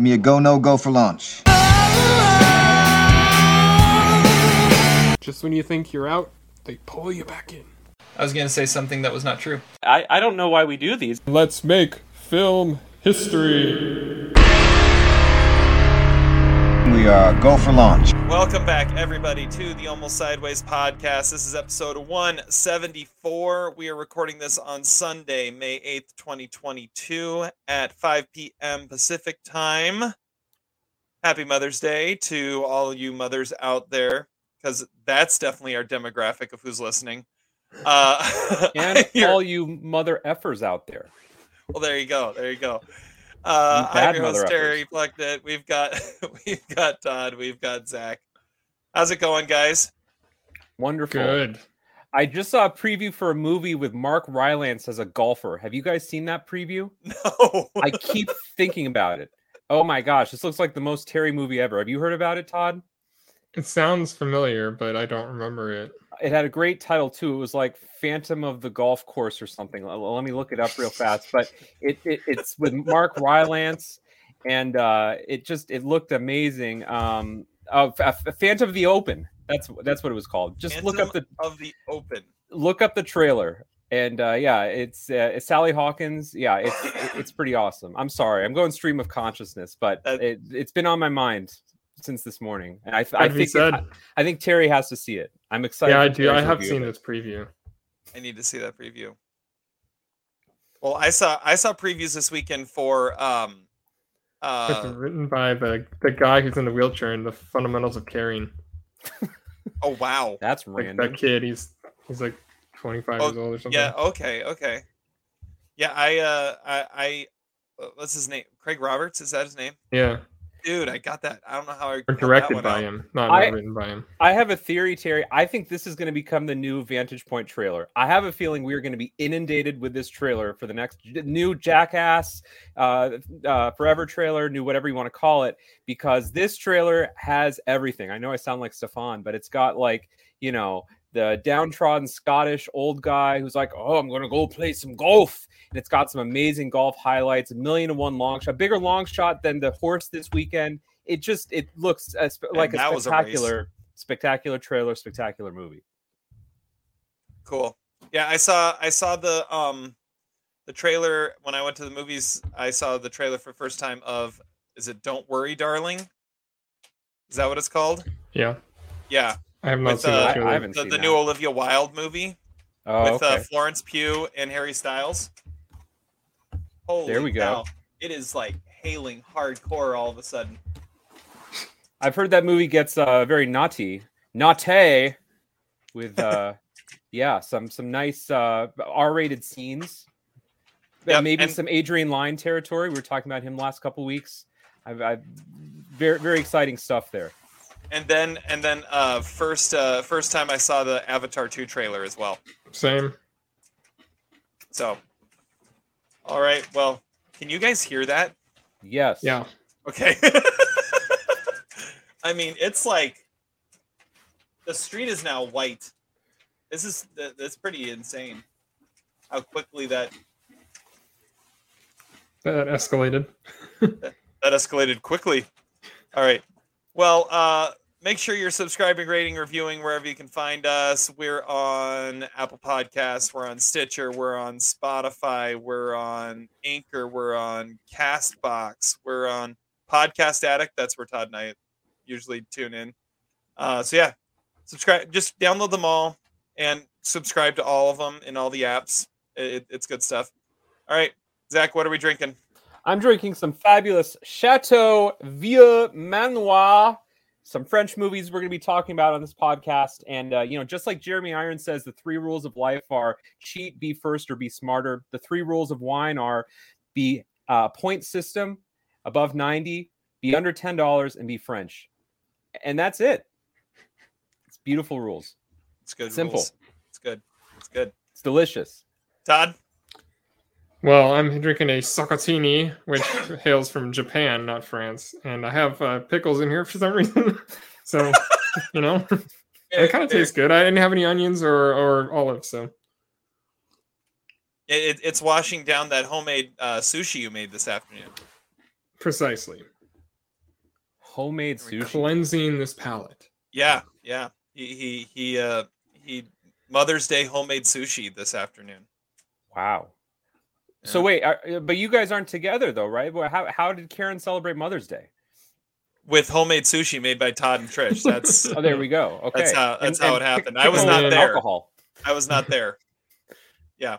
Give me a go, no go for launch. Just when you think you're out, they pull you back in. I was going to say something that was not true. I, I don't know why we do these. Let's make film history. We are go for launch. Welcome back, everybody, to the Almost Sideways podcast. This is episode 174. We are recording this on Sunday, May 8th, 2022, at 5 p.m. Pacific time. Happy Mother's Day to all you mothers out there, because that's definitely our demographic of who's listening. Uh, And all you mother effers out there. Well, there you go. There you go. Uh, bad I'm your host mother Terry Pluckett. We've got we've got Todd. We've got Zach. How's it going, guys? Wonderful. Good. I just saw a preview for a movie with Mark Rylance as a golfer. Have you guys seen that preview? No. I keep thinking about it. Oh my gosh, this looks like the most Terry movie ever. Have you heard about it, Todd? It sounds familiar, but I don't remember it. It had a great title too. It was like Phantom of the Golf Course or something. Let me look it up real fast. But it, it it's with Mark Rylance, and uh, it just it looked amazing. Um, uh, Phantom of the Open. That's that's what it was called. Just look up the of the open. look up the trailer. And uh, yeah, it's, uh, it's Sally Hawkins. Yeah, it's it's pretty awesome. I'm sorry, I'm going stream of consciousness, but That- it, it's been on my mind since this morning, and I, I think said, I, I think Terry has to see it. I'm excited. yeah, I for do. I have seen this preview. I need to see that preview. Well, I saw I saw previews this weekend for um it's uh written by the the guy who's in the wheelchair in the fundamentals of caring. oh wow. That's Like random. that kid, he's he's like 25 Oh, years old or something. Yeah, okay, okay. Yeah, I uh I I uh, what's his name? Craig Roberts, is that his name? yeah. Dude, I got that. I don't know how I Or that directed one by out. him, not, I- written by him. I have a theory, Terry. I think this is going to become the new Vantage Point trailer. I have a feeling we're going to be inundated with this trailer for the next new Jackass, uh, uh, Forever trailer, new whatever you want to call it, because this trailer has everything. I know I sound like Stefan, but it's got like you know the downtrodden Scottish old guy who's like, "Oh, I'm going to go play some golf," and it's got some amazing golf highlights, a million and one long shot, bigger long shot than the horse this weekend. It just it looks uh, sp- like a that was a spectacular spectacular trailer, spectacular movie. Cool. Yeah, I saw I saw the um the trailer when I went to the movies. I saw the trailer for the first time of is it Don't Worry, Darling? Is that what it's called? Yeah. Yeah, I have not With, seen uh, that I- I haven't the, seen the that. new Olivia Wilde movie Oh, with okay. uh, Florence Pugh and Harry Styles. Holy There we go. It is like hailing hardcore all of a sudden. I've heard that movie gets uh, very naughty, naughty, with uh, yeah, some some nice uh, R-rated scenes. Yep, maybe and- some Adrian Lyne territory. We were talking about him last couple weeks. I've, I've very very exciting stuff there. And then and then uh first uh first time I saw the Avatar 2 trailer as well. Same. So all right, well, can you guys hear that? Yes. Yeah. Okay. I mean, it's like the street is now white. This is th- that's pretty insane. How quickly that That escalated. that escalated quickly. All right. Well, uh make sure you're subscribing, rating, reviewing wherever you can find us. We're on Apple Podcasts, we're on Stitcher, we're on Spotify, we're on Anchor, we're on Castbox, we're on Podcast Addict. That's where Todd and I usually tune in. Uh, so yeah, subscribe. Just download them all and subscribe to all of them in all the apps. It, it's good stuff. All right, Zach, what are we drinking? I'm drinking some fabulous Chateau Vieux Manoir, some French movies we're going to be talking about on this podcast. And, uh, you know, just like Jeremy Irons says, the three rules of life are cheat, be first, or be smarter. The three rules of wine are be uh, point system, above 90, be under $10, and be French. And that's it. It's beautiful rules. It's good. Simple. rules. It's good. It's good. It's delicious. Todd. Well, I'm drinking a Sakatini, which hails from Japan, not France, and I have uh, pickles in here for some reason. so, you know, it kind of tastes good. I didn't have any onions or or olives, so It, it, it's washing down that homemade uh, sushi you made this afternoon. precisely. Homemade There we go. sushi. Cleansing this palate. Yeah, yeah. He he he uh he Mother's Day homemade sushi this afternoon. Wow. So wait, are, uh, but you guys aren't together though, right? Well, how how did Karen celebrate Mother's Day? with homemade sushi made by Todd and Trish. That's Oh, there we go. Okay, That's how- that's And- how and it happened. I was not there. Alcohol. I was not there. Yeah.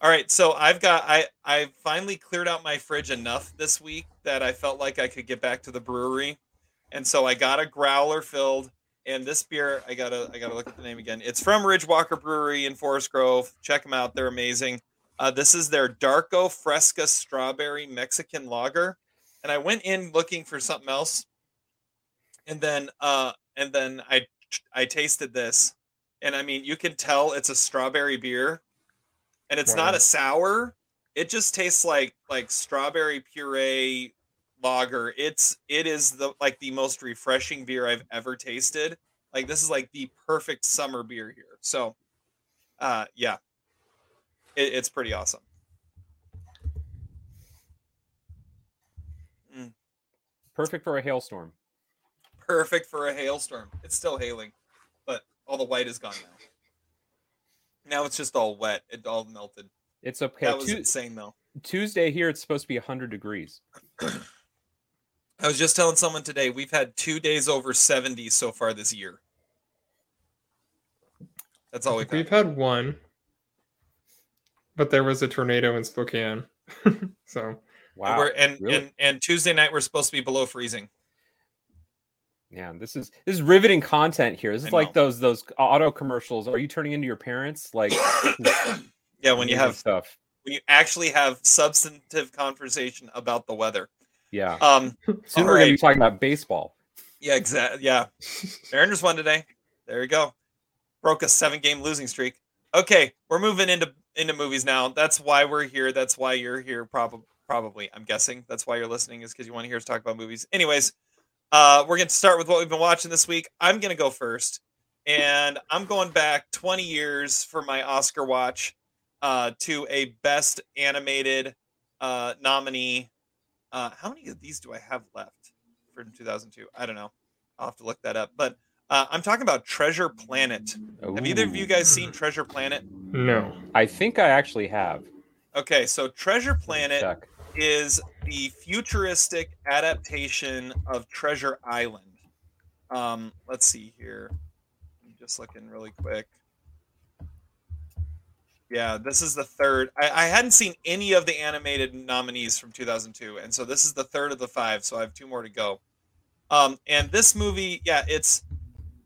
All right, so I've got I I finally cleared out my fridge enough this week that I felt like I could get back to the brewery. And so I got a growler filled and this beer I got to I got to look at the name again. It's from Ridge Walker Brewery in Forest Grove. Check them out. They're amazing. Uh, this is their Darko Fresca Strawberry Mexican Lager. And I went in looking for something else. And then uh and then I I tasted this and I mean, you can tell it's a strawberry beer, and it's not a sour. It just tastes like like strawberry puree lager. It's it is the like the most refreshing beer I've ever tasted. Like this is like the perfect summer beer here. So, uh, yeah, it, it's pretty awesome. Mm. Perfect for a hailstorm. Perfect for a hailstorm. It's still hailing, but all the white is gone now. Now it's just all wet. It all melted. It's okay. that was Tu- insane though. Tuesday here, it's supposed to be 100 degrees. I was just telling someone today we've had two days over 70 so far this year. That's all we've We've had. had one, but there was a tornado in Spokane. so And Wow. we're- and, really? and and Tuesday night we're supposed to be below freezing. Yeah, this is this is riveting content here. This is I like know. those those auto commercials. Are you turning into your parents? Like yeah, when you have stuff. when you actually have substantive conversation about the weather. Yeah. Um Soon we're gonna be talking about baseball. yeah, exactly. Yeah. Mariners won today. There you go. Broke a seven game losing streak. Okay, we're moving into into movies now. That's why we're here. That's why you're here. Probably, probably. I'm guessing that's why you're listening is because you want to hear us talk about movies. Anyways, uh, we're going to start with what we've been watching this week. I'm going to go first, and I'm going back 20 years for my Oscar watch uh, to a Best Animated uh, nominee. Uh, how many of these do I have left for 2002? I don't know. I'll have to look that up. But uh, I'm talking about Treasure Planet. Have either of you guys seen Treasure Planet? no. I think I actually have. Okay, so Treasure Planet Check. is the futuristic adaptation of Treasure Island. Um, let's see here. I'm just looking really quick. Yeah, this is the third. I, I hadn't seen any of the animated nominees from 2002, and so this is the third of the five. So I have two more to go. Um, and this movie, yeah, it's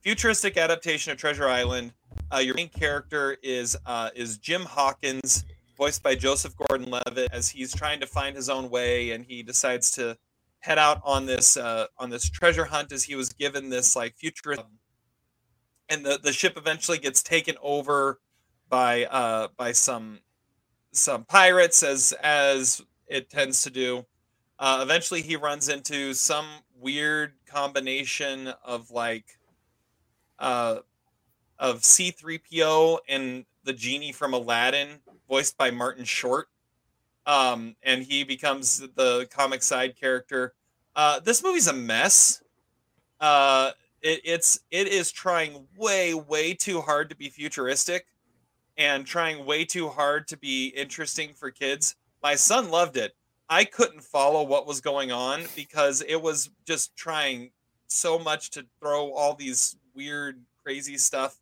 futuristic adaptation of Treasure Island. Uh, your main character is uh, is Jim Hawkins, voiced by Joseph Gordon-Levitt, as he's trying to find his own way, and he decides to head out on this uh, on this treasure hunt as he was given this like futuristic. And the, the ship eventually gets taken over by uh, by some some pirates, as as it tends to do. Uh, eventually, he runs into some weird combination of like uh, of C3PO and the genie from Aladdin, voiced by Martin Short. Um, and he becomes the comic side character. Uh, this movie's a mess. Uh, it, it's it is trying way way too hard to be futuristic, and trying way too hard to be interesting for kids. My son loved it. I couldn't follow what was going on because it was just trying so much to throw all these weird, crazy stuff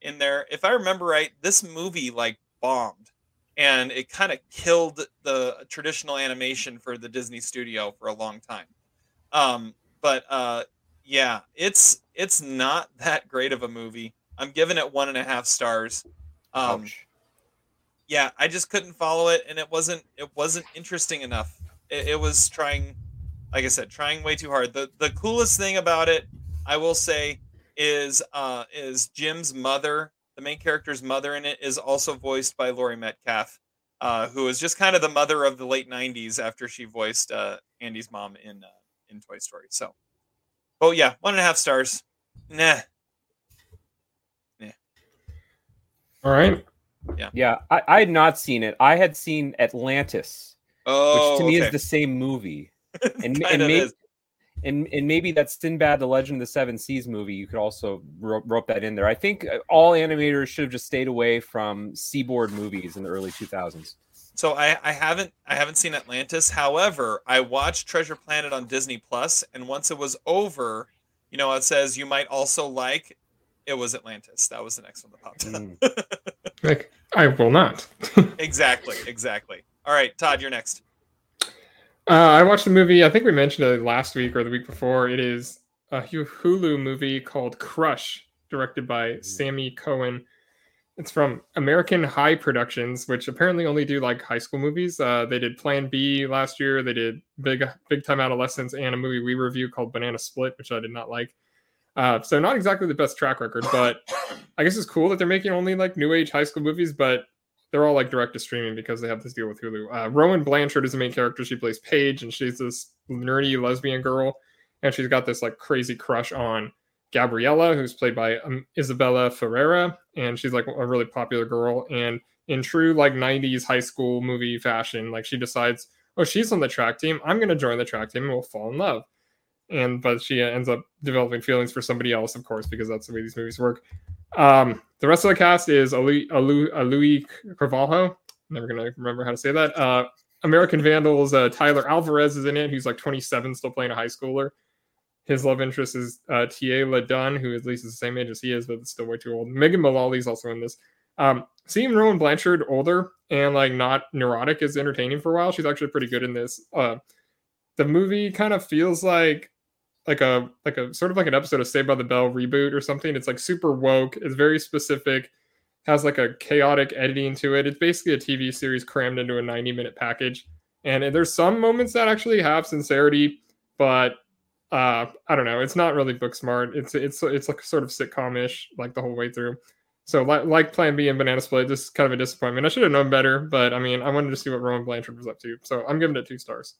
in there. If I remember right, this movie like bombed and it kind of killed the traditional animation for the Disney studio for a long time. Um, but uh, yeah, it's it's not that great of a movie. I'm giving it one and a half stars. Um, Ouch. yeah, I just couldn't follow it, and it wasn't it wasn't interesting enough. It, it was trying, like I said, trying way too hard. the The coolest thing about it, I will say, is uh is Jim's mother. The main character's mother in it is also voiced by Laurie Metcalf, uh, who is just kind of the mother of the late '90s after she voiced uh, Andy's mom in uh, in Toy Story. So, oh yeah, one and a half stars. Nah, All right. Yeah, I, I had not seen it. I had seen Atlantis, oh, which to me okay. is the same movie. And, Kind and of is. And and maybe that Sinbad: The Legend of the Seven Seas movie, you could also ro- rope that in there. I think uh, all animators should have just stayed away from seaboard movies in the early 2000s. So I, I haven't I haven't seen Atlantis. However, I watched Treasure Planet on Disney Plus, and once it was over, you know, it says you might also like. It was Atlantis. That was the next one that popped up. Mm. Like I will not. exactly, exactly. All right, Todd, you're next. Uh, I watched a movie. I think we mentioned it last week or the week before. It is a Hulu movie called Crush, directed by Sammi Cohen. It's from American High Productions, which apparently only do like high school movies. Uh, they did Plan B last year. They did Big Big Time Adolescence and a movie we review called Banana Split, which I did not like. Uh, so not exactly the best track record, but I guess it's cool that they're making only like new age high school movies, but they're all like direct to streaming because they have this deal with Hulu. Uh, Rowan Blanchard is the main character. She plays Paige, and she's this nerdy lesbian girl, and she's got this like crazy crush on Gabriella, who's played by um, Isabella Ferreira, and she's like a really popular girl. And in true like '90s high school movie fashion, like she decides, oh, she's on the track team. I'm gonna join the track team, and we'll fall in love. And but she ends up developing feelings for somebody else, of course, because that's the way these movies work. Um, the rest of the cast is Louis Louis Carvalho. Never gonna remember how to say that. Uh, American Vandals. Uh, Tyler Alvarez is in it. Who's like 27, still playing a high schooler. His love interest is uh, Teala Dunn, who at least is the same age as he is, but still way too old. Megan Mullally is also in this. Um, seeing Rowan Blanchard older and like not neurotic is entertaining for a while. She's actually pretty good in this. Uh, the movie kind of feels like like a like a sort of like an episode of Saved by the Bell reboot or something. It's like super woke. It's very specific. Has like a chaotic editing to it. It's basically a TV series crammed into a 90 minute package. And there's some moments that actually have sincerity, but uh, I don't know. It's not really Booksmart. It's it's it's like sort of sitcom-ish like the whole way through. So like like Plan B and Banana Split, this is kind of a disappointment. I should have known better, but I mean, I wanted to see what Rowan Blanchard was up to. So I'm giving it two stars.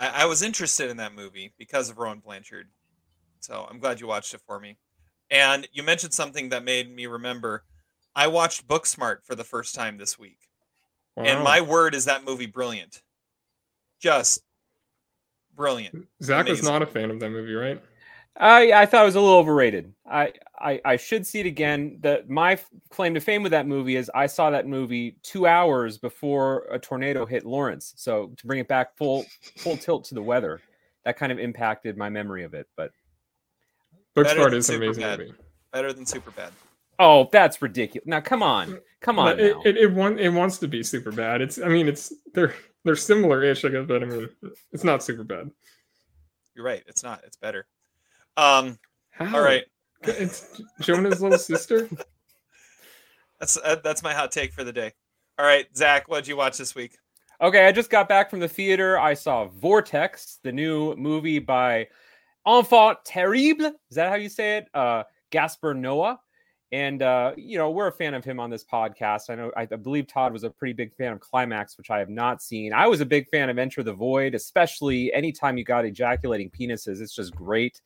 I, I was interested in that movie because of Rowan Blanchard. So I'm glad you watched it for me. And you mentioned something that made me remember. I watched Booksmart for the first time this week. And my word is that movie brilliant. Just brilliant. Zach was not a fan of that movie, right? I I thought it was a little overrated. I, I I should see it again. The my claim to fame with that movie is I saw that movie two hours before a tornado hit Lawrence. So to bring it back full full tilt to the weather, that kind of impacted my memory of it. But Better Booksmart than is an amazing Superbad. movie. Better than Superbad. oh, that's ridiculous! Now come on, come on. It, now. it, it, want, it wants to be Superbad. It's I mean it's they're they're similar-ish, I guess, but I mean it's not Superbad. You're right. It's not. It's better. Um. How? All right. It's Jonah's little sister. That's uh, that's my hot take for the day. All right, Zach, what did you watch this week? Okay, I just got back from the theater. I saw Vortex, the new movie by Enfant Terrible. Is that how you say it? Uh, Gaspar Noé. And uh, you know, we're a fan of him on this podcast. I know I, I believe Todd was a pretty big fan of Climax, which I have not seen. I was a big fan of Enter the Void, especially anytime you got ejaculating penises. It's just great.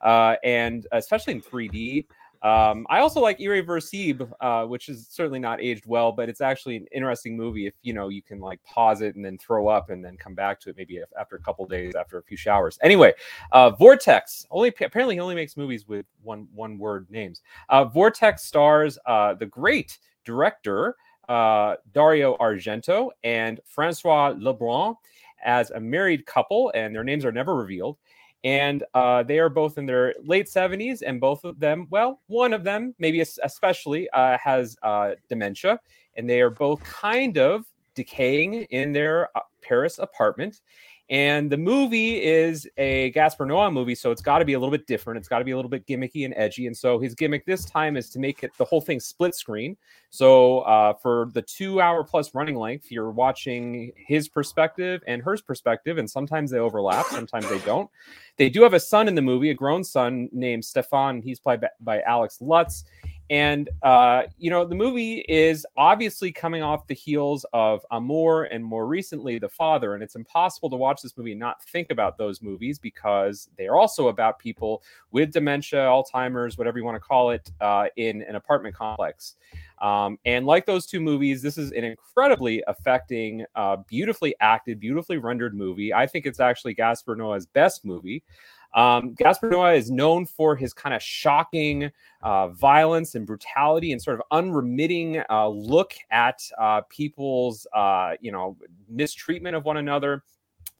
Uh, and especially in 3D. Um, I also like Irreversible, uh, which is certainly not aged well, but it's actually an interesting movie if you know you can like pause it and then throw up and then come back to it maybe after a couple days after a few showers. Anyway, uh, Vortex only apparently he only makes movies with one one word names. Uh, Vortex stars uh, the great director uh, Dario Argento and Francois Lebrun as a married couple, and their names are never revealed and uh, they are both in their late 70s and both of them well one of them maybe especially uh, has uh, dementia and they are both kind of decaying in their uh, paris apartment and the movie is a Gaspar Noé movie, so it's got to be a little bit different. It's got to be a little bit gimmicky and edgy. And so his gimmick this time is to make it the whole thing split screen. So uh, for the two hour plus running length, you're watching his perspective and hers perspective, and sometimes they overlap, sometimes they don't. They do have a son in the movie, a grown son named Stefan. He's played by, by Alex Lutz. And, uh, you know, the movie is obviously coming off the heels of Amour and more recently The Father. And it's impossible to watch this movie and not think about those movies because they are also about people with dementia, Alzheimer's, whatever you want to call it, uh, in an apartment complex. Um, and like those two movies, this is an incredibly affecting, uh, beautifully acted, beautifully rendered movie. I think it's actually Gaspar Noé's best movie. Um, Gaspar Noé is known for his kind of shocking uh, violence and brutality and sort of unremitting uh, look at uh, people's, uh, you know, mistreatment of one another.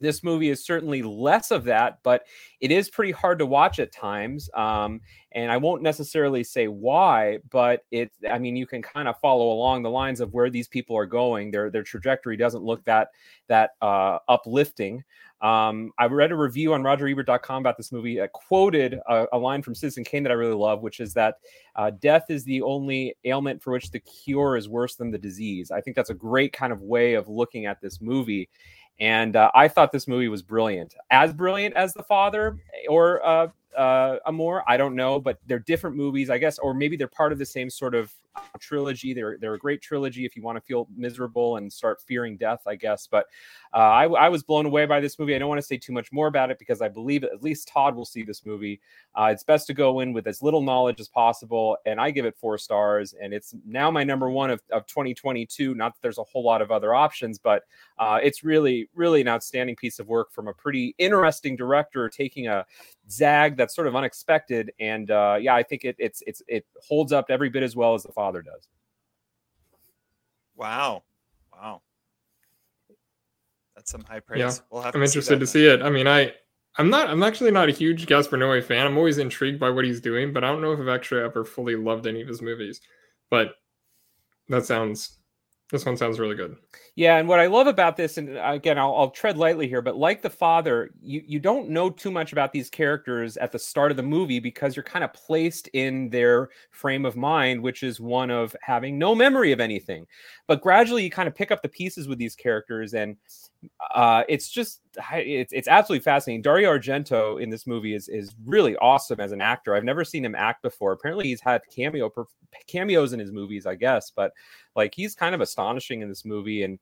This movie is certainly less of that, but it is pretty hard to watch at times. Um, and I won't necessarily say why, but it. I mean, you can kind of follow along the lines of where these people are going. Their their trajectory doesn't look that that uh, uplifting. Um, I read a review on RogerEbert.com about this movie. that quoted a, a, line from Citizen Kane that I really love, which is that uh, death is the only ailment for which the cure is worse than the disease. I think that's a great kind of way of looking at this movie. And uh, I thought this movie was brilliant, as brilliant as The Father or uh, uh, Amour. I don't know, but they're different movies, I guess, or maybe they're part of the same sort of trilogy. They're they're a great trilogy if you want to feel miserable and start fearing death, I guess. But uh, I, I was blown away by this movie. I don't want to say too much more about it because I believe at least Todd will see this movie. Uh, it's best to go in with as little knowledge as possible, and I give it four stars. And it's now my number one of, of 2022. Not that there's a whole lot of other options, but uh, it's really really an outstanding piece of work from a pretty interesting director taking a zag that's sort of unexpected. And uh, yeah, I think it it's it's it holds up every bit as well as the father does. Wow, wow, that's some high praise. Yeah, we'll I'm interested to see it. I mean, I I'm not I'm actually not a huge Gaspar Noé fan. I'm always intrigued by what he's doing, but I don't know if I've actually ever fully loved any of his movies. But that sounds this one sounds really good. Yeah, and what I love about this, and again, I'll, I'll, tread lightly here, but like the father, you you don't know too much about these characters at the start of the movie because you're kind of placed in their frame of mind, which is one of having no memory of anything. But gradually, you kind of pick up the pieces with these characters, and uh, it's just it's it's absolutely fascinating. Dario Argento in this movie is is really awesome as an actor. I've never seen him act before. Apparently, he's had cameo cameos in his movies, I guess, but like he's kind of astonishing in this movie, and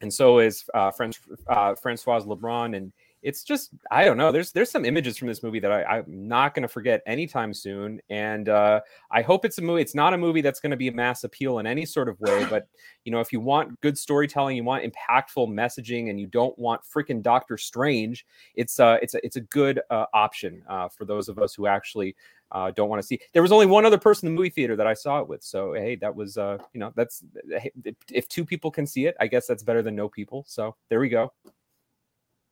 and so is uh, French, uh, Francois Lebrun, and it's just I don't know. There's there's some images from this movie that I, am not going to forget anytime soon, and uh, I hope it's a movie. It's not a movie that's going to be a mass appeal in any sort of way, but you know, if you want good storytelling, you want impactful messaging, and you don't want freaking Doctor Strange, it's uh it's a it's a good uh, option uh, for those of us who actually uh, don't want to see. There was only one other person in the movie theater that I saw it with, so hey, that was uh, you know that's if two people can see it, I guess that's better than no people. So there we go.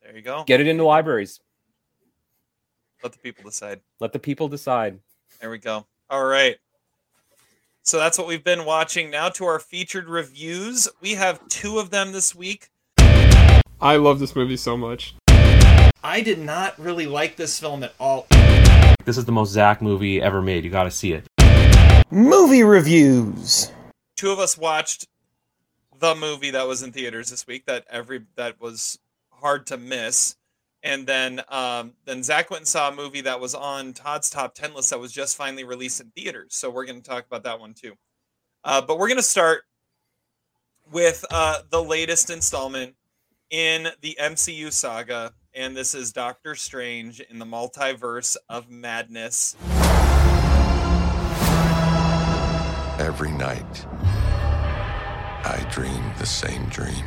There you go. Get it into libraries. Let the people decide. Let the people decide. There we go. All right. So that's what we've been watching. Now to our featured reviews. We have two of them this week. I love this movie so much. I did not really like this film at all. This is the most Zach movie ever made. You got to see it. Movie reviews. Two of us watched the movie that was in theaters this week. That every that was hard to miss. And then um, then Zach went and saw a movie that was on Todd's top ten list that was just finally released in theaters. So we're going to talk about that one too. Uh, but we're going to start with uh, the latest installment in the MCU saga, and this is Doctor Strange in the Multiverse of Madness. Every night, I dream the same dream.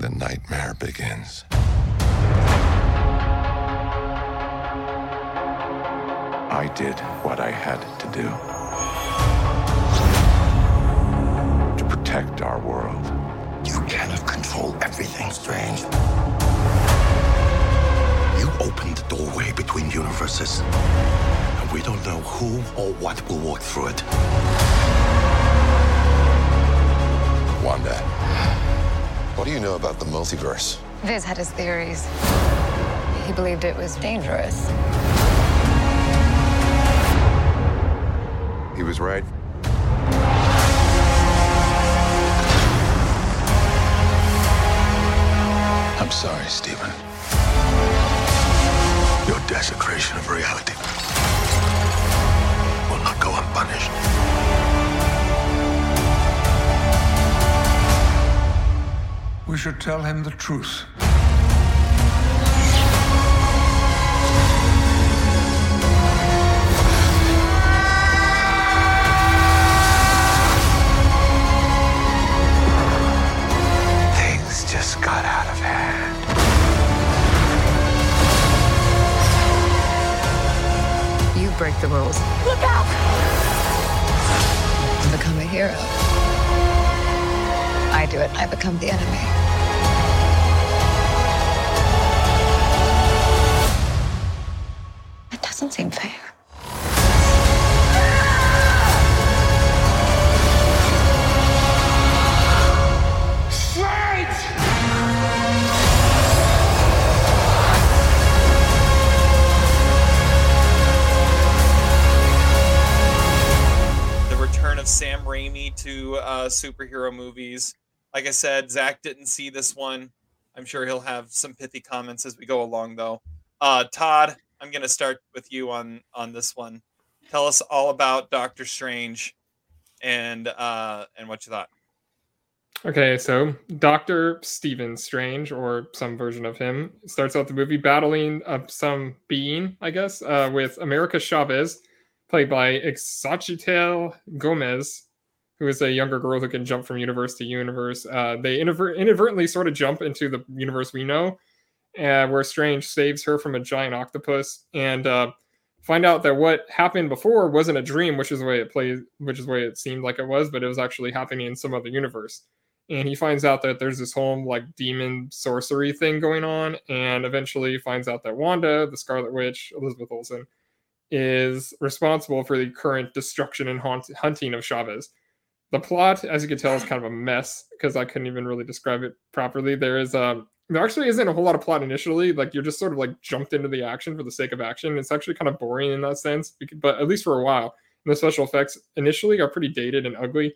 The nightmare begins. I did what I had to do to protect our world. You cannot control everything, Strange. You opened the doorway between universes, and we don't know who or what will walk through it. Wanda. What do you know about the multiverse? Vis had his theories. He believed it was dangerous. He was right. I'm sorry, Stephen. Your desecration of reality unpunished. We're should tell him the truth. Things just got out of hand. You break the rules. Look out! You become a hero. I do it, I become the enemy. Superhero movies. Like I said, Zach didn't see this one. I'm sure he'll have some pithy comments as we go along, though. Uh, Todd, I'm going to start with you on on this one. Tell us all about Doctor Strange and uh, and what you thought. Okay, so Doctor Stephen Strange, or some version of him, starts out the movie battling uh, some being, I guess, uh, with America Chavez, played by Xochitl Gomez, who is a younger girl who can jump from universe to universe. Uh, they inadvert- inadvertently sort of jump into the universe we know, uh, where Strange saves her from a giant octopus, and uh, find out that what happened before wasn't a dream, which is the way it plays, which is the way it seemed like it was, but it was actually happening in some other universe. And he finds out that there's this whole like demon sorcery thing going on, and eventually finds out that Wanda, the Scarlet Witch, Elizabeth Olsen, is responsible for the current destruction and haunt- hunting of Chavez. The plot, as you can tell, is kind of a mess because I couldn't even really describe it properly. There is um there actually isn't a whole lot of plot initially. Like you're just sort of like jumped into the action for the sake of action. It's actually kind of boring in that sense, but at least for a while. And the special effects initially are pretty dated and ugly,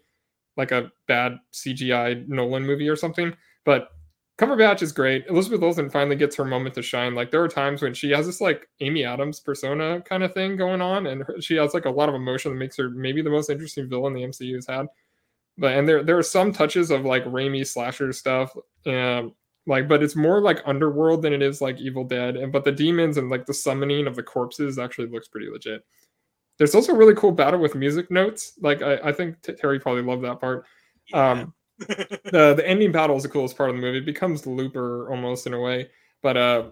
like a bad CGI Nolan movie or something. But Cumberbatch is great. Elizabeth Olsen finally gets her moment to shine. Like there are times when she has this like Amy Adams persona kind of thing going on, and her, she has like a lot of emotion that makes her maybe the most interesting villain the MCU has had. But and there there are some touches of like Raimi slasher stuff, and like but it's more like underworld than it is like Evil Dead. And but the demons and like the summoning of the corpses actually looks pretty legit. There's also a really cool battle with music notes. Like I, I think Terry probably loved that part. Um, the the ending battle is the coolest part of the movie. It becomes Looper almost in a way. But uh,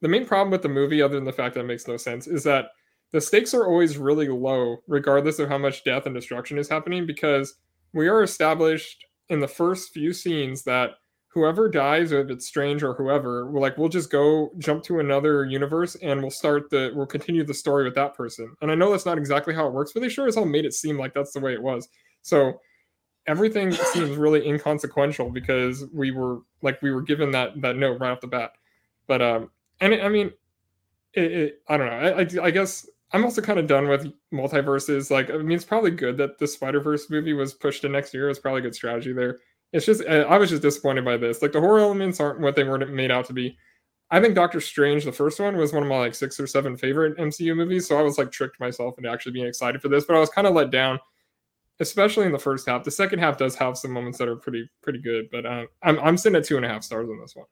the main problem with the movie, other than the fact that it makes no sense, is that the stakes are always really low, regardless of how much death and destruction is happening, because we are established in the first few scenes that whoever dies, or if it's strange or whoever, we're like, we'll just go jump to another universe and we'll start the we'll continue the story with that person. And I know that's not exactly how it works, but they sure as hell made it seem like that's the way it was. So everything seems really inconsequential because we were like we were given that that note right off the bat. But um, and it, I mean, it, it, I don't know. I, I, I guess I'm also kind of done with multiverses. Like, I mean, it's probably good that the Spider Verse movie was pushed to next year. It's probably a good strategy there. It's just I I was just disappointed by this. Like the horror elements aren't what they were made out to be. I think Doctor Strange, the first one, was one of my like six or seven favorite MCU movies. So I was like tricked myself into actually being excited for this, but I was kind of let down, especially in the first half. The second half does have some moments that are pretty pretty good, but uh, I'm I'm sitting at two and a half stars on this one.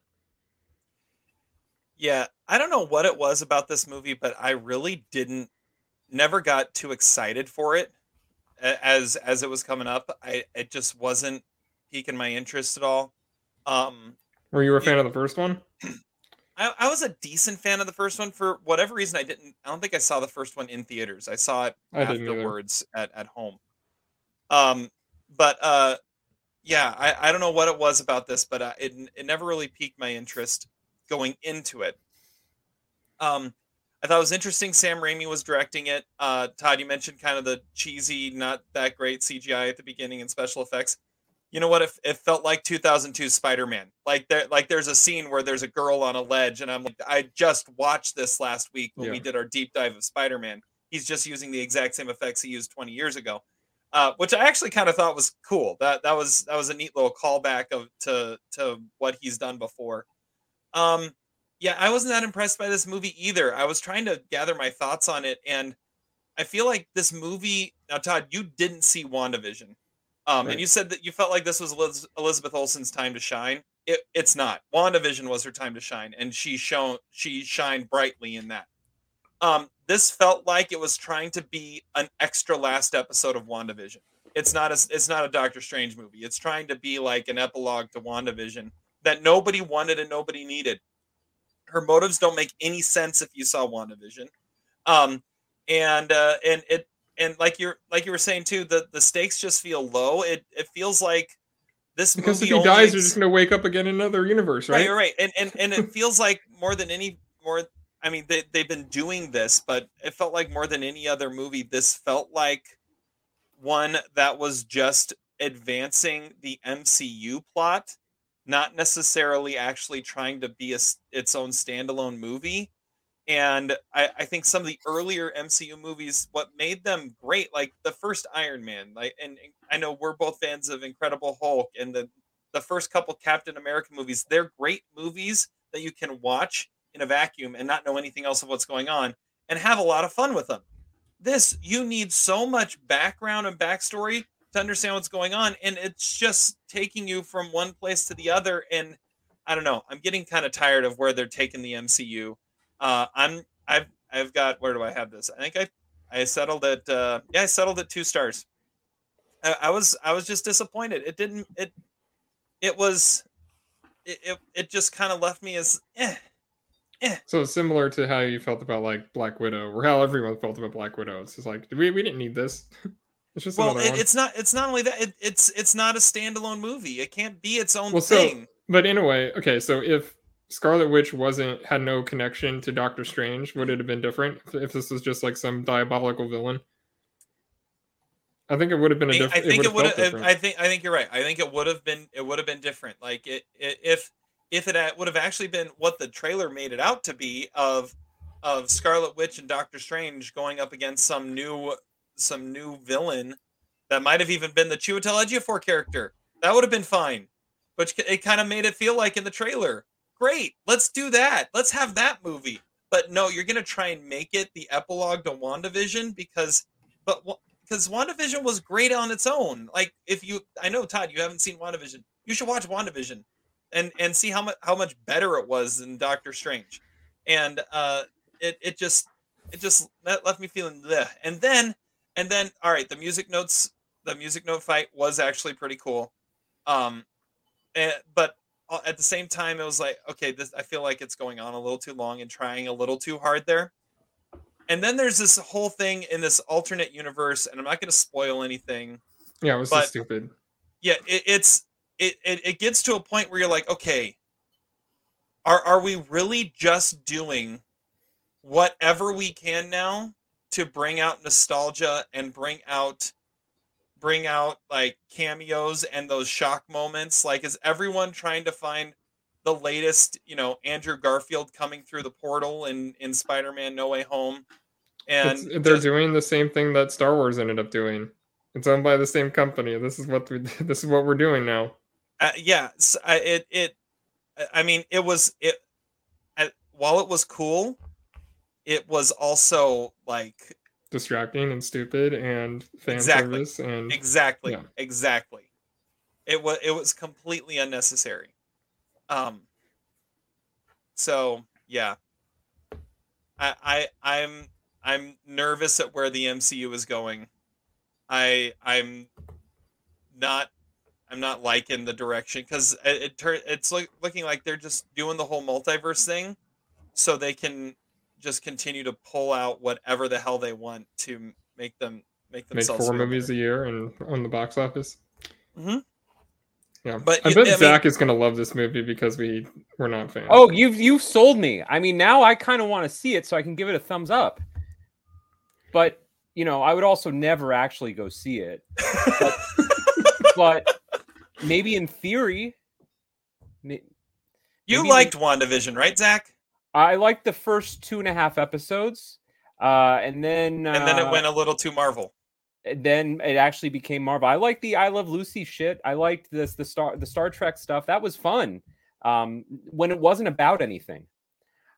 Yeah, I don't know what it was about this movie, but I really didn't never got too excited for it as as it was coming up. I it just wasn't piquing my interest at all. Um Were you a fan of the first one? I, I was a decent fan of the first one for whatever reason I didn't I don't think I saw the first one in theaters. I saw it I afterwards at, at home. Um but uh yeah, I, I don't know what it was about this, but uh, it it never really piqued my interest going into it. Um, I thought it was interesting. Sam Raimi was directing it. Uh, Todd, you mentioned kind of the cheesy, not that great CGI at the beginning and special effects. You know what? It, it felt like 2002 Spider-Man. Like there, like there's a scene where there's a girl on a ledge, and I'm like, I just watched this last week when we did our deep dive of Spider-Man. He's just using the exact same effects he used 20 years ago, uh, which I actually kind of thought was cool. That that was that was a neat little callback of to to what he's done before. Um, yeah, I wasn't that impressed by this movie either. I was trying to gather my thoughts on it, and I feel like this movie. Now, Todd, you didn't see WandaVision, um, Right. and you said that you felt like this was Eliz- Elizabeth Olsen's time to shine. it, it's not. WandaVision was her time to shine, and she shown she shined brightly in that. Um, this felt like it was trying to be an extra last episode of WandaVision. It's not a it's not a Doctor Strange movie. It's trying to be like an epilogue to WandaVision that nobody wanted and nobody needed. Her motives don't make any sense if you saw WandaVision. Um, and uh, and it and like you're like you were saying too, the the stakes just feel low. It it feels like this Because if he dies, ex- you're just gonna wake up again in another universe, Right, right? right, right. And and and it feels like more than any more. I mean, they they've been doing this, but it felt like more than any other movie. This felt like one that was just advancing the MCU plot, not necessarily actually trying to be a, its own standalone movie. And I, I think some of the earlier MCU movies, what made them great, like the first Iron Man, like, and, and I know we're both fans of Incredible Hulk and the the first couple Captain America movies, they're great movies that you can watch in a vacuum and not know anything else of what's going on and have a lot of fun with them. This, you need so much background and backstory to understand what's going on, and it's just taking you from one place to the other. And I don't know, I'm getting kind of tired of where they're taking the MCU. Uh, I'm, I've, I've got, where do I have this? I think I, I settled at, uh, yeah, I settled at two stars. I, I was, I was just disappointed. It didn't, it, it was it it, it just kind of left me as eh. Eh. So similar to how you felt about like Black Widow, or how everyone felt about Black Widow. It's just like we we didn't need this. it's just Well, it, it's not it's not only that it, it's it's not a standalone movie. It can't be its own Well, so- thing. But in a way, okay. So if Scarlet Witch wasn't had no connection to Doctor Strange, would it have been different if, this was just like some diabolical villain? I think it would have been a different. I think it would have. I think I think you're right. I think it would have been it would have been different. Like it, it if if it would have actually been what the trailer made it out to be of of Scarlet Witch and Doctor Strange going up against some new some new villain that might have even been the Chiwetel Ejiofor character. That would have been fine. But it kind of made it feel like in the trailer. Great, let's do that. Let's have that movie. But no, you're gonna try and make it the epilogue to WandaVision because, but because WandaVision was great on its own. Like if you, I know Todd, you haven't seen WandaVision. You should watch WandaVision and and see how much how much better it was than Doctor Strange. And uh, it it just it just that left me feeling the And then and then all right, the music notes, the music note fight was actually pretty cool. Um, and, but uh, at the same time, it was like, okay, this I feel like it's going on a little too long and trying a little too hard there. And then there's this whole thing in this alternate universe, and I'm not going to spoil anything. yeah, it was but- so stupid. Yeah, it, it's it, it it gets to a point where you're like, okay, are are we really just doing whatever we can now to bring out nostalgia and bring out bring out like cameos and those shock moments? Like, is everyone trying to find the latest, you know, Andrew Garfield coming through the portal in in Spider-Man No Way Home? And It's- they're just- doing the same thing that Star Wars ended up doing. It's owned by the same company. This is what we, this is what we're doing now. Uh, yeah s- I- it it i mean it was it uh, while it was cool it was also like Distracting and stupid and fan Exactly. service and exactly. Yeah. exactly. It was it was completely unnecessary. Um so yeah. I i i'm i'm nervous at where the mcu is going. I i'm not i'm not liking the direction because it, it tur- it's look, looking like they're just doing the whole multiverse thing so they can just continue to pull out whatever the hell they want to make them make themselves make themselves four feel movies a year and on the box office. Mm-hmm. Yeah, But I you- bet I mean- Zach is gonna love this movie because we we're not fans. Oh, you've you've sold me. I mean, now I kind of want to see it so I can give it a thumbs up. But you know, I would also never actually go see it. But, but maybe in theory, may- You Maybe liked WandaVision, right, Zach? I liked the first two and a half episodes, uh, and then And then it uh, went a little too Marvel. then it actually became Marvel. I liked the I Love Lucy shit. I liked this the Star the Star Trek stuff. That was fun. Um, when it wasn't about anything.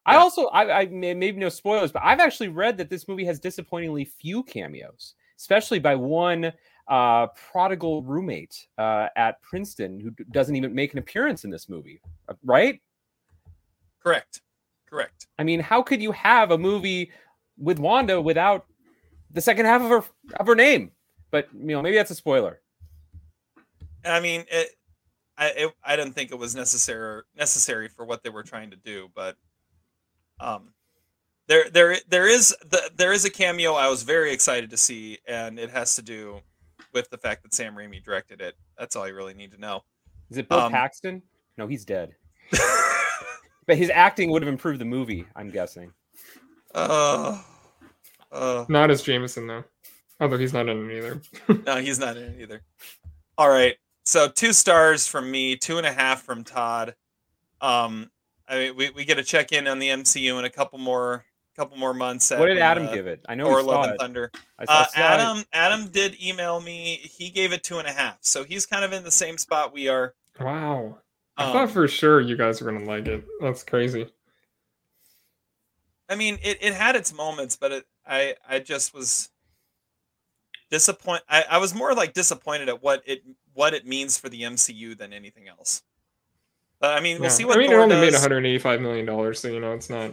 I also I, I may- maybe no spoilers, but I've actually read that this movie has disappointingly few cameos, especially by one uh, prodigal roommate uh, at Princeton who doesn't even make an appearance in this movie, uh, right? Correct. Correct. I mean, how could you have a movie with Wanda without the second half of her of her name? But you know, maybe that's a spoiler. I mean, it, I it, I didn't think it was necessary necessary for what they were trying to do, but um, there there there is the, there is a cameo I was very excited to see, and it has to do with the fact that Sam Raimi directed it. That's all you really need to know. Is it Bill Um, Paxton? No, he's dead. but his acting would have improved the movie, I'm guessing. Uh, uh, Not as Jameson though, although he's not in it either. no, he's not in it either. All right, so two stars from me, two and a half from Todd. Um, I mean, we, we get a check in on the MCU in a couple more couple more months. What did Adam uh, give it? I know Thor: he saw Love and it. Thunder. Uh, saw it. Adam Adam did email me. He gave it two and a half, so he's kind of in the same spot we are. Wow. I Um, thought for sure you guys were gonna like it. That's crazy. I mean, it, it had its moments, but it, I I just was disappointed. I, I was more like disappointed at what it what it means for the MCU than anything else. But I mean, we'll Yeah. see what I mean, Thor it only does. made 185 million dollars, so you know it's not.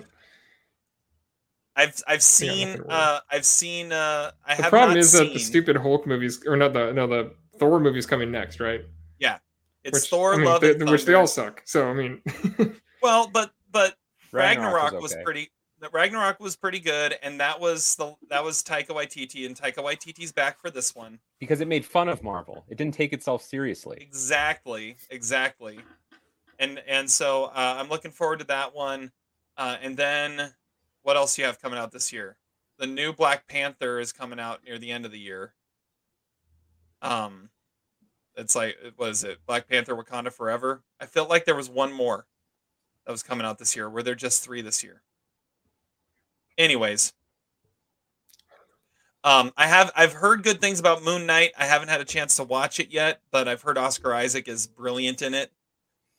I've I've seen nothing wrong. uh I've seen uh I The have problem not is seen, that the stupid Hulk movies, or not the no the Thor movies coming next, right? Yeah, it's which, Thor I mean, Love they- and which they all suck. So I mean, Well, but but Ragnarok, was was, okay. pretty. The Ragnarok was pretty good, and that was the that was Taika Waititi, and Taika Waititi's back for this one. because it made fun of Marvel. It didn't take itself seriously. Exactly, exactly. And and so uh, I'm looking forward to that one. Uh, and then what else you have coming out this year? The new Black Panther is coming out near the end of the year. Um, it's like what is it? Black Panther: Wakanda Forever. I felt like there was one more that was coming out this year. Were there just three this year? Anyways, um, I have I've heard good things about Moon Knight. I haven't had a chance to watch it yet, but I've heard Oscar Isaac is brilliant in it.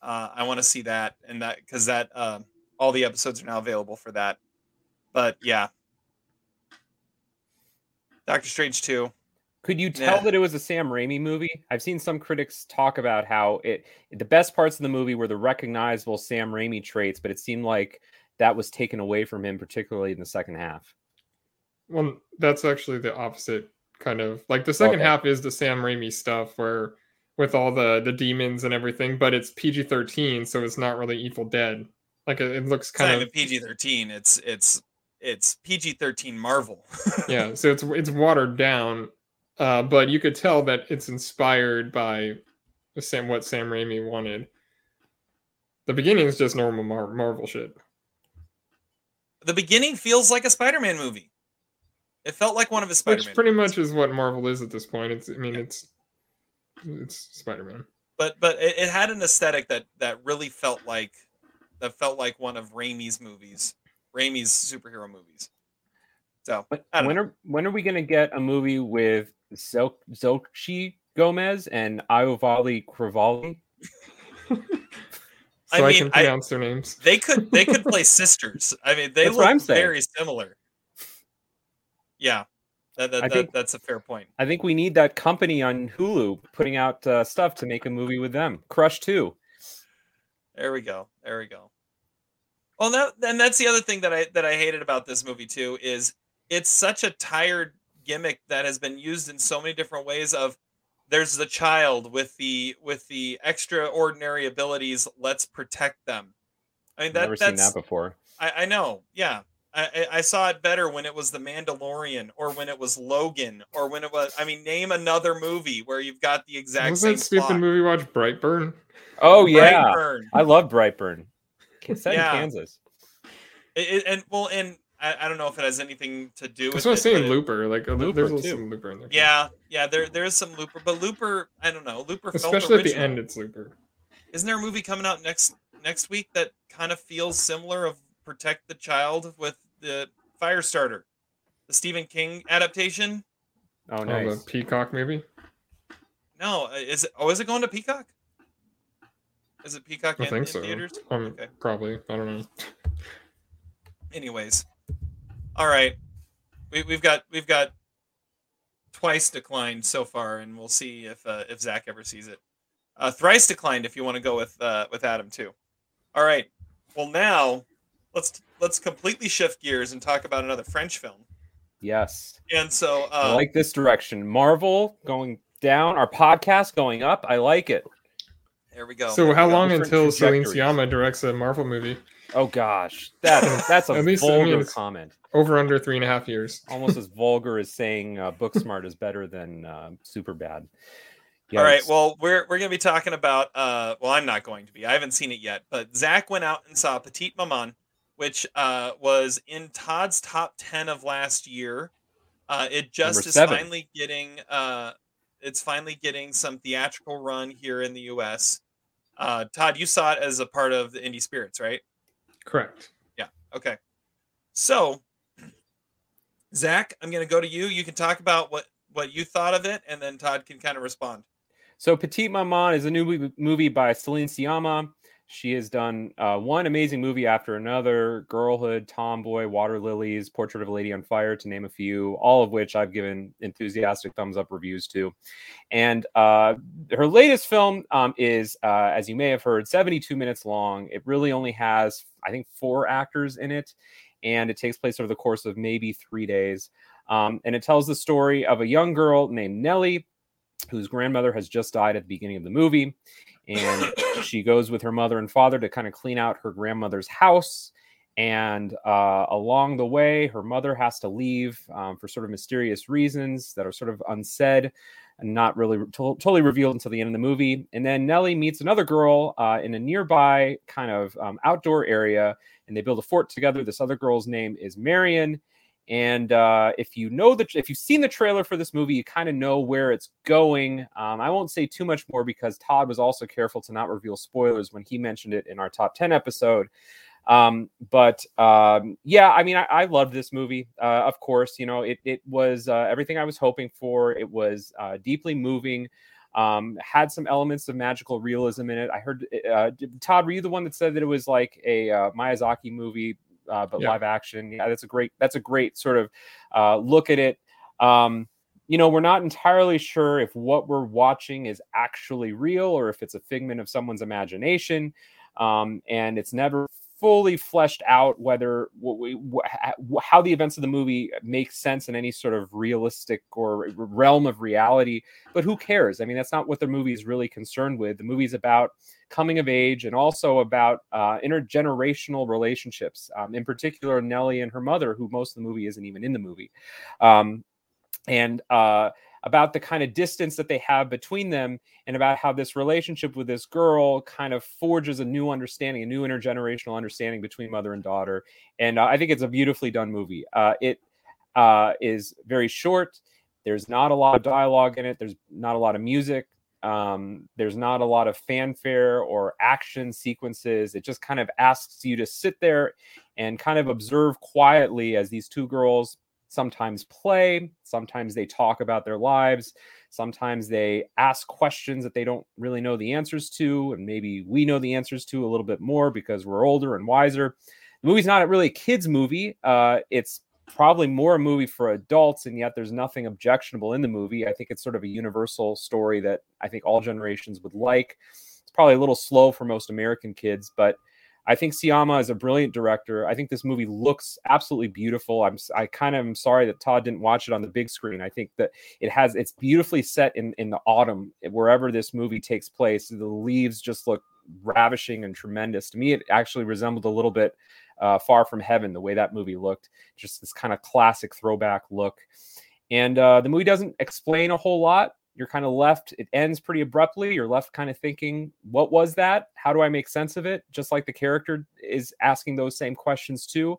Uh, I want to see that and that because that uh, all the episodes are now available for that. But yeah, Doctor Strange two. Could you tell Yeah. that it was a Sam Raimi movie? I've seen some critics talk about how it the best parts of the movie were the recognizable Sam Raimi traits, but it seemed like that was taken away from him, particularly in the second half. well, that's actually the opposite kind of like the second Okay. half is the Sam Raimi stuff where with all the the demons and everything, but it's PG 13, so it's not really Evil Dead. Like it, it looks It's not kind even of PG thirteen. It's it's it's PG thirteen Marvel. yeah, so it's it's watered down, uh, but you could tell that it's inspired by the Sam what Sam Raimi wanted. The beginning is just normal Mar- Marvel shit. the beginning feels like a Spider-Man movie. It felt like one of his Spider-Man. Which pretty movies. much is what Marvel is at this point. It's I mean it's it's Spider Man. but but it, it had an aesthetic that that really felt like that felt like one of Raimi's movies, Raimi's superhero movies. So But when know. are when are we gonna get a movie with Zol- Zolchi Gomez and Iovali Cravali? So I I, mean, can I- pronounce their names. they could they could play sisters. I mean, they That's look I'm saying. very similar. Yeah, that, that, I that- think- that's a fair point. I think we need that company on Hulu putting out uh, stuff to make a movie with them. Crush two. There we go. There we go. Well, that and that's the other thing that I that I hated about this movie too is it's such a tired gimmick that has been used in so many different ways. Of there's the child with the with the extraordinary abilities. Let's protect them. I mean I've that Never seen that's that before. I, I know. Yeah. I, I- I saw it better when it was The Mandalorian or when it was Logan or when it was, I mean, name another movie where you've got the exact was same that stupid plot. movie watch Brightburn? Oh yeah, Brightburn. I love Brightburn. It's set Yeah. in Kansas. It, it- and well, and I, I don't know if it has anything to do with I was it, saying. but it- Looper, like uh, Looper, there's too. some Looper in there. Yeah, yeah, there there is some Looper, but Looper, I don't know, Looper felt especially at the end, it's Looper. Isn't there a movie coming out next next week that kind of feels similar of Protect the Child with the Firestarter, the Stephen King adaptation? Oh nice. Oh, nice. the Peacock movie. No, uh, is it? Oh, is it going to Peacock? Is it Peacock I in, think in so. theaters? Um, Okay. probably. I don't know. Anyways, all right, we, we've got we've got twice declined so far, and we'll see if uh, if Zach ever sees it. Uh, thrice declined if you want to go with uh, with Adam too. All right. Well, now let's let's completely shift gears and talk about another French film. Yes. And so I uh, like this direction. Marvel going down, our podcast going up. I like it. There we go. So how long different until Celine trajectories. Sciamma directs a Marvel movie? Oh gosh, that's that's a At least, I mean, vulgar it's- comment. Over under three and a half years. Almost as vulgar as saying uh, Booksmart is better than uh, Superbad. All right. Well, we're we're gonna be talking about. Uh, well, I'm not going to be. I haven't seen it yet. But Zach went out and saw Petite Maman, which uh, was in Todd's top ten of last year. Uh, it just is finally getting. Uh, it's finally getting some theatrical run here in the U.S. Uh, Todd, you saw it as a part of the Indie Spirits, right? Correct. Yeah. Okay. So, Zach, I'm going to go to you. You can talk about what what you thought of it, and then Todd can kind of respond. So Petite Maman is a new movie- movie by Celine Sciamma. She has done uh, one amazing movie after another: Girlhood, Tomboy, Water Lilies, Portrait of a Lady on Fire, to name a few. All of which I've given enthusiastic thumbs up reviews to. And uh, her latest film um, is, uh, as you may have heard, 72 minutes long. It really only has, I think, four actors in it, and it takes place over the course of maybe three days. Um, and it tells the story of a young girl named Nellie whose grandmother has just died at the beginning of the movie. And she goes with her mother and father to kind of clean out her grandmother's house. And uh, along the way, her mother has to leave um, for sort of mysterious reasons that are sort of unsaid and not really to- totally revealed until the end of the movie. And then Nellie meets another girl uh, in a nearby kind of um, outdoor area, and they build a fort together. This other girl's name is Marion. And uh, if you know that, if you've seen the trailer for this movie, you kind of know where it's going. Um, I won't say too much more because Todd was also careful to not reveal spoilers when he mentioned it in our top 10 episode. Um, but um, yeah, I mean, I, I loved this movie. Uh, of course, you know, it, it was uh, everything I was hoping for. It was uh, deeply moving. Um, had some elements of magical realism in it. I heard uh, Todd, were you the one that said that it was like a uh, Miyazaki movie, uh, but Yeah. live action? Yeah, that's a great. That's a great sort of uh, look at it. Um, you know, we're not entirely sure if what we're watching is actually real or if it's a figment of someone's imagination. Um, and it's never fully fleshed out whether what we, how the events of the movie make sense in any sort of realistic or realm of reality. But who cares? I mean, that's not what the movie is really concerned with. The movie's about coming of age and also about uh, intergenerational relationships. Um, in particular, Nellie and her mother, who most of the movie isn't even in the movie. Um, and uh, about the kind of distance that they have between them, and about how this relationship with this girl kind of forges a new understanding, a new intergenerational understanding between mother and daughter. And uh, I think it's a beautifully done movie. Uh, it uh, is very short. There's not a lot of dialogue in it. There's not a lot of music. Um, there's not a lot of fanfare or action sequences. It just kind of asks you to sit there and kind of observe quietly as these two girls sometimes play, sometimes they talk about their lives, sometimes they ask questions that they don't really know the answers to, and maybe we know the answers to a little bit more because we're older and wiser. The movie's not really a kids' movie. Uh, it's probably more a movie for adults, and yet there's nothing objectionable in the movie. I think it's sort of a universal story that I think all generations would like. It's probably a little slow for most American kids, but I think Sciamma is a brilliant director. I think this movie looks absolutely beautiful. I'm I kind of am sorry that Todd didn't watch it on the big screen. I think that it has it's beautifully set in in the autumn wherever this movie takes place. The leaves just look ravishing and tremendous. To me, it actually resembled a little bit uh, Far From Heaven, the way that movie looked. Just this kind of classic throwback look. And uh, the movie doesn't explain a whole lot. You're kind of left, it ends pretty abruptly. You're left kind of thinking, what was that? How do I make sense of it? Just like the character is asking those same questions too.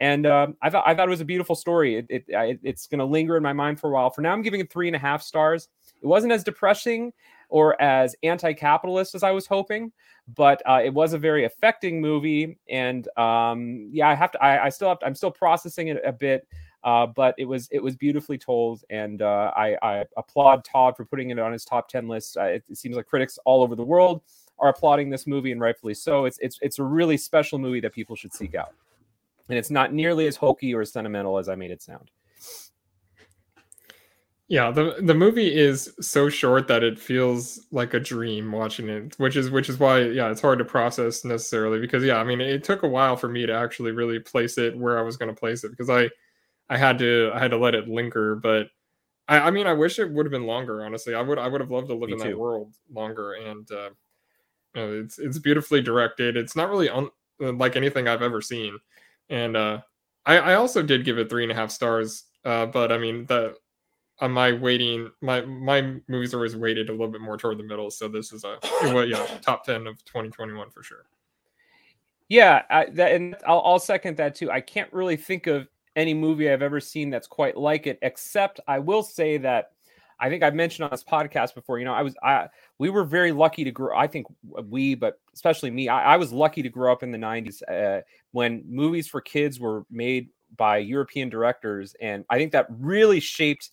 And um, I thought I thought it was a beautiful story. It, it, it's going to linger in my mind for a while. For now, I'm giving it three and a half stars. It wasn't as depressing or as anti-capitalist as I was hoping, but uh, it was a very affecting movie. And um, yeah, I have to. I, I still have. To, I'm still processing it a bit. Uh, but it was it was beautifully told, and uh, I, I applaud Todd for putting it on his top ten list. Uh, it, it seems like critics all over the world are applauding this movie, and rightfully so. It's it's it's a really special movie that people should seek out, and it's not nearly as hokey or as sentimental as I made it sound. Yeah, the the movie is so short that it feels like a dream watching it, which is which is why yeah, it's hard to process necessarily because yeah, I mean, it took a while for me to actually really place it where I was going to place it because I I had to I had to let it linger, but I I mean, I wish it would have been longer, honestly. I would I would have loved to live Me in too. that world longer and uh you know, it's it's beautifully directed. It's not really un, uh, like anything I've ever seen. And uh I I also did give it three and a half stars. Uh but I mean the on my weighting my my movies are always weighted a little bit more toward the middle so this is a well yeah top 10 of 2021 for sure Yeah, I, that, and I'll, I'll second that too. I can't really think of any movie I've ever seen that's quite like it, except I will say that I think I've mentioned on this podcast before. You know, I was I we were very lucky to grow. I think we, but especially me, I, I was lucky to grow up in the '90s uh, when movies for kids were made by European directors, and I think that really shaped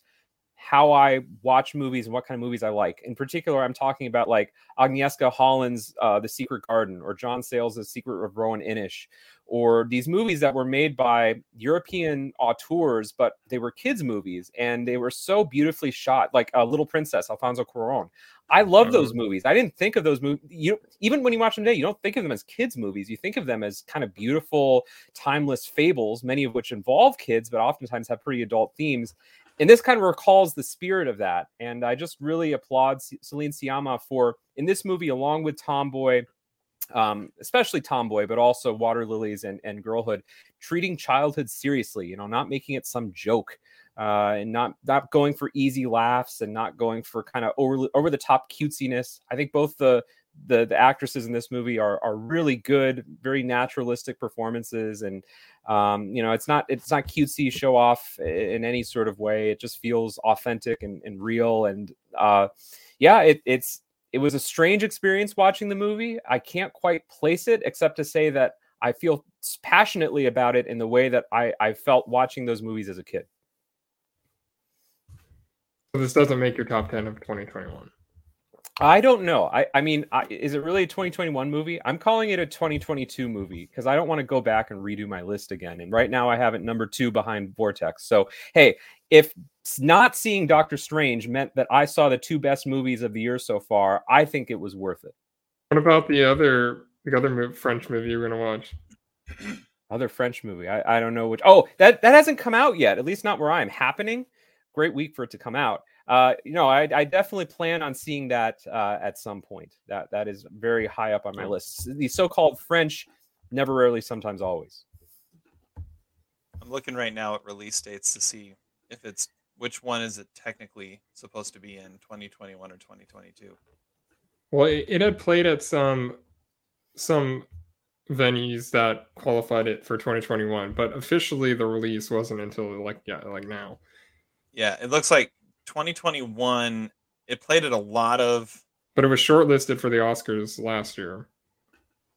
how I watch movies and what kind of movies I like. In particular, I'm talking about like Agnieszka Holland's uh, The Secret Garden or John Sayles' Secret of Roan Inish, or these movies that were made by European auteurs, but they were kids' movies and they were so beautifully shot, like uh, Little Princess, Alfonso Cuarón. I love those movies. I didn't think of those movies. You even when you watch them today, you don't think of them as kids' movies. You think of them as kind of beautiful, timeless fables, many of which involve kids, but oftentimes have pretty adult themes and this kind of recalls the spirit of that. And I just really applaud Celine Sciamma for in this movie, along with Tomboy, um, especially Tomboy, but also Water Lilies and, and Girlhood, treating childhood seriously. You know, not making it some joke. Uh, and not not going for easy laughs and not going for kind of over over the top cutesiness. I think both the the the actresses in this movie are are really good, very naturalistic performances, and um, you know it's not it's not cutesy show off in any sort of way. It just feels authentic and, and real, and uh, yeah, it, it's it was a strange experience watching the movie. I can't quite place it except to say that I feel passionately about it in the way that I I felt watching those movies as a kid. so this doesn't make your top 10 of 2021 I don't know. I, I mean, I, is it really a 2021 movie? I'm calling it a 2022 movie because I don't want to go back and redo my list again. And right now I have it number two behind Vortex. So, hey, if not seeing Doctor Strange meant that I saw the two best movies of the year so far, I think it was worth it. what about the other the other french movie you're gonna watch Other French movie. I, I don't know which. Oh, that, that hasn't come out yet, at least not where I am. Happening. Great week for it to come out. Uh, you know, I, I definitely plan on seeing that uh, at some point. That that is very high up on my list. The so-called French, never, rarely, sometimes, always. I'm looking right now at release dates to see if it's which one is it technically supposed to be in 2021 or 2022. well it, it had played at some some venues that qualified it for 2021 but officially the release wasn't until like yeah like now Yeah, it looks like 2021. It played at a lot of but it was shortlisted for the oscars last year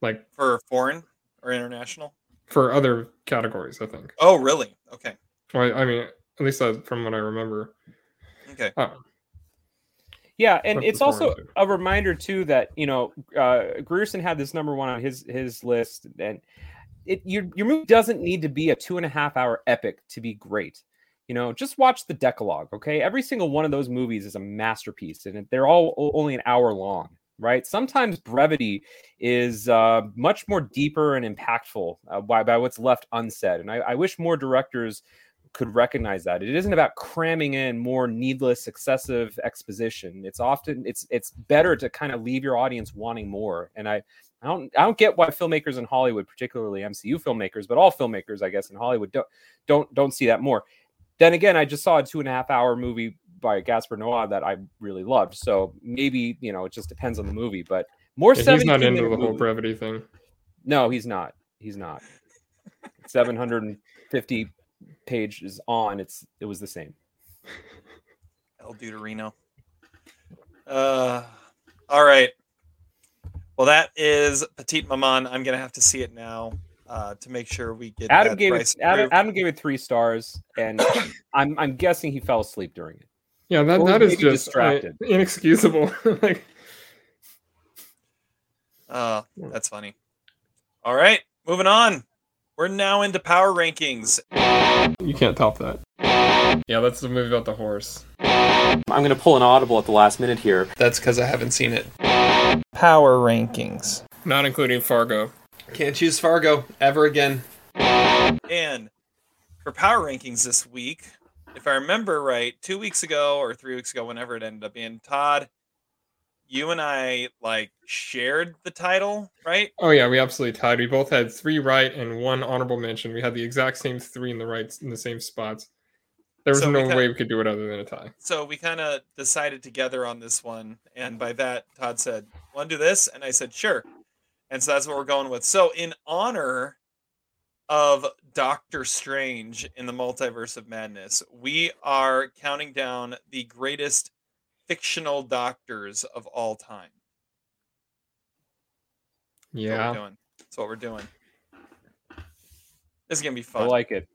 like for foreign or international. for other categories i think Oh, really? Okay. well, i mean at least that's from what i remember Okay. uh, Yeah, and it's also foreign a reminder too that you know uh, Grierson had this number one on his his list, and it your your movie doesn't need to be a two and a half hour epic to be great. You know, just watch the Decalogue. Okay, every single one of those movies is a masterpiece, and they're all only an hour long. Right? Sometimes brevity is uh, much more deeper and impactful uh, by, by what's left unsaid, and I, I wish more directors could recognize that it isn't about cramming in more needless excessive exposition it's often it's it's better to kind of leave your audience wanting more and i i don't i don't get why filmmakers in hollywood particularly mcu filmmakers but all filmmakers i guess in hollywood don't don't don't see that more then again i just saw a two and a half hour movie by Gaspar Noé that i really loved so maybe you know it just depends on the movie but more yeah, he's not 17 into minute the whole movies- brevity thing no, he's not. He's not. 750 pages on. It's it was the same. El Deuterino. Uh, all right. Well, that is Petite Maman. I'm gonna have to see it now uh, to make sure we get. Adam that gave it Adam. Adam gave it three stars, and I'm I'm guessing he fell asleep during it. yeah that, Or that is maybe just uh, distracted. inexcusable like Uh, that's funny. All right, moving on. We're now into power rankings. you can't top that Yeah, that's the movie about the horse. I'm going to pull an audible at the last minute here. That's because I haven't seen it. Power rankings. Not including Fargo. Can't choose Fargo ever again. And for power rankings this week, if I remember right, two weeks ago or three weeks ago, whenever it ended up being, Todd, you and I like shared the title, right? Oh yeah, we absolutely tied. We both had three right and one honorable mention. We had the exact same three in the right in the same spots. There was So we no kinda- way we could do it other than a tie. So we kind of decided together on this one, and by that, Todd said, "Want to do this?" And I said, "Sure." And so that's what we're going with. So in honor of Doctor Strange in the Multiverse of Madness, we are counting down the greatest fictional doctors of all time. That's what Yeah. we're doing. That's what we're doing. This is gonna be fun. I like it.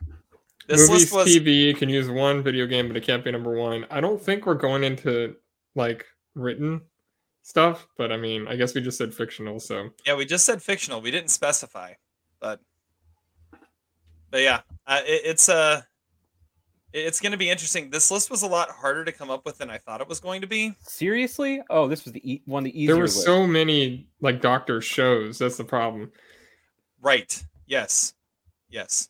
this Movies, list was TV can use one video game, but it can't be number one. I don't think we're going into like written stuff, but I mean, I guess we just said fictional, so Yeah, we just said fictional. We didn't specify, but but yeah, uh, it, it's uh it's going to be interesting. This list was a lot harder to come up with than I thought it was going to be. Seriously? Oh, this was the e- one of the easier. there were lists. so many like doctor shows. That's the problem. Right. Yes. Yes.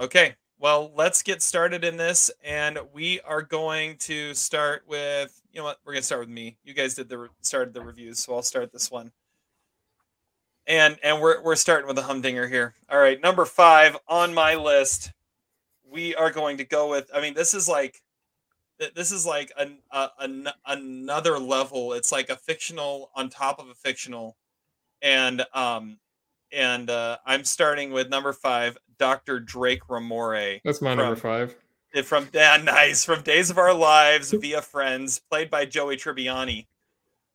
Okay. Well, let's get started in this, and we are going to start with you know what we're going to start with me. You guys did the started the reviews, so I'll start this one. And and we're we're starting with a humdinger here. All right, number five on my list. We are going to go with. I mean, this is like this is like an, a, an, another level. It's like a fictional on top of a fictional, and um, and uh, I'm starting with number five, Dr. Drake Ramoray. That's my from, number five. eh, From yeah, nice from Days of Our Lives via Friends, played by Joey Tribbiani.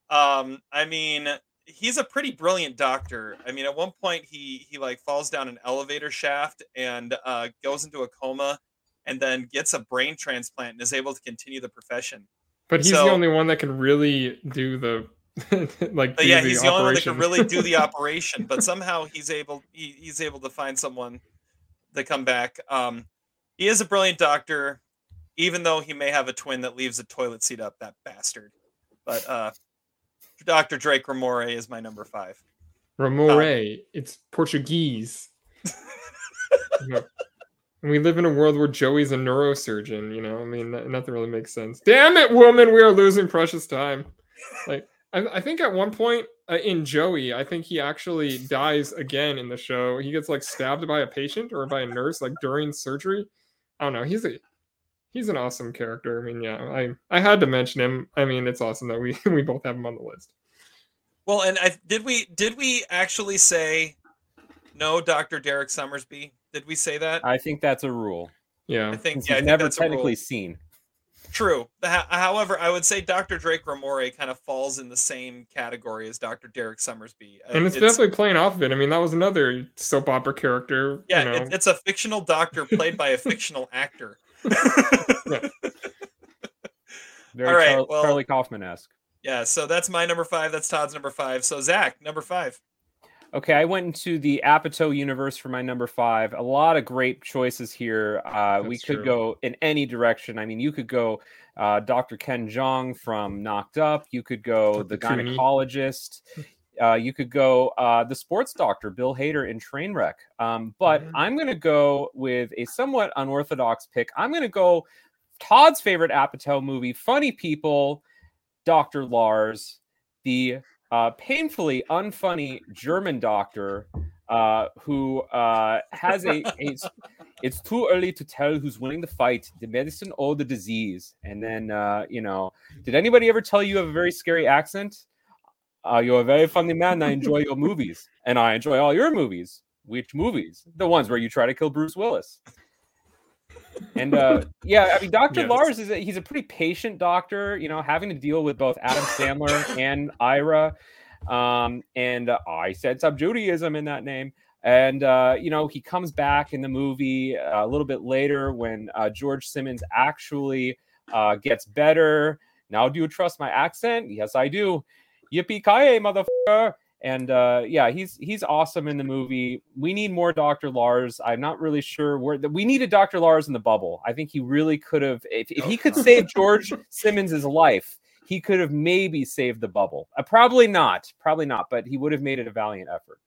Um, I mean, he's a pretty brilliant doctor. I mean, at one point he he like falls down an elevator shaft and uh, goes into a coma, and then gets a brain transplant and is able to continue the profession. But he's So- the only one that can really do the like. Do yeah, he's the only one that can really do the operation. But somehow he's able he, he's able to find someone to come back. Um, he is a brilliant doctor, even though he may have a twin that leaves a toilet seat up. That bastard. But uh, Doctor Drake Ramoray is my number five. Ramoray. it's Portuguese. You know, and we live in a world where Joey's a neurosurgeon. You know, I mean, nothing really makes sense. Damn it, woman, we are losing precious time. Like, I, I think at one point uh, in Joey, I think he actually dies again in the show. He gets like stabbed by a patient or by a nurse, like during surgery. I don't know. He's a he's an awesome character. I mean, yeah, I I had to mention him. I mean, it's awesome that we we both have him on the list. Well, and I did we did we actually say no, Doctor Derek Summersby? Did we say that? I think that's a rule. Yeah, I think Since yeah, I he's think never that's a rule. technically seen. True. However, I would say Dr. Drake Ramoray kind of falls in the same category as Dr. Derek Summersby. Uh, and it's, definitely playing off of it. I mean, that was another soap opera character. yeah, you know. it- it's a fictional doctor played by a fictional actor. Very All right, Char- well- Charlie Kaufman esque. Yeah, so that's my number five. That's Todd's number five. So Zach, number five. Okay, I went into the Apatow universe for my number five. A lot of great choices here. Uh, we could true. go in any direction. I mean, you could go uh, Dr. Ken Jeong from Knocked Up. You could go the gynecologist. Uh, you could go uh, the sports doctor, Bill Hader in Trainwreck. Um, but Mhm. I'm going to go with a somewhat unorthodox pick. I'm going to go Todd's favorite Apatow movie, Funny People, Dr. Lars, the uh, painfully unfunny German doctor uh, who uh, has a, a. It's too early to tell who's winning the fight, the medicine or the disease. And then, uh, you know, did anybody ever tell you you have a very scary accent? Uh, you're a very funny man. I enjoy your movies, and I enjoy all your movies. Which movies? The ones where you try to kill Bruce Willis. And uh, yeah, I mean, Doctor Yes. Lars is a, he's a pretty patient doctor. You know, having to deal with both Adam Sandler and Ira. Um, and uh, I said some Judaism in that name. And uh, you know, he comes back in the movie uh, a little bit later when uh, George Simmons actually uh, gets better. Now, do you trust my accent? Yes, I do. Yippee ki motherfucker! And uh, yeah, he's he's awesome in the movie. We need more Dr. Lars. I'm not really sure where we needed Dr. Lars in the bubble. I think he really could have if, if he could save George Simmons's life, he could have maybe saved the bubble. Uh, probably not, probably not, but he would have made it a valiant effort.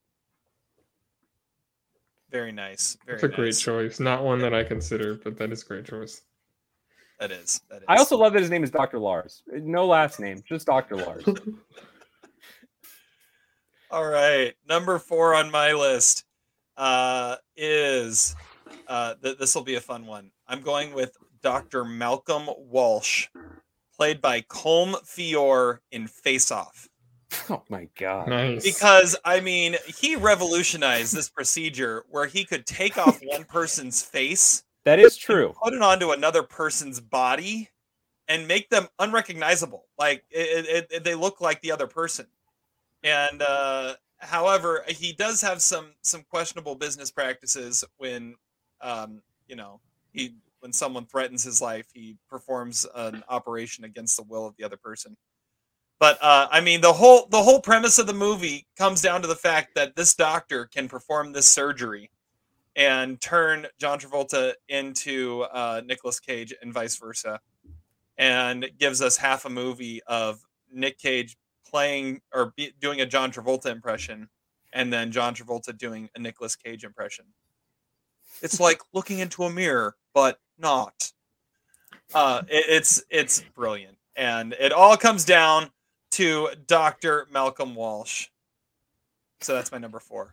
Very nice. Very That's a great choice. Not one that I consider, but that is a great choice. That is. That is. I also love that his name is Dr. Lars. No last name, just Dr. Lars. All right, number four on my list uh, is uh, th- this will be a fun one. I'm going with Dr. Malcolm Walsh, played by Colm Feore in Face Off. oh my god. Nice. Because I mean, he revolutionized this procedure where he could take off one person's face, That is true. put it onto another person's body, and make them unrecognizable. Like it, it, it- they look like the other person. And uh, however, he does have some some questionable business practices when, um, you know, he when someone threatens his life, he performs an operation against the will of the other person. But uh, I mean, the whole the whole premise of the movie comes down to the fact that this doctor can perform this surgery and turn John Travolta into uh, Cage and vice versa, and gives us half a movie of Nick Cage playing or be, doing a John Travolta impression, and then John Travolta doing a Nicolas Cage impression. It's like looking into a mirror, but not. Uh, it- it's it's brilliant, and it all comes down to Doctor Malcolm Walsh. So that's my number four.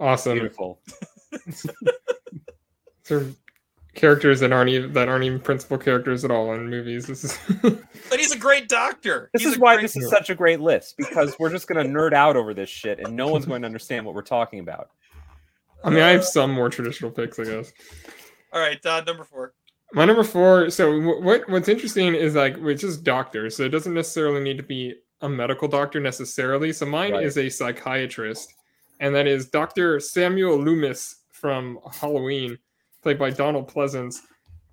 Awesome. Beautiful. Sort of characters that aren't even that aren't even principal characters at all in movies. This is But he's a great doctor. This He's is why great- this is such a great list because we're just going to nerd out over this shit and no one's going to understand what we're talking about. I mean, I have some more traditional picks, I guess. All right, uh, number four. My number four. So wh- what what's interesting is like which is doctors. So it doesn't necessarily need to be a medical doctor necessarily. So mine Right. is a psychiatrist, and that is Doctor Samuel Loomis from Halloween, played by Donald Pleasence.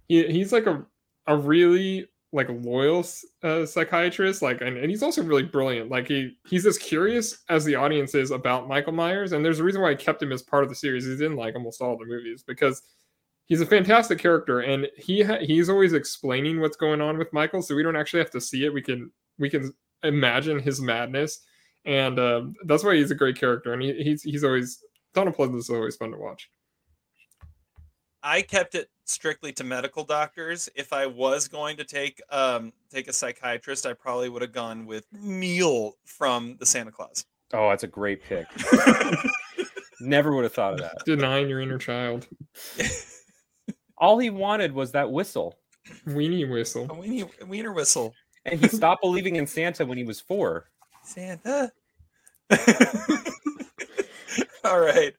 He, he's like a a really like loyal uh, psychiatrist like and, and he's also really brilliant. Like he he's as curious as the audience is about michael myers and there's a reason why i kept him as part of the series. He's in like almost all the movies because he's a fantastic character and he ha- he's always explaining what's going on with michael so we don't actually have to see it. We can we can imagine his madness and um, that's why he's a great character and he, he's he's always donald pleasence is always fun to watch I kept it strictly to medical doctors. If I was going to take um take a psychiatrist, I probably would have gone with Neil from the Santa Claus. Oh, that's a great pick. Never would have thought of that. denying your inner child All he wanted was that whistle. weenie whistle A weenie, wiener whistle. And he stopped believing in Santa when he was four. Santa. All right.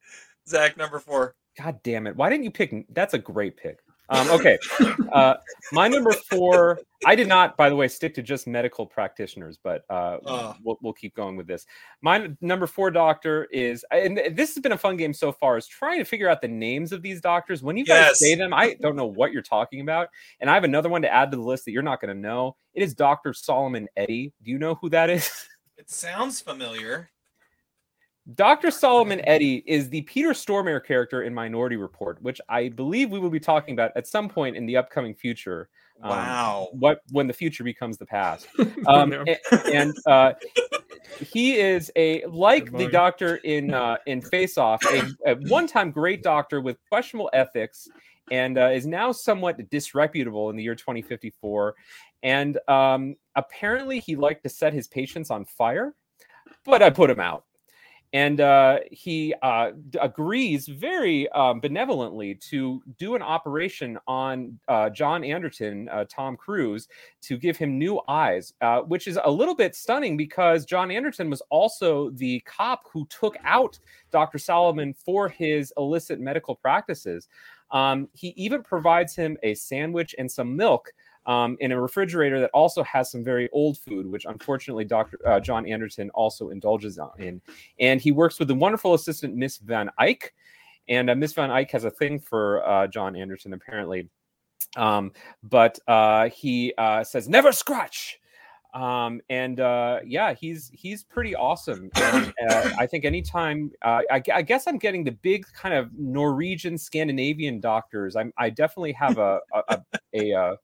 Zach, number four. God damn it. Why didn't you pick? That's a great pick. Um, okay. Uh, my number four, I did not, by the way, stick to just medical practitioners, but uh, Oh. we'll, we'll keep going with this. My number four doctor is, and this has been a fun game so far, is trying to figure out the names of these doctors. When you guys Yes. say them, I don't know what you're talking about. And I have another one to add to the list that you're not going to know. It is Dr. Solomon Eddie. Do you know who that is? It sounds familiar. Dr. Solomon Eddie is the Peter Stormare character in Minority Report, which I believe we will be talking about at some point in the upcoming future. Um, Wow. what when the future becomes the past. Um, No. a- and uh, he is a like the doctor in uh, in Face Off, a, a one-time great doctor with questionable ethics, and uh, is now somewhat disreputable in the year 2054. And um, apparently, he liked to set his patients on fire, but I put him out. And uh, he uh, agrees very um, benevolently to do an operation on uh, John Anderton, uh, Tom Cruise, to give him new eyes, uh, which is a little bit stunning because John Anderton was also the cop who took out Dr. Solomon for his illicit medical practices. Um, he even provides him a sandwich and some milk um, in a refrigerator that also has some very old food, which unfortunately Dr. Uh, John Anderton also indulges in. And he works with the wonderful assistant Miss Van Eyck. And uh, Miss Van Eyck has a thing for uh, John Anderton, apparently. Um, but uh, he uh, says, never scratch. Um, and uh, yeah, he's he's pretty awesome. And, uh, I think anytime uh, I, I guess I'm getting the big kind of Norwegian Scandinavian doctors. I'm I definitely have a a, a, a,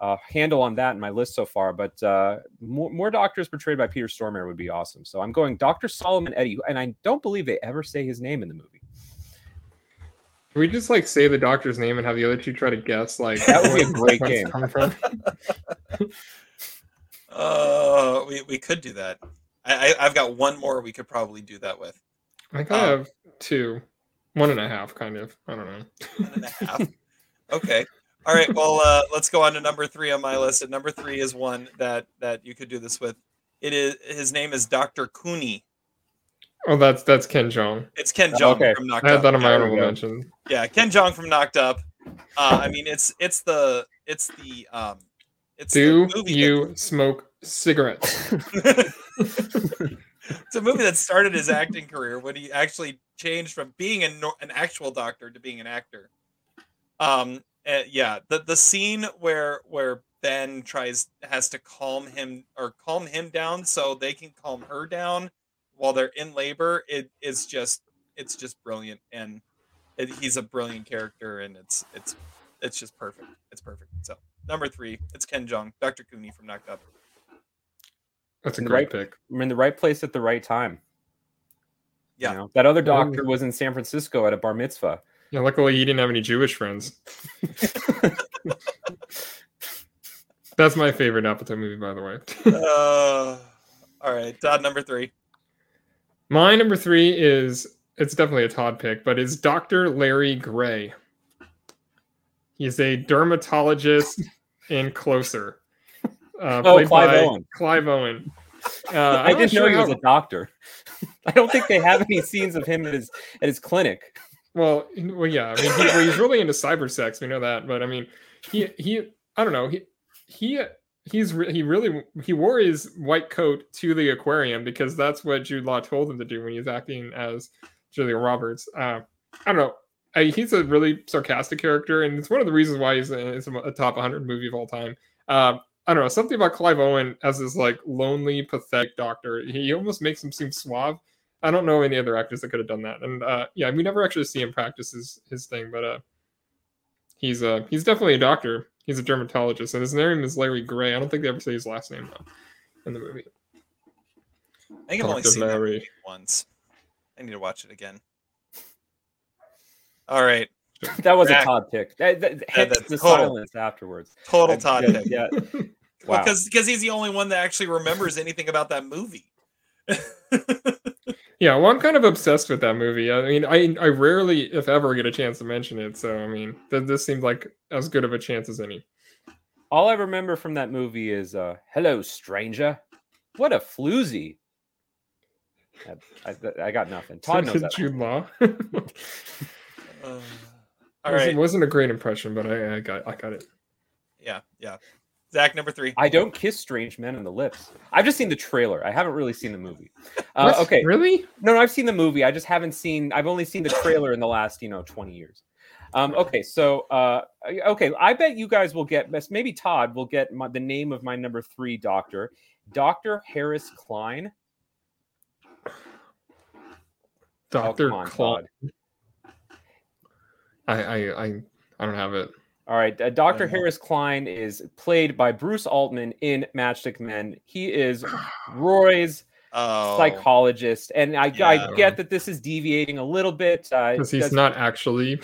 uh, handle on that in my list so far. But uh, more more doctors portrayed by Peter Stormare would be awesome. So I'm going Doctor Solomon Eddie, and I don't believe they ever say his name in the movie. Can we just like say the doctor's name and have the other two try to guess? Like That would be a great game. coming from? Uh, we, we could do that. I, I I've got one more we could probably do that with. I think I Um, have two, one and a half, kind of. I don't know. One and a half. Okay. All right. Well, uh, let's go on to number three on my list. And number three is one that that you could do this with. It is his name is Doctor Kuni. Oh, that's that's Ken Jeong. It's Ken Jeong Okay. from Knocked Up. I had Up. that on my honorable go. mention. Yeah, Ken Jeong from Knocked Up. Uh, I mean, it's it's the it's the um, it's Do the movie you smoke cigarettes? it's a movie that started his acting career when he actually changed from being a, nor- an actual doctor to being an actor. Um, uh, yeah, the the scene where where Ben tries has to calm him or calm him down so they can calm her down while they're in labor. It is just it's just brilliant, and it, he's a brilliant character, and it's it's it's just perfect. It's perfect. So number three, it's Ken Jeong, Dr. Kuni from Knocked Up. That's a Right. great pick. We're in the right place at the right time. Yeah. You know, that other doctor was in San Francisco at a bar mitzvah. Yeah, luckily he didn't have any Jewish friends. That's my favorite Apatow movie, by the way. uh, all right, Todd, number three. My number three is it's definitely a Todd pick, but it's Dr. Larry Gray. He's a dermatologist in Closer. Uh, Oh, Clive Owen. Clive Owen. Uh, I I'm didn't know sure he was how- a doctor. I don't think they have any scenes of him at his at his clinic. Well, well, yeah. I mean, he, well, he's really into cyber sex. We know that, but I mean, he he. I don't know. He he he's re- he really he wore his white coat to the aquarium because that's what Jude Law told him to do when he was acting as Julia Roberts. Uh, I don't know. I, he's a really sarcastic character, and it's one of the reasons why he's a, a top 100 movie of all time. Um, I don't know something about Clive Owen as this like lonely, pathetic doctor. He almost makes him seem suave. I don't know any other actors that could have done that. And uh, yeah, we never actually see him practice his, his thing, but uh, he's uh he's definitely a doctor. He's a dermatologist, and his name is Larry Gray. I don't think they ever say his last name though in the movie. I think I've only Dr. seen that Larry. movie once. I need to watch it again. All right, That was Zach. a Todd pick. That, that, hence that's the total- silence afterwards. total Todd yeah, pick. Yeah. Wow. Because because he's the only one that actually remembers anything about that movie. Yeah, well, I'm kind of obsessed with that movie. I mean, I I rarely, if ever, get a chance to mention it. So I mean, th- this seemed like as good of a chance as any. All I remember from that movie is uh, "Hello, stranger." What a floozy! I, I, I got nothing. Todd knows that. Jude Law. Uh, all It wasn't a great impression, but I, I got I got it. yeah, yeah. Zach, number three. I don't kiss strange men on the lips. I've just seen the trailer. I haven't really seen the movie. Uh, okay, really? no, no, I've seen the movie. I just haven't seen. I've only seen the trailer in the last, you know, twenty years. Um, okay, so uh, okay, I bet you guys will get. Maybe Todd will get my, the name of my number three doctor, Doctor Harris Klein. Oh, Doctor come on, Claude. I, I I I don't have it. All right, uh, Dr. know. Harris Klein is played by Bruce Altman in Matchstick Men. He is Roy's Oh, psychologist, and I, Yeah. I get that this is deviating a little bit. Uh, Because he's not actually.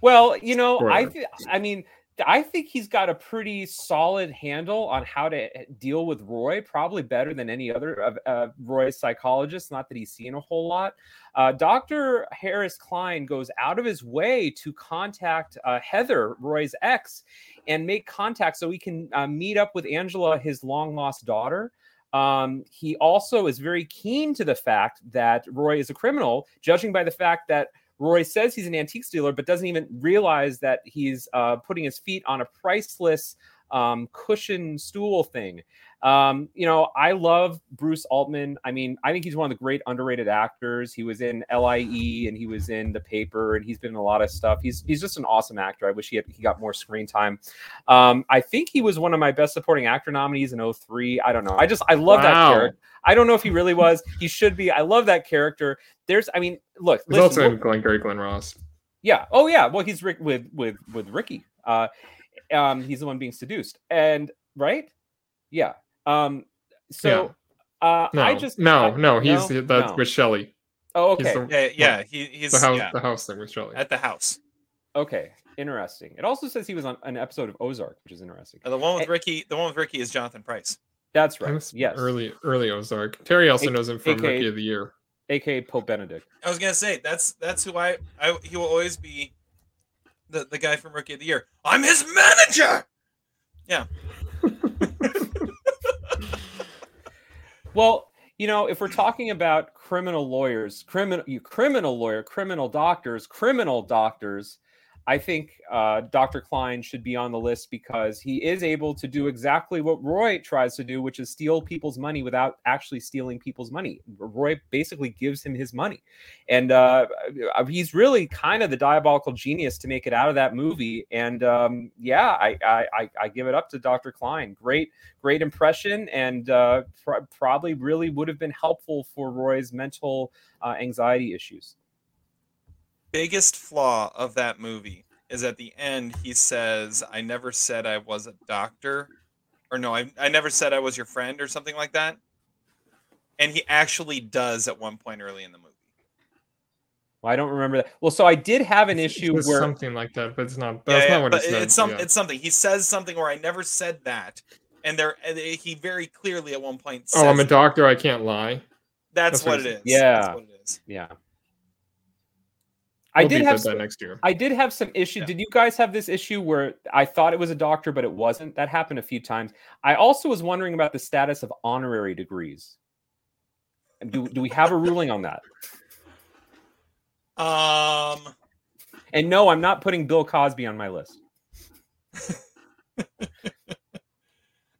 well, you know, I th- I mean, I think he's got a pretty solid handle on how to eh, deal with Roy, probably better than any other of uh, Roy's psychologists. Not that he's seen a whole lot. Uh, Dr. Harris Klein goes out of his way to contact uh, Heather, Roy's ex, and make contact so he can uh, meet up with Angela, his long lost daughter. Um, he also is very keen to the fact that Roy is a criminal, judging by the fact that Roy says he's an antique dealer, but doesn't even realize that he's uh, putting his feet on a priceless um, cushion stool thing. Um, you know, I love Bruce Altman. I mean, I think he's one of the great underrated actors. He was in LIE and he was in The Paper and he's been in a lot of stuff. He's he's just an awesome actor. I wish he had he got more screen time. Um, I think he was one of my best supporting actor nominees in 03. I don't know. I just I love that character. I don't know if he really was. He should be. I love that character. There's, I mean, look, He's listen, also in Glengarry Glen Ross. yeah. Oh yeah. Well, he's Rick with with with Ricky. Uh, um, he's the one being seduced, and right? Yeah. Um. So, uh, No, I just no, I- no. He's no? that's No. with Shelley. Oh, okay. the- Yeah, yeah. He, he's the house, yeah, the house thing with Shelley. at the house. Okay. Interesting. It also says he was on an episode of Ozark, which is interesting. Uh, The one with. Ricky, the one with Ricky is Jonathan Pryce. That's That right. was Yes. early, early Ozark. Terry also A- knows him from AKA Rookie of the Year. AKA Pope Benedict. I was gonna say that's that's who I, I he will always be the the guy from Rookie of the Year. I'm his manager. Yeah. Well, you know, if we're talking about criminal lawyers, criminal you criminal lawyer, criminal doctors, criminal doctors, I think uh, Dr. Klein should be on the list because he is able to do exactly what Roy tries to do, which is steal people's money without actually stealing people's money. Roy basically gives him his money, and uh, he's really kind of the diabolical genius to make it out of that movie. And um, yeah, I, I I I give it up to Dr. Klein. Great great impression and uh, pr- probably really would have been helpful for Roy's mental uh, anxiety issues. Biggest flaw of that movie is at the end he says, "I never said I was a doctor," or no, I I never said I was your friend or something like that. And he actually does at one point early in the movie. Well, I don't remember that. Well, so I did have an issue It's where something like that, but it's not. Yeah, That's yeah, not what but it it's some yeah. it's something. He says something where I never said that, and there and he very clearly at one point. oh, I'm a says- doctor. I can't lie. That's, that's what what it he is. Yeah. That's what it is. yeah. I Hope did have did that some, next year. I did have some issue. Yeah. Did you guys have this issue where I thought it was a doctor but it wasn't? That happened a few times. I also was wondering about the status of honorary degrees. Do, do we have a ruling on that? Um, And no, I'm not putting Bill Cosby on my list.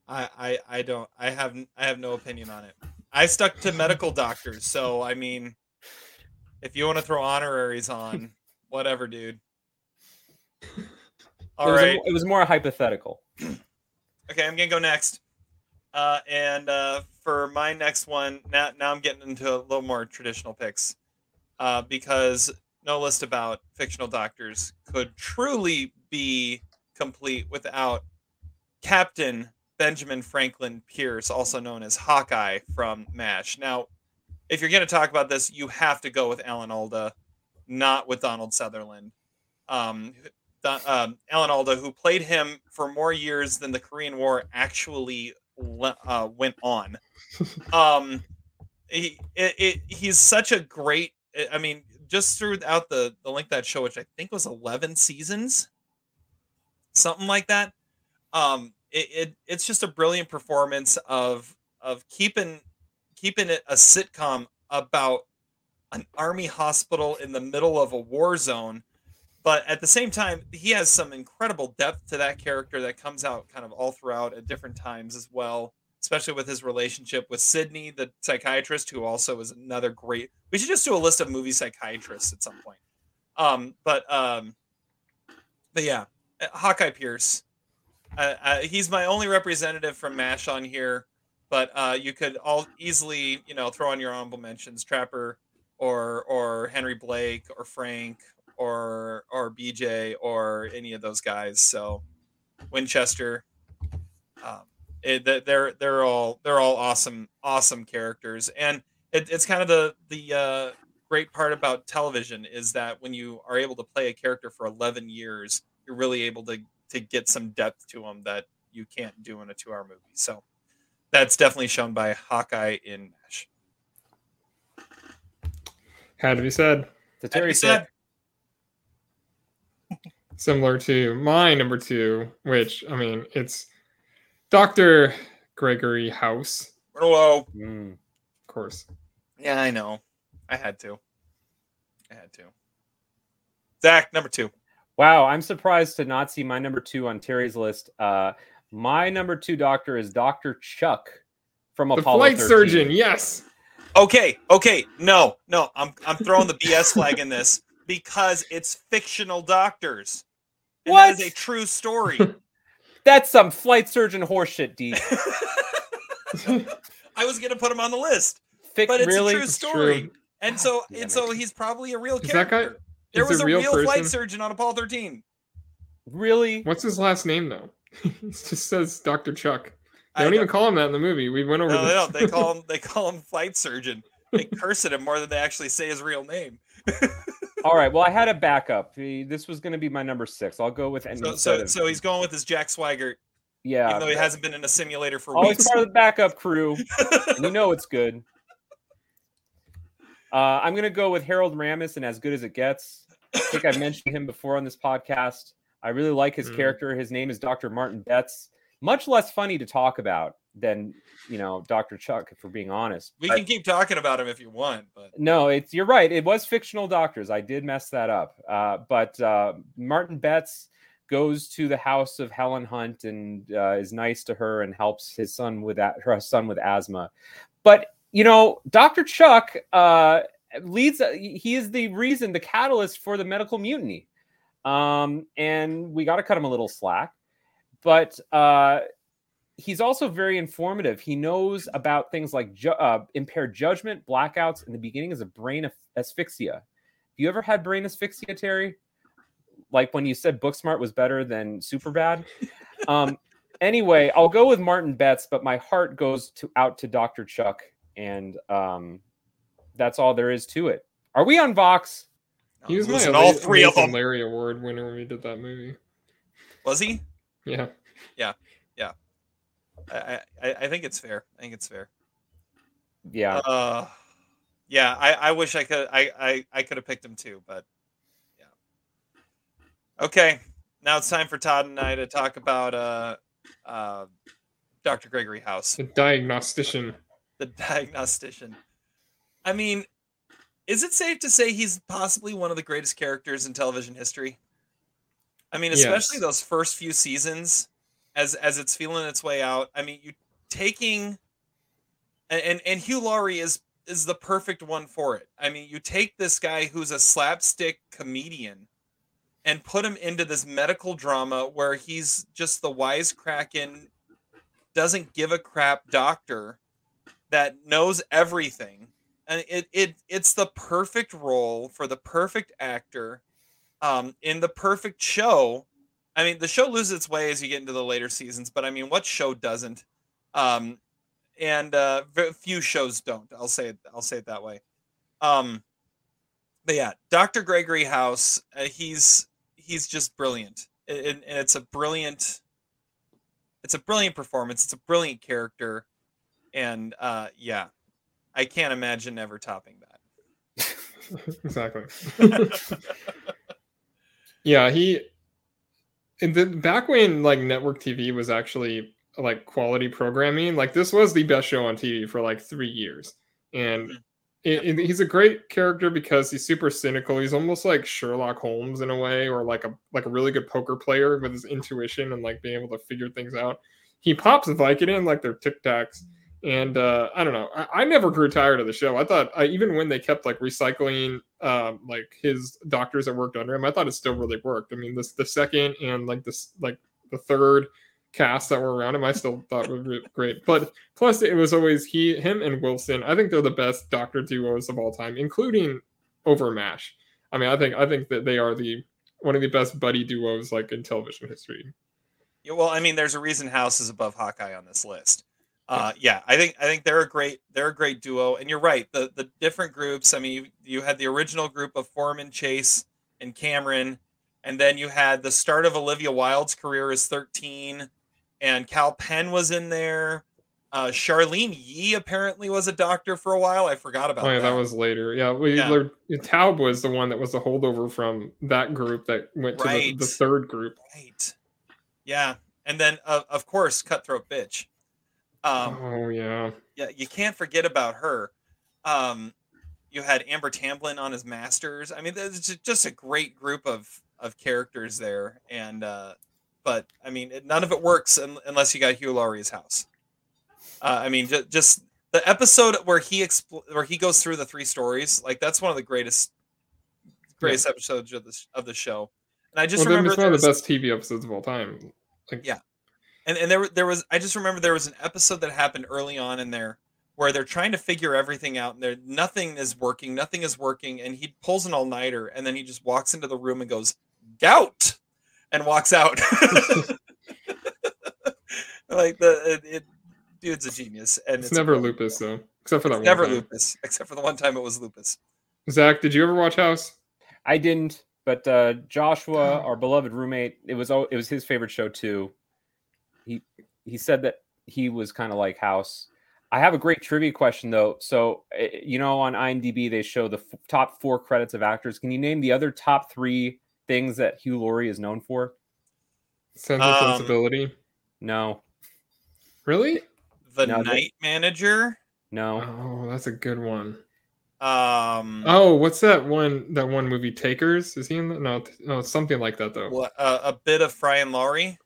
I, I I don't I have I have no opinion on it. I stuck to medical doctors, so I mean, if you want to throw honoraries on, whatever, dude. All it, was a- it was more hypothetical. Okay, I'm gonna go next. Uh, and uh, for my next one, now now I'm getting into a little more traditional picks, uh, because no list about fictional doctors could truly be complete without Captain Benjamin Franklin Pierce, also known as Hawkeye from MASH. Now, if you're going to talk about this, you have to go with Alan Alda, not with Donald Sutherland. Um, um, Alan Alda, who played him for more years than the Korean War actually le- uh, went on. um, he it, it, he's such a great. I mean, just throughout the the length that show, which I think was eleven seasons, something like that. Um, it, it it's just a brilliant performance of of keeping keeping it a sitcom about an army hospital in the middle of a war zone but at the same time he has some incredible depth to that character that comes out kind of all throughout at different times as well especially with his relationship with Sidney the psychiatrist who also is another great we should just do a list of movie psychiatrists at some point. Um but um but yeah uh, hawkeye pierce. Uh, uh, he's my only representative from mash on here but uh you could all easily you know throw on your honorable mentions trapper or or henry blake or frank or or BJ or any of those guys. So Winchester, um, it, they're they're all they're all awesome awesome characters, and it, it's kind of the the uh, great part about television is that when you are able to play a character for 11 years, you're really able to to get some depth to them that you can't do in a two hour movie. So that's definitely shown by Hawkeye in Mash. Had to be said. To Terry be said, Similar to my number two, which I mean, it's Doctor Gregory House, Whoa. Mm. of course. Yeah, I know. I had to. I had to. Zach, number two. Wow, I'm surprised to not see my number two on Terry's list. Uh, My number two doctor is Doctor Chuck from The Apollo flight 13. surgeon, yes. Okay, okay, no, no, I'm I'm throwing the BS flag in this because it's fictional doctors. And What? That is a true story. That's some flight surgeon horseshit, D. I was gonna put him on the list, Fic- but it's really? a true story. true. And so damn and so he's probably a real Is that character. guy? there is was a a real, real, flight surgeon on Apollo 13. Really? What's his last name though? it just says Dr. Chuck. They I don't even don't- call him that in the movie. We went over No, this. they don't. They call him they call him flight surgeon. They curse at him more than they actually say his real name. All right. Well, I had a backup. This was going to be my number six. I'll go with and So so, of- so he's going with his Jack Swigert, yeah. even though he hasn't been in a simulator for Always weeks. part of the backup crew. and you know it's good. Uh, I'm gonna go with Harold Ramis and as good as it gets. I think I've mentioned him before on this podcast. I really like his Mm. character. His name is Dr. Martin Bettes. Much less funny to talk about than you know Dr. Chuck, if we're being honest. We But- can keep talking about him if you want, but no, it's you're right. It was fictional doctors. I did mess that up. Uh, but uh, Martin Bettes goes to the house of Helen Hunt and uh, is nice to her and helps his son with that her son with asthma. But you know, Doctor Chuck uh, leads. He is the reason, the catalyst for the medical mutiny. Um, and we got to cut him a little slack. But uh, he's also very informative. He knows about things like ju- uh, impaired judgment, blackouts, and the beginning is a brain as- asphyxia. Have you ever had brain asphyxia, Terry? Like when you said Booksmart was better than Superbad. Um, anyway, I'll go with Martin Bettes, but my heart goes to out to Dr. Chuck, and um, that's all there is to it. Are we on Vox? He was my all Ama- three of them. Larry Award winner when we did that movie. Was he? Yeah. Yeah. Yeah. I, I I think it's fair. I think it's fair. Yeah. Uh, yeah. I, I wish I could. I I, I could have picked him too, but yeah. Okay, now it's time for Todd and I to talk about uh, uh, Dr. Gregory House, The diagnostician. the diagnostician. I mean, is it safe to say he's possibly one of the greatest characters in television history? I mean, especially Yes. those first few seasons, as as it's feeling its way out. I mean, you taking and and, and Hugh Laurie is is the perfect one for it. I mean, you take this guy who's a slapstick comedian and put him into this medical drama where he's just the wisecracking, doesn't give a crap doctor that knows everything. And it, it it's the perfect role for the perfect actor um, in the perfect show. I mean, the show loses its way as you get into the later seasons, but I mean, what show doesn't? Um, and uh, few shows don't. I'll say it. I'll say it that way. Um, but yeah, Dr. Gregory House, uh, he's he's just brilliant, and, and it's a brilliant, it's a brilliant performance. It's a brilliant character, and uh, yeah, I can't imagine ever topping that. exactly. yeah, he in the back when like network TV was actually like quality programming, like this was the best show on TV for like three years, and mm-hmm. it, it- he's a great character because he's super cynical. He's almost like Sherlock Holmes in a way, or like a like a really good poker player with his intuition and like being able to figure things out. He pops Vicodin like they're Tic Tacs. And uh, I don't know. I, I never grew tired of the show. I thought I, even when they kept like recycling um, like his doctors that worked under him, I thought it still really worked. I mean, this the second and like this like the third cast that were around him, I still thought was re- great. But plus, it was always he, him, and Wilson. I think they're the best doctor duos of all time, including over Mash. I mean, I think I think that they are the one of the best buddy duos like in television history. Yeah, well, I mean, there's a reason House is above Hawkeye on this list. Uh, yeah, I think I think they're a great they're a great duo, and you're right. The the different groups. I mean, you, you had the original group of Foreman, Chase, and Cameron, and then you had the start of Olivia Wilde's career as 13, and Kal Penn was in there. Uh, Charlyne Yi apparently was a doctor for a while. I forgot about Oh yeah, that. that was later. Yeah, we Yeah. learned Taub was the one that was the holdover from that group that went to the, the third group. right. Yeah, and then uh, of course Cutthroat Bitch. Um, oh yeah. yeah, you can't forget about her. Um, you had Amber Tamblyn on his masters. I mean, there's ju- just a great group of of characters there, and uh, but I mean, none of it works un- unless you got Hugh Laurie's house. Uh, I mean, just, just the episode where he expl- where he goes through the three stories, like that's one of the greatest greatest episodes of the of the show. And I just well, remember it's one of the best TV episodes of all time. Like, Yeah. And and there there was I just remember there was an episode that happened early on in there where they're trying to figure everything out and there nothing is working, nothing is working, and he pulls an all nighter and then he just walks into the room and goes gout and walks out. like the it, it, dude's a genius and it's, never lupus though, except for that it's one never time. lupus except for the one time it was lupus. Zach, did you ever watch House? I didn't, but uh, Joshua, our beloved roommate, it was al- it was his favorite show too. He he said that he was kind of like House. I have a great trivia question though. So eh, you know, on IMDb they show the f- top four credits of actors. Can you name the other top three things that Hugh Laurie is known for? Sense of Um, Sensibility. No, Really? The No, the- night manager. no. Oh, that's a good one. Um Oh, what's that one? That one movie, Takers? Is he in? The, no, no, something like that though. wha- uh, a bit of Fry and Laurie.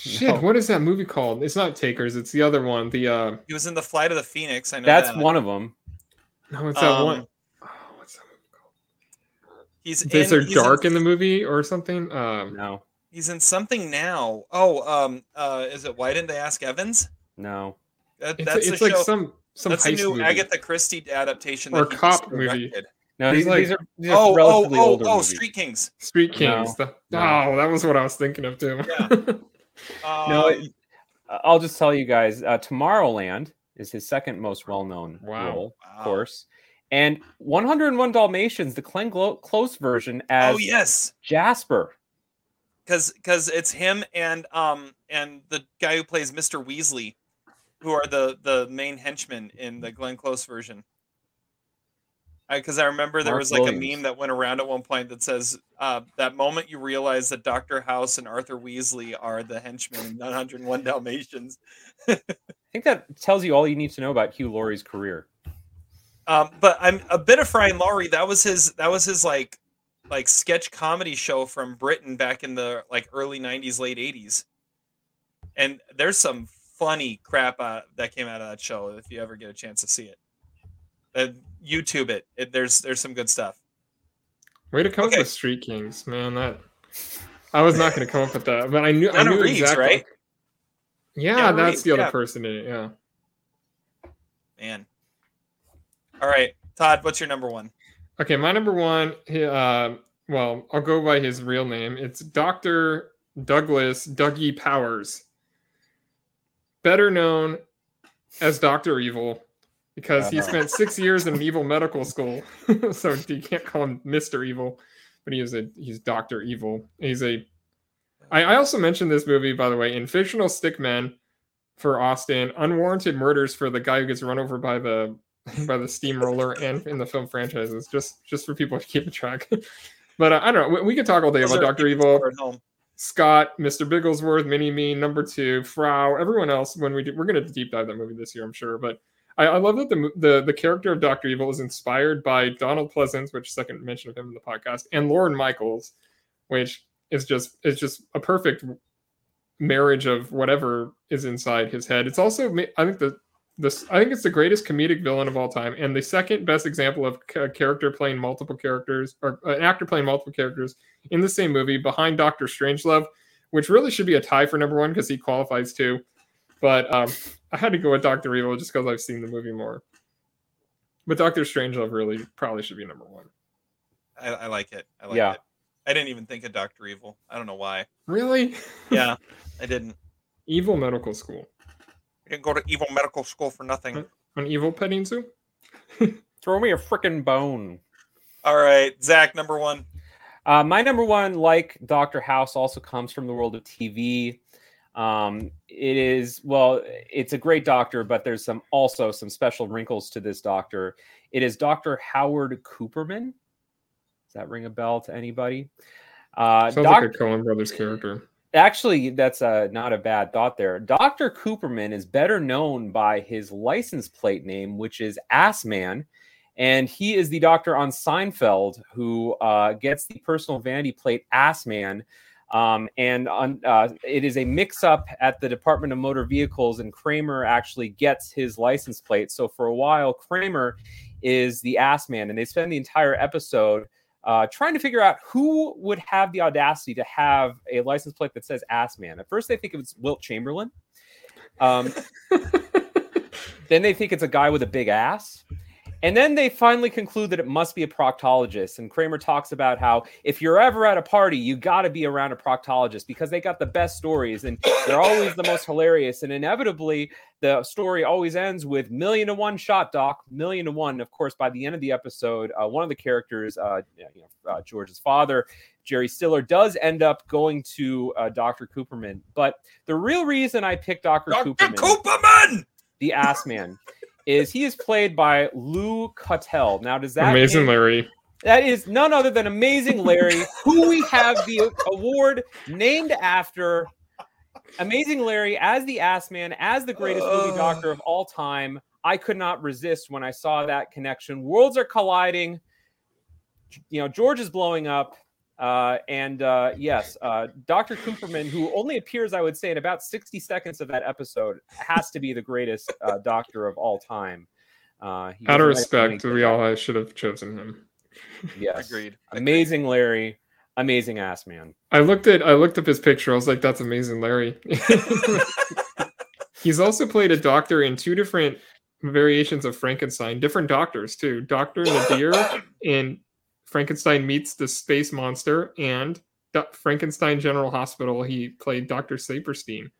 Shit, No. what is that movie called? It's not Takers. It's the other one. The uh, He was in the Flight of the Phoenix. I know That's that. one of them. no, it's that Um, one. Oh, what's that movie called? He's Is in, there he's dark in, in the movie or something? Um, No, He's in something now. Oh, um, uh, is it Why Didn't They Ask Evans? no. That, it's that's it's the like show. some some that's a new movie. Agatha Christie adaptation. Or that cop just movie. No, He's these, like- these are, these are Oh, oh, relatively oh, older oh, movies. Street Kings. Street No, Kings. The- no. Oh, that was what I was thinking of too. Yeah. No, Um, it- I'll just tell you guys. Uh, Tomorrowland is his second most well-known Wow. role, Wow. of course, and 101 Dalmatians, the Glenn Glo- Close version, as oh yes, Jasper. because because it's him and um and the guy who plays Mr. Weasley, who are the the main henchmen in the Glenn Close version. Because I remember there Mark was like a meme that went around at one point that says, uh, "That moment you realize that Doctor House and Arthur Weasley are the henchmen in 901 Dalmatians." I think that tells you all you need to know about Hugh Laurie's career. Um, but I'm a bit of Fry and Laurie. That was his. That was his like, like sketch comedy show from Britain back in the like early '90s, late '80s. And there's some funny crap uh, that came out of that show. If you ever get a chance to see it, uh, YouTube it. it. There's there's some good stuff. Way to come Okay. up with Street Kings, man. That I was not going to come up with that, but I knew. I knew Reeves, exactly. right? Yeah, that's Reeves, the other yeah. person in it. Yeah. Man. All right, Todd. What's your number one? Okay, my number one. Uh, well, I'll go by his real name. It's Doctor Douglas Dougie Powers, better known as Doctor Evil, because he Uh-huh. spent six years in an evil medical school. so you can't call him Mister Evil, but he is a he's Doctor Evil. He's a. I, I also mentioned this movie by the way in fictional stickmen for Austin, unwarranted murders for the guy who gets run over by the by the steamroller and in the film franchises just just for people to keep track but uh, i don't know we, we could talk all day Those about dr evil who are at home. scott mr bigglesworth mini me number two frau everyone else when we do we're going to deep dive that movie this year i'm sure but I, I love that the, the the character of Doctor Evil is inspired by Donald Pleasence, which second mention of him in the podcast, and Lorne Michaels, which is just is just a perfect marriage of whatever is inside his head. It's also I think the this I think it's the greatest comedic villain of all time, and the second best example of a character playing multiple characters or an actor playing multiple characters in the same movie behind Doctor Strangelove, which really should be a tie for number one because he qualifies too. But um, I had to go with Doctor Evil just because I've seen the movie more. But Doctor Strangelove really probably should be number one. I, I like it. I like Yeah. it. I didn't even think of Doctor Evil. I don't know why. Really? Yeah, I didn't. Evil Medical School. I didn't go to evil medical school for nothing. An evil petting zoo? Throw me a freaking bone. All right, Zach, number one. Uh, my number one, like Doctor House, also comes from the world of TV. Um, it is well, it's a great doctor, but there's some also some special wrinkles to this doctor. It is Doctor Howard Cooperman. Does that ring a bell to anybody? Uh, Sounds doc- like a Coen Brothers character. Actually, that's uh, not a bad thought there. Dr. Cooperman is better known by his license plate name, which is Assman. And he is the doctor on Seinfeld who uh, gets the personal vanity plate Assman Um, and on, uh, it is a mix up at the Department of Motor Vehicles, and Kramer actually gets his license plate. So for a while, Kramer is the ass man, and they spend the entire episode uh, trying to figure out who would have the audacity to have a license plate that says ass man. At first, they think it was Wilt Chamberlain. Um, then they think it's a guy with a big ass. And then they finally conclude that it must be a proctologist. And Kramer talks about how if you're ever at a party, you got to be around a proctologist because they got the best stories and they're always the most hilarious. And inevitably, the story always ends with million to one shot, Doc, million to one. Of course, by the end of the episode, uh, one of the characters, uh, you know, uh, George's father, Jerry Stiller, does end up going to uh, Dr. Cooperman. But the real reason I picked Dr. Dr. Cooperman, Cooperman! the ass man, is he is played by Lou Cutell. Now, does that Amazing name- Larry. that is none other than Amazing Larry, who we have the award named after. Amazing Larry as the ass man, as the greatest movie doctor of all time. I could not resist when I saw that connection. Worlds are colliding. You know, George is blowing up. Uh, and uh, yes, uh, Dr. Cooperman, who only appears, I would say, in about 60 seconds of that episode, has to be the greatest uh, doctor of all time. Uh, he Out of respect, we all should have chosen him. Yes. Agreed. Amazing Larry. Amazing ass man. I looked at I looked up his picture. I was like, "That's amazing, Larry." He's also played a doctor in two different variations of Frankenstein, different doctors too. Doctor Nadir in Frankenstein meets the space monster, and Do- Frankenstein General Hospital. He played Doctor Saperstein.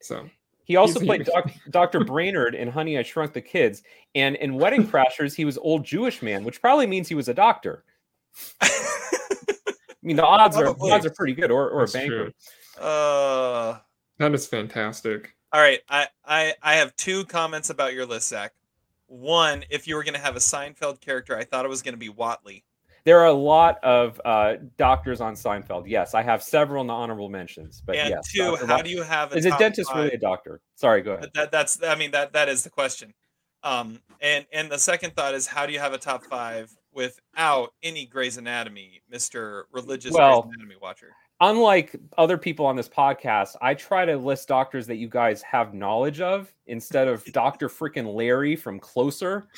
So He also played doc, Dr. Brainerd in Honey, I Shrunk the Kids. And in Wedding Crashers, he was old Jewish man, which probably means he was a doctor. I mean, the odds are the odds are pretty good, or, or a banker. true. Uh, that is fantastic. all right. I, I, I have two comments about your list, Zach. One, if you were going to have a Seinfeld character, I thought it was going to be Whatley. There are a lot of uh, doctors on Seinfeld. Yes, I have several in the honorable mentions. But and yes, two, how do you have a is a dentist five- really a doctor? Sorry, go ahead. That that's I mean that that is the question. Um, and and the second thought is how do you have a top five without any Grey's Anatomy, Mister Religious Well, Grey's Anatomy watcher? Unlike other people on this podcast, I try to list doctors that you guys have knowledge of instead of Dr. freaking Larry from Closer.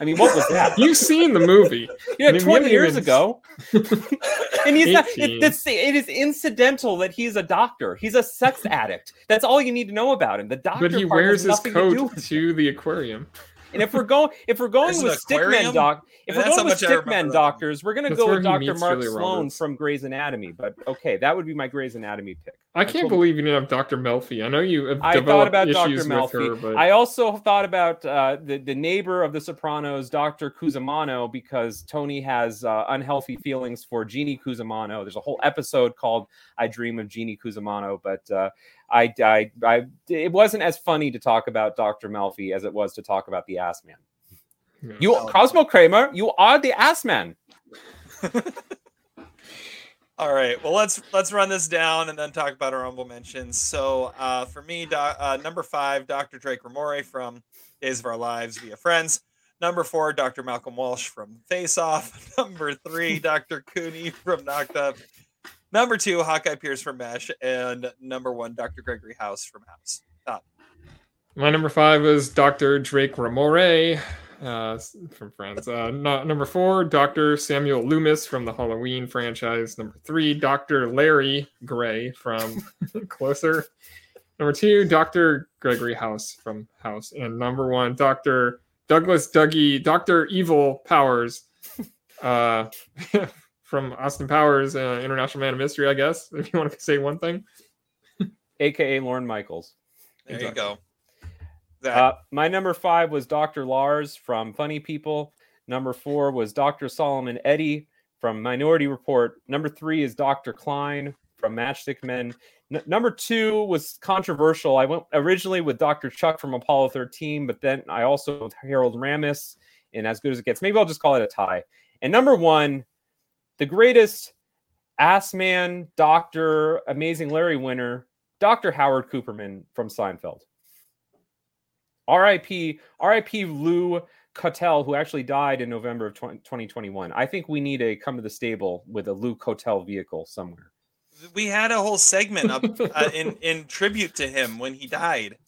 I mean, what was that? You've seen the movie. Yeah, I mean, 20 years even- ago. and he's not, it, that's, it is incidental that he's a doctor. He's a sex addict. That's all you need to know about him. The doctor But he part wears has his nothing to coat to the aquarium. And if we're going, if we're going with stickman doc, if And we're going with much I remember stickman doctors, we're gonna go with Dr. meets Mark Julia Sloan Roberts. from Grey's Anatomy. But okay, that would be my Grey's Anatomy pick. I That's can't what- believe you didn't have Dr. Melfi. I know you have I thought about Dr. issues with her, Melfi. but I also thought about uh, the the neighbor of The Sopranos, Dr. Cusimano, because Tony has uh, unhealthy feelings for Jeannie Cusimano. There's a whole episode called "I Dream of Jeannie Cusimano," but uh, I, I, I, it wasn't as funny to talk about Dr. Melfi as it was to talk about the Ass Man. Yeah. You, Cosmo Kramer, you are the Ass Man. All right. Well, let's let's run this down and then talk about our honorable mentions. So, uh, for me, doc, uh, number five, Dr. Drake Ramoray from Days of Our Lives via Friends. Number four, Dr. Malcolm Walsh from Face Off. Number three, Dr. Kuni from Knocked Up. Number two, Hawkeye Pierce from MASH, and number one, Dr. Gregory House from House. My number five was Dr. Drake Ramoray uh, from Friends. Uh, no- number four, Dr. Samuel Loomis from the Halloween franchise. Number three, Dr. Larry Gray from Closer. Number two, Dr. Gregory House from House. And number one, Dr. Douglas Dougie, Dr. Evil Powers uh, from Austin Powers, uh, International Man of Mystery, I guess, if you want to say one thing. AKA Lorne Michaels. There Exactly. you go. Zach. Uh, my number five was Dr. Lars from Funny People. Number four was Dr. Solomon Eddie from Minority Report. Number three is Dr. Klein from Matchstick Men. N- number two was controversial. I went originally with Dr. Chuck from Apollo 13, but then I also with Harold Ramis in As Good as It Gets. Maybe I'll just call it a tie. And number one, the greatest ass man, doctor, amazing Larry winner, Dr. Howard Cooperman from Seinfeld. RIP, RIP Lou Cutell, who actually died in November of 20, 2021. I think we need a come to the stable with a Lou Cutell vehicle somewhere. we had a whole segment up uh, in in tribute to him when he died.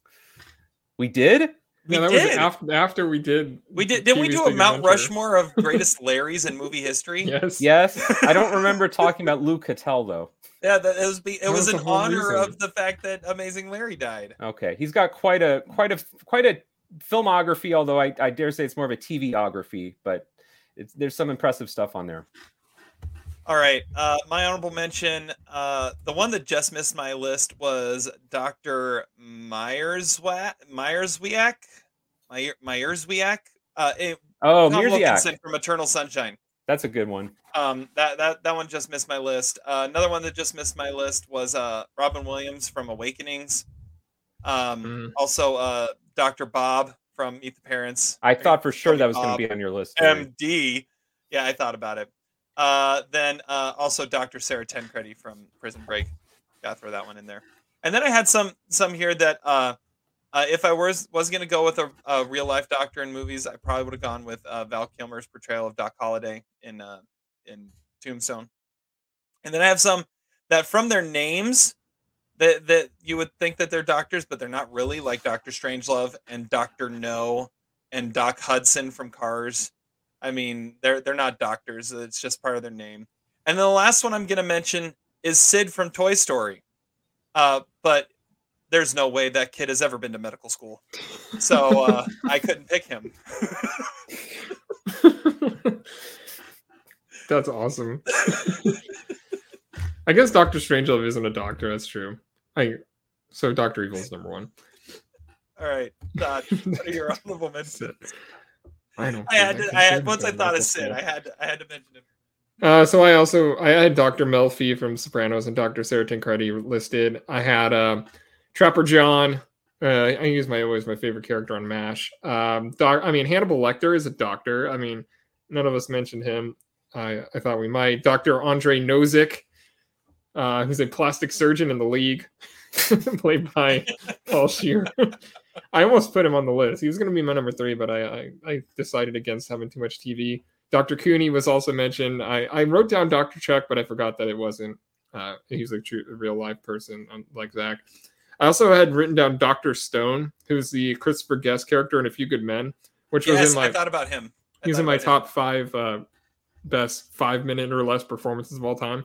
We did. We yeah, that did. was after after we did. we did. Didn't we do a Mount Adventure. Rushmore of greatest Larrys in movie history? Yes. Yes, I don't remember talking about Lou Cutell though. Yeah, that it was. Be, it That was was in honor reason. of the fact that Amazing Larry died. Okay, he's got quite a quite a quite a filmography. Although I, I dare say it's more of a TVography, but it's, there's some impressive stuff on there. All right. Uh, my honorable mention, uh, the one that just missed my list was Dr. Myerswa- Mierzwiak. Meyer- Mierzwiak. Uh, it, Oh, Tom Mirziak. From Eternal Sunshine. That's a good one. Um, that, that, that one just missed my list. Uh, another one that just missed my list was uh, Robin Williams from Awakenings. Um, Mm. Also, uh, Dr. Bob from Meet the Parents. I thought for sure that was going to be on your list. Terry. MD. Yeah, I thought about it. Uh, then uh, also Dr. Sarah Tancredi from Prison Break. Gotta throw that one in there. And then I had some some here that uh, uh, if I was was gonna go with a, a real life doctor in movies, I probably would have gone with uh, Val Kilmer's portrayal of Doc Holliday in uh, in Tombstone. And then I have some that from their names that that you would think that they're doctors, but they're not really, like Doctor Strangelove and Doctor No and Doc Hudson from Cars. I mean, they're they're not doctors. It's just part of their name. And then the last one I'm going to mention is Sid from Toy Story. Uh, but there's no way that kid has ever been to medical school, so uh, I couldn't pick him. That's awesome. I guess Doctor Strangelove isn't a doctor. That's true. I so Doctor Evil's number one. All right, Todd, what are your honorable mentions? I don't. I had to. I had once I thought of medical Sid. I had to, I had to mention him. Uh, so I also I had Dr. Melfi from Sopranos and Dr. Sarah Tancredi listed. I had uh, Trapper John. Uh, I use my always my favorite character on Mash. Um, doc, I mean Hannibal Lecter is a doctor. I mean none of us mentioned him. I I thought we might. Dr. Andre Nowzick, uh, who's a plastic surgeon in the league, played by Paul Scheer. I almost put him on the list. He was going to be my number three, but I, I I decided against having too much TV. Dr. Kuni was also mentioned. I, I wrote down Dr. Chuck, but I forgot that it wasn't. Uh, he's a true, a real life person um, like Zach. I also had written down Dr. Stone, who's the Christopher Guest character in A Few Good Men, which was in my I thought about him. I he's in my about him. top five uh, best five minute or less performances of all time.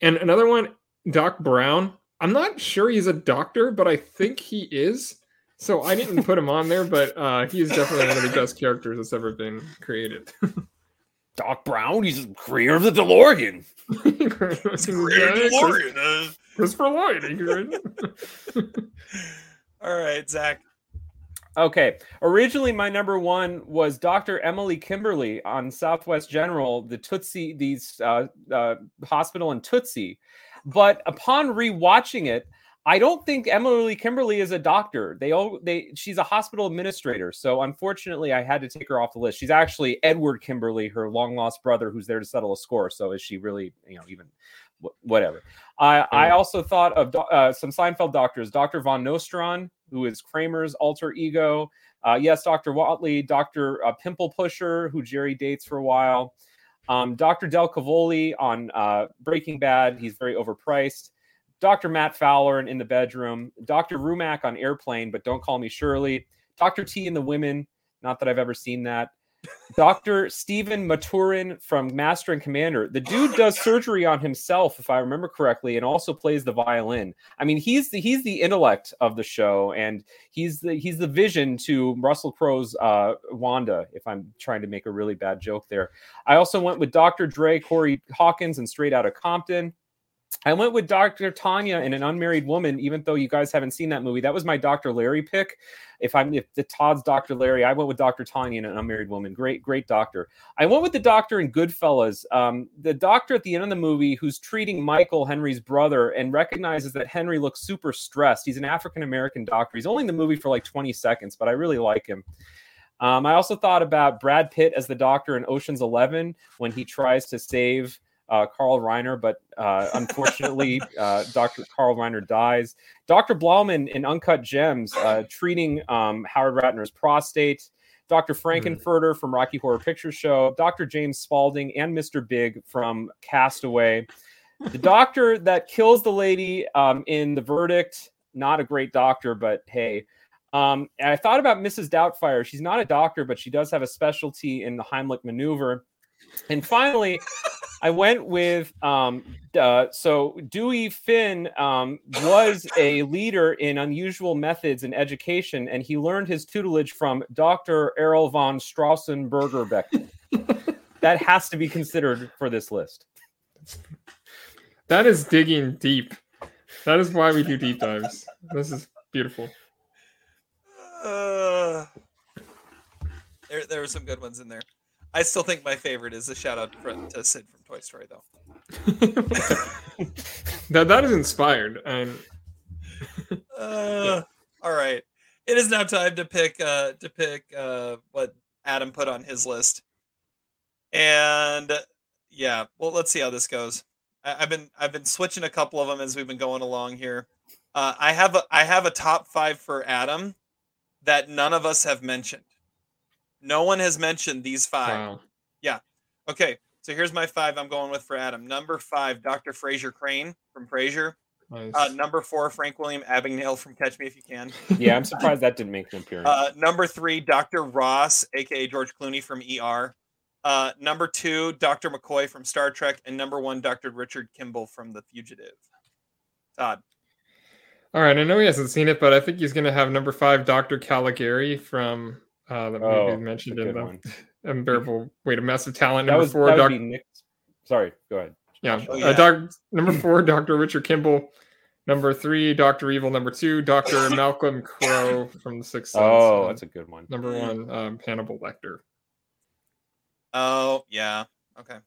And another one, Doc Brown. I'm not sure he's a doctor, but I think he is. So I didn't put him on there, but uh, he is definitely one of the best characters that's ever been created. Doc Brown, he's the creator of the DeLorean. DeLorean, uh. Christopher Lloyd. thank you, Ray. All right, Zach. Okay. Originally, my number one was Dr. Emily Kimberly on Southwest General, the Tootsie, these uh, uh, hospital in Tootsie. But upon rewatching it, I don't think Emily Kimberly is a doctor. They all they she's a hospital administrator. So unfortunately, I had to take her off the list. She's actually Edward Kimberly, her long lost brother, who's there to settle a score. So is she really, you know, even whatever. I I also thought of uh, some Seinfeld doctors, Dr. Van Nostrand, who is Kramer's alter ego. Uh, yes, Dr. Whatley, Dr. Uh, Pimple Pusher, who Jerry dates for a while. Um, Dr. Del Cavoli on uh, Breaking Bad, he's very overpriced. Dr. Matt Fowler in, in the bedroom. Dr. Rumack on Airplane, but don't call me Shirley. Dr. T in the Women, not that I've ever seen that. Dr. Stephen Maturin from Master and Commander. The dude does surgery on himself, if I remember correctly, and also plays the violin. I mean, he's the he's the intellect of the show, and he's the he's the vision to Russell Crowe's uh, Wanda. If I'm trying to make a really bad joke there, I also went with Dr. Dre, Corey Hawkins, and Straight Outta Compton. I went with Dr. Tanya and an unmarried woman, even though you guys haven't seen that movie. That was my Dr. Larry pick. If I'm if the Todd's Dr. Larry, I went with Dr. Tanya and an unmarried woman. Great, great doctor. I went with the doctor in Goodfellas. Um, the doctor at the end of the movie who's treating Michael, Henry's brother, and recognizes that Henry looks super stressed. He's an African American doctor. He's only in the movie for like 20 seconds, but I really like him. Um, I also thought about Brad Pitt as the doctor in Ocean's Eleven when he tries to save uh, Carl Reiner, but uh, unfortunately, uh, Dr. Carl Reiner dies. Dr. Blauman in Uncut Gems, uh, treating um, Howard Ratner's prostate. Dr. Frankenfurter from Rocky Horror Picture Show. Dr. James Spalding and Mr. Big from Castaway. the doctor that kills the lady um, in the verdict, not a great doctor, but hey. Um, and I thought about Mrs. Doubtfire. She's not a doctor, but she does have a specialty in the Heimlich maneuver. And finally, I went with um, uh, so Dewey Finn um, was a leader in unusual methods in education, and he learned his tutelage from Dr. Errol von Strausenberger Beckman. that has to be considered for this list. That is digging deep. That is why we do deep dives. This is beautiful. Uh, there, there were some good ones in there. I still think my favorite is a shout out to Sid from Toy Story, though. that that is inspired. And uh, all right, it is now time to pick uh, to pick uh, what Adam put on his list. And yeah, well, let's see how this goes. I, have been I've been switching a couple of them as we've been going along here. Uh, I have a I have a top five for Adam that none of us have mentioned. No one has mentioned these five. wow. Yeah. Okay. So here's my five I'm going with for Adam. Number five, Dr. Frasier Crane from Frasier. Nice. Uh, number four, Frank William Abagnale from Catch Me If You Can. Yeah, I'm surprised that didn't make an appearance. Uh, number three, Dr. Ross, aka George Clooney from ER. Uh, number two, Dr. McCoy from Star Trek, and number one, Dr. Richard Kimball from The Fugitive. Todd. All right, I know he hasn't seen it, but I think he's going to have number five, Doctor Caligari from uh, the movie Oh, mentioned in the. Unbearable Weight of Massive Talent. that Number was, four, Dr. would Nick. Sorry, go ahead. yeah, Oh, uh, doc, number four, Doctor Richard Kimball. Number three, Doctor Evil. Number two, Doctor Malcolm Crowe from The Sixth Sense. Oh, and that's a good one. number one, um, Hannibal Lecter. Oh, yeah. Okay.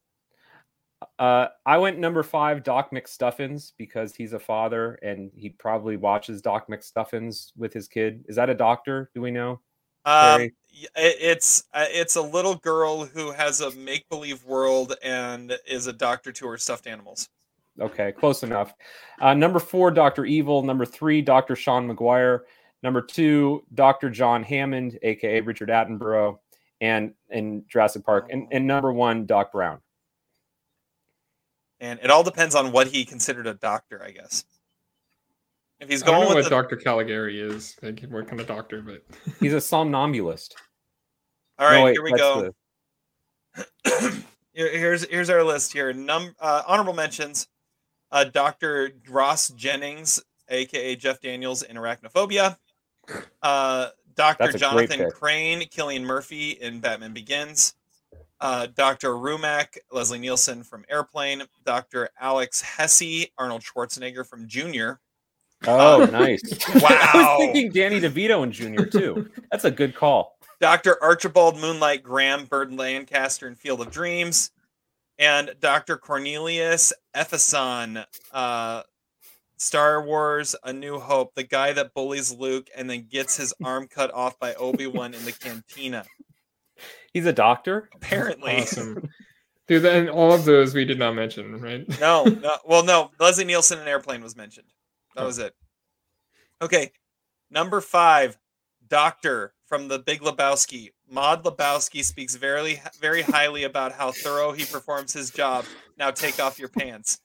Uh, I went number five, Doc McStuffins, because he's a father and he probably watches Doc McStuffins with his kid. Is that a doctor? Do we know? Um, Very- y- it- it's uh, it's a little girl who has a make believe world and is a doctor to her stuffed animals. Okay, close enough. Uh, number four, Doctor Evil. Number three, Doctor Sean McGuire. Number two, Doctor John Hammond, aka Richard Attenborough, and in Jurassic Park. And, and number one, Doc Brown. And it all depends on what he considered a doctor, I guess. If he's I don't going know with what the, Doctor Caligari is. Like what kind of doctor, but He's a somnambulist. all right, No, wait, here we go. the- Here- here's here's our list here. Num uh, honorable mentions: uh, Dr. Ross Jennings, aka Jeff Daniels in Arachnophobia. Uh, Dr. That's Jonathan. Crane, Cillian Murphy in Batman Begins. Uh, Dr. Rumack, Leslie Nielsen from Airplane. Dr. Alex Hesse, Arnold Schwarzenegger from Junior. Oh, nice. wow. I was thinking Danny DeVito and Junior too. That's a good call. Dr. Archibald Moonlight Graham, Burt Lancaster in Field of Dreams, and Dr. Cornelius Evazan, uh, Star Wars: A New Hope, the guy that bullies Luke and then gets his arm cut off by Obi Wan in the cantina. He's a doctor. Apparently, awesome. Dude, and all of those we did not mention, right? no, no, well, no. Leslie Nielsen in Airplane was mentioned. That was it. Okay, number five, Doctor from The Big Lebowski. Maud Lebowski speaks very, very highly about how thorough he performs his job. Now take off your pants.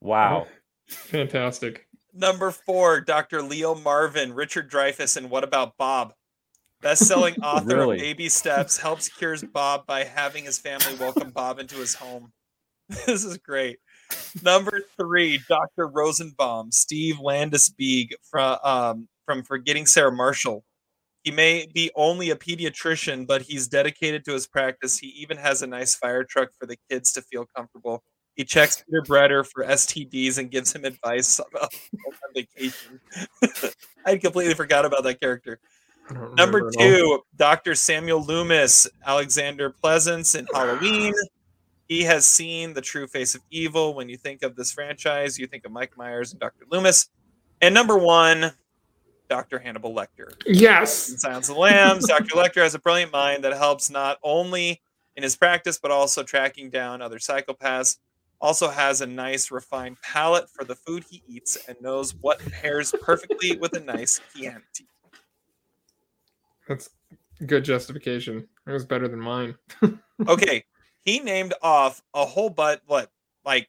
Wow. Fantastic. Number four, Dr. Leo Marvin, Richard Dreyfuss, and What About Bob? Best-selling author Really? of Baby Steps helps cures Bob by having his family welcome Bob into his home. This is great. Number three, Dr. Rosenbaum, Steve Landesberg from um, from Forgetting Sarah Marshall. He may be only a pediatrician, but he's dedicated to his practice. He even has a nice fire truck for the kids to feel comfortable. He checks Peter Bretter for STDs and gives him advice about on vacation. I completely forgot about that character. Number remember at all. two, Dr. Samuel Loomis, Alexander Pleasence in Halloween. He has seen the true face of evil. When you think of this franchise, you think of Mike Myers and Dr. Loomis. And number one, Dr. Hannibal Lecter. Yes. In Silence of the Lambs, Dr. Lecter has a brilliant mind that helps not only in his practice, but also tracking down other psychopaths. Also has a nice, refined palate for the food he eats and knows what pairs perfectly with a nice Chianti. That's good justification. It was better than mine. Okay, he named off a whole but what like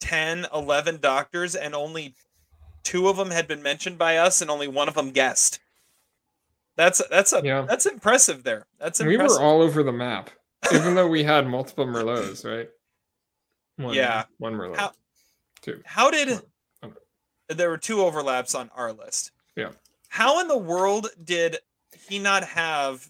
10 11 doctors and only two of them had been mentioned by us and only one of them guessed that's that's a Yeah. that's impressive there that's we were all over the map, even though we had multiple Merlots, right? One, Yeah. one Merlot. How- Two. how did Okay. there were two overlaps on our list Yeah. how in the world did he not have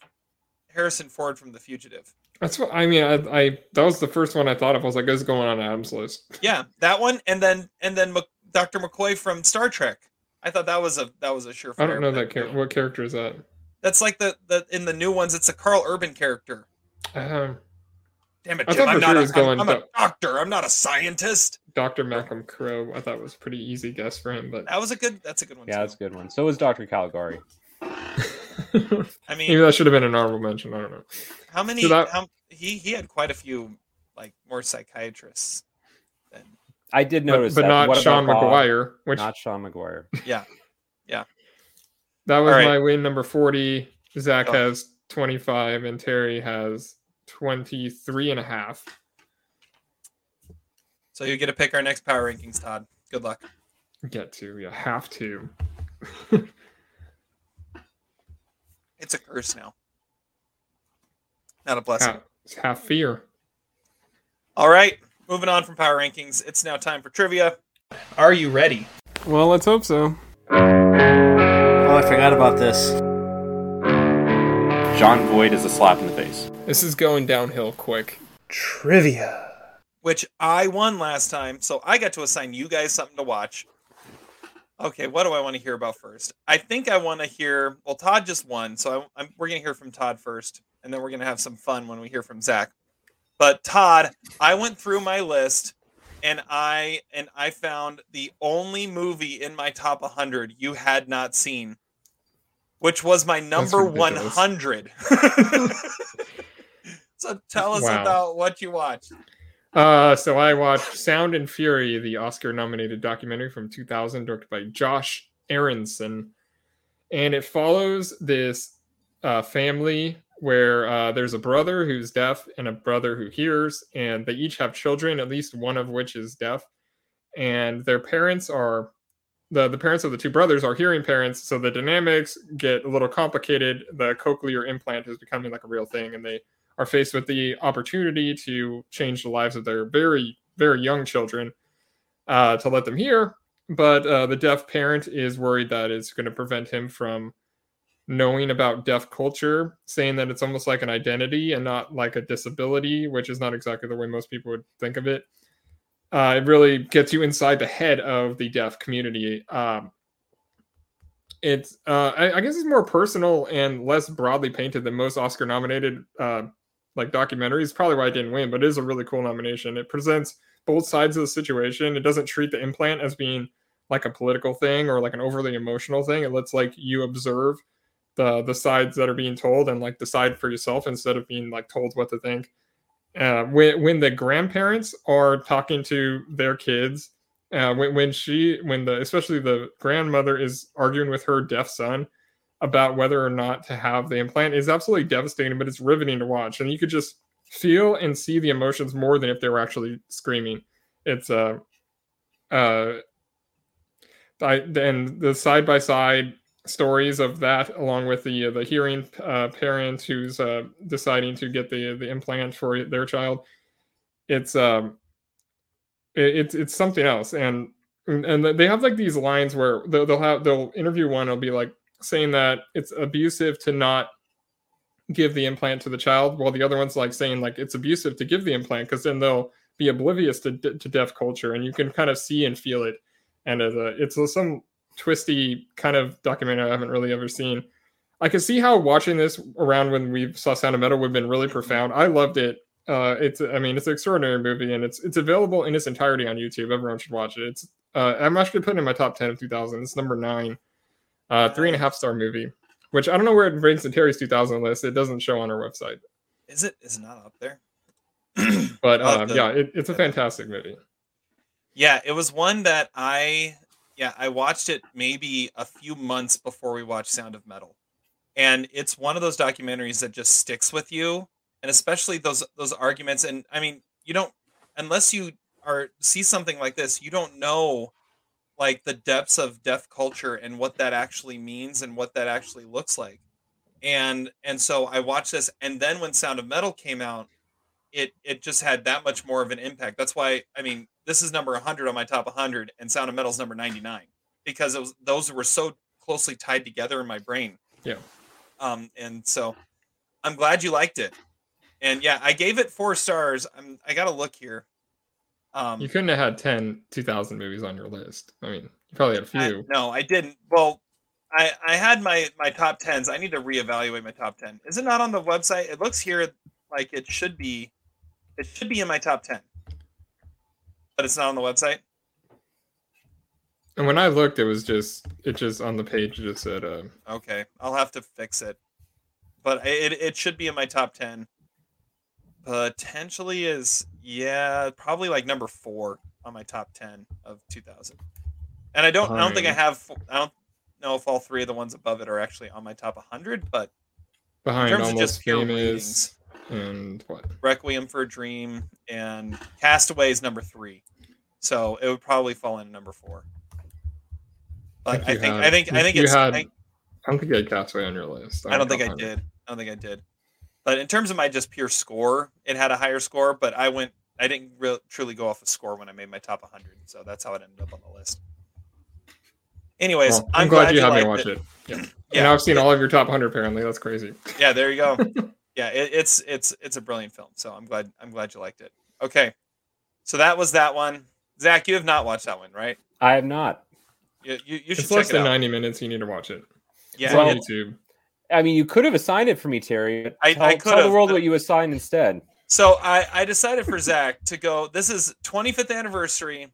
harrison ford from the fugitive That's what I mean. I, I that was the first one I thought of. I was like, "This is going on Adam's list." yeah that one and then and then Mc, dr mccoy from star trek i thought that was a that was a surefire I don't know that character. what character is that. that's like the the in the new ones it's a karl urban character Um, damn it I Jim, thought i'm for not sure a, was going I'm, I'm a doc- doctor i'm not a scientist Dr. Malcolm Crowe. I thought was a pretty easy guess for him, but that was a good that's a good one Yeah, too. that's a good one. So was Dr. Caligari. i mean maybe that should have been an honorable mention. I don't know. How many? So that- how, he he had quite a few like more psychiatrists. Than, I did But, notice but that. not What about Sean Bob? McGuire, which Not Sean McGuire. yeah, yeah. that was Alright. my win number forty. Zach Oh. has twenty five, and Terry has 23 and a half. so you get to pick our next power rankings, Todd. Good luck. Get to yeah, have to. It's a curse now, not a blessing. Have, have fear. All right, moving on from power rankings. It's now time for trivia. Are you ready? Well, let's hope so. Oh, I forgot about this. Jon Voight is a slap in the face. This is going downhill quick. Trivia. which I won last time, so I got to assign you guys something to watch. Okay, what do I want to hear about first? I think I want to hear. Well, Todd just won, so I, I'm, we're gonna hear from Todd first, and then we're gonna have some fun when we hear from Zach. But Todd, I went through my list, and I and I found the only movie in my top 100 you had not seen, which was my number 100. so tell us Wow. about what you watched. Uh, so I watched Sound and Fury, the Oscar-nominated documentary from 2000, directed by Josh Aronson, and it follows this uh, family where uh, there's a brother who's deaf and a brother who hears, and they each have children, at least one of which is deaf, and their parents are the the parents of the two brothers are hearing parents, so the dynamics get a little complicated. The cochlear implant is becoming like a real thing, and they are faced with the opportunity to change the lives of their very very young children uh, to let them hear. But uh, the deaf parent is worried that it's going to prevent him from knowing about deaf culture saying that it's almost like an identity and not like a disability which is not exactly the way most people would think of it. Uh, it really gets you inside the head of the deaf community. Um, it's uh, I, I guess it's more personal and less broadly painted than most oscar nominated uh, like documentaries probably why it didn't win but it is a really cool nomination. It presents both sides of the situation. It doesn't treat the implant as being like a political thing or like an overly emotional thing. It lets like you observe the the sides that are being told and like decide for yourself instead of being like told what to think. Uh, when when the grandparents are talking to their kids uh, when, when she when the especially the grandmother is arguing with her deaf son about whether or not to have the implant is absolutely devastating but it's riveting to watch. And you could just feel and see the emotions more than if they were actually screaming. It's uh uh I, and the side by side stories of that along with the the hearing uh, parent who's uh, deciding to get the the implant for their child it's um it, it's it's something else. And and they have like these lines where they'll, they'll have they'll interview one it'll be like saying that it's abusive to not give the implant to the child while the other one's like saying like it's abusive to give the implant because then they'll be oblivious to, to deaf culture and you can kind of see and feel it. And it's, a, it's some twisty kind of documentary i haven't really ever seen. I can see how watching this around when we saw sound of metal would have been really profound. I loved it. Uh, it's i mean it's an extraordinary movie and it's it's available in its entirety on youtube. Everyone should watch it. It's uh, i'm actually putting in my top 10 of 2000 it's number nine uh, three and a half star movie which i don't know where it ranks in terry's 2000 list it doesn't show on our website Is it? Is it not up there? but um, to- yeah it, it's a fantastic movie Yeah, it was one that I yeah, I watched it maybe a few months before we watched Sound of Metal. And it's one of those documentaries that just sticks with you and especially those those arguments. And I mean, you don't unless you are see something like this, you don't know like the depths of deaf culture and what that actually means and what that actually looks like. And and so I watched this, and then when Sound of Metal came out, it it just had that much more of an impact. That's why I mean this is number 100 on my top 100, and Sound of Metal's number 99 because it was, those were so closely tied together in my brain. Yeah. Um, and so I'm glad you liked it. And yeah, I gave it four stars. I'm I gotta look here. Um, you couldn't have had 10 2000 movies on your list. I mean, you probably had a few. no, I didn't. Well, I I had my my top tens. I need to reevaluate my top ten. Is it not on the website? It looks here like it should be. It should be in my top ten, but it's not on the website. And when I looked, it was just it just on the page it just said uh Okay, I'll have to fix it. But it it should be in my top ten. Potentially is yeah, probably like number four on my top ten of two thousand. And I don't I don't think I have I don't know if all three of the ones above it are actually on my top hundred, but behind terms of almost just pure famous and what? Requiem for a Dream and Castaway is number three. So it would probably fall in number four. But I you think had- I think I think you it's had- I, I don't think you had Castaway on your list. I don't think I did. I don't think I did. But in terms of my just pure score, it had a higher score, but I went I didn't really truly go off a score when I made my top 100. So that's how it ended up on the list. Anyways, Well, I'm, I'm, glad, you had me watch it. Yeah. Yeah. And I've seen all of your top 100 apparently. That's crazy. Yeah, there you go. yeah, it, it's it's it's a brilliant film. So I'm glad I'm glad you liked it. Okay, so that was that one. Zach, you have not watched that one, right? I have not. You you, you should It's less it than out. 90 minutes. You need to watch it. Yeah, It's on it- YouTube. I mean, you could have assigned it for me, Terry. I- tell, I tell the world what you assigned instead. So I, I decided for Zach to go. This is 25th anniversary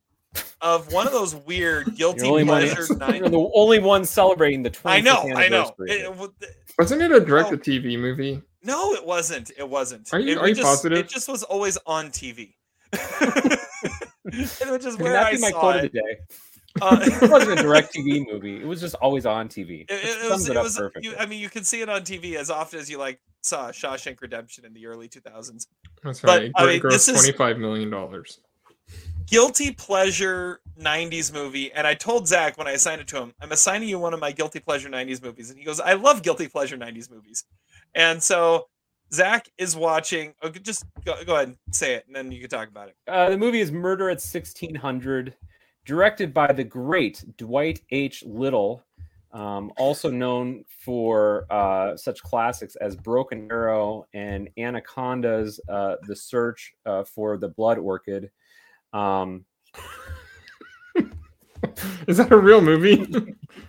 of one of those weird guilty You're, only one, pleasure night. you're the only one celebrating the 25th I know, I know. It- it- Wasn't it a direct to TV movie? no, it wasn't. It wasn't. Are you- It are you just, positive? It just was always on TV. it was just I mean, where that'd I be my saw quote it. of the day. Uh, it wasn't a direct TV movie. It was just always on TV. It, It, it, it was. it It was. You, I mean, you can see it on TV as often as you like saw Shawshank Redemption in the early 2000s. That's But, right. It I mean, grossed this is- 25 million dollars. guilty pleasure 90s movie and i told zach when i assigned it to him i'm assigning you one of my guilty pleasure 90s movies and he goes i love guilty pleasure 90s movies and so zach is watching okay, just go, go ahead and say it and then you can talk about it Uh, the movie is Murder at 1600, directed by the great Dwight H. Little, um, also known for uh, such classics as Broken Arrow and Anacondas uh, The Search uh, for the Blood Orchid. Um, Is that a real movie?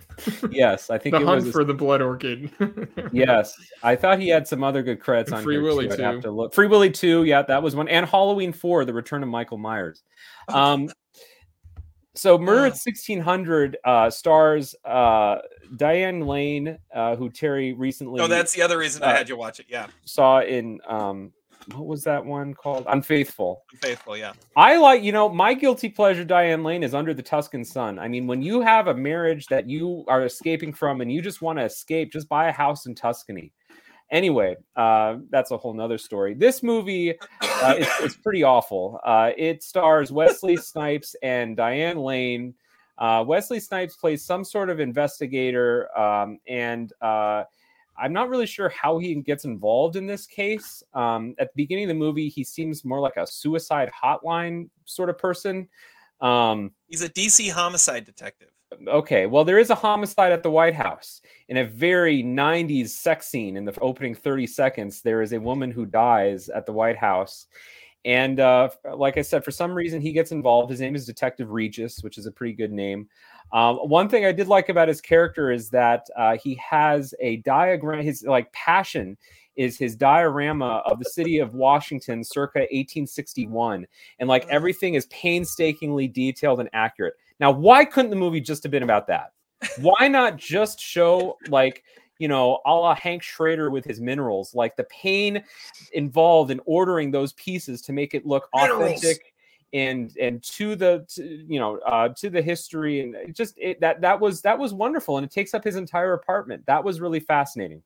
yes, I think the it Hunt was. for the Blood Orchid. yes, I thought he had some other good credits And on Free Willy too. I'd have 2. to look. Free Willy 2, yeah, that was one. And Halloween 4, The Return of Michael Myers. Um, so Murder at 1600 uh, stars uh, Diane Lane, uh, who Terry recently. Oh, that's the other reason i uh, had you watch it yeah saw in um, what was that one called? Unfaithful. Unfaithful, yeah I like, you know, my guilty pleasure, Diane Lane, is Under the Tuscan Sun. I mean, when you have a marriage that you are escaping from and you just want to escape, just buy a house in Tuscany. Anyway, uh, that's a whole nother story. This movie uh, is, is pretty awful. Uh, it stars Wesley Snipes and Diane Lane. Uh, Wesley Snipes plays some sort of investigator, um, and uh, I'm not really sure how he gets involved in this case. Um, at the beginning of the movie, he seems more like a suicide hotline sort of person. Um, he's a dc homicide detective okay, well, there is a homicide at the White House. In a very 90s sex scene in the opening 30 seconds, there is a woman who dies at the White House. And uh, like I said, for some reason, he gets involved. His name is Detective Regis, which is a pretty good name. Um, one thing I did like about his character is that uh, he has a diagram. His like passion is his diorama of the city of Washington circa 1861, and like everything is painstakingly detailed and accurate. Now, why couldn't the movie just have been about that? Why not just show like you know, a la Hank Schrader with his minerals, like the pain involved in ordering those pieces to make it look Minerals. authentic and and to the to, you know uh to the history and it just it, that that was that was wonderful and it takes up his entire apartment that was really fascinating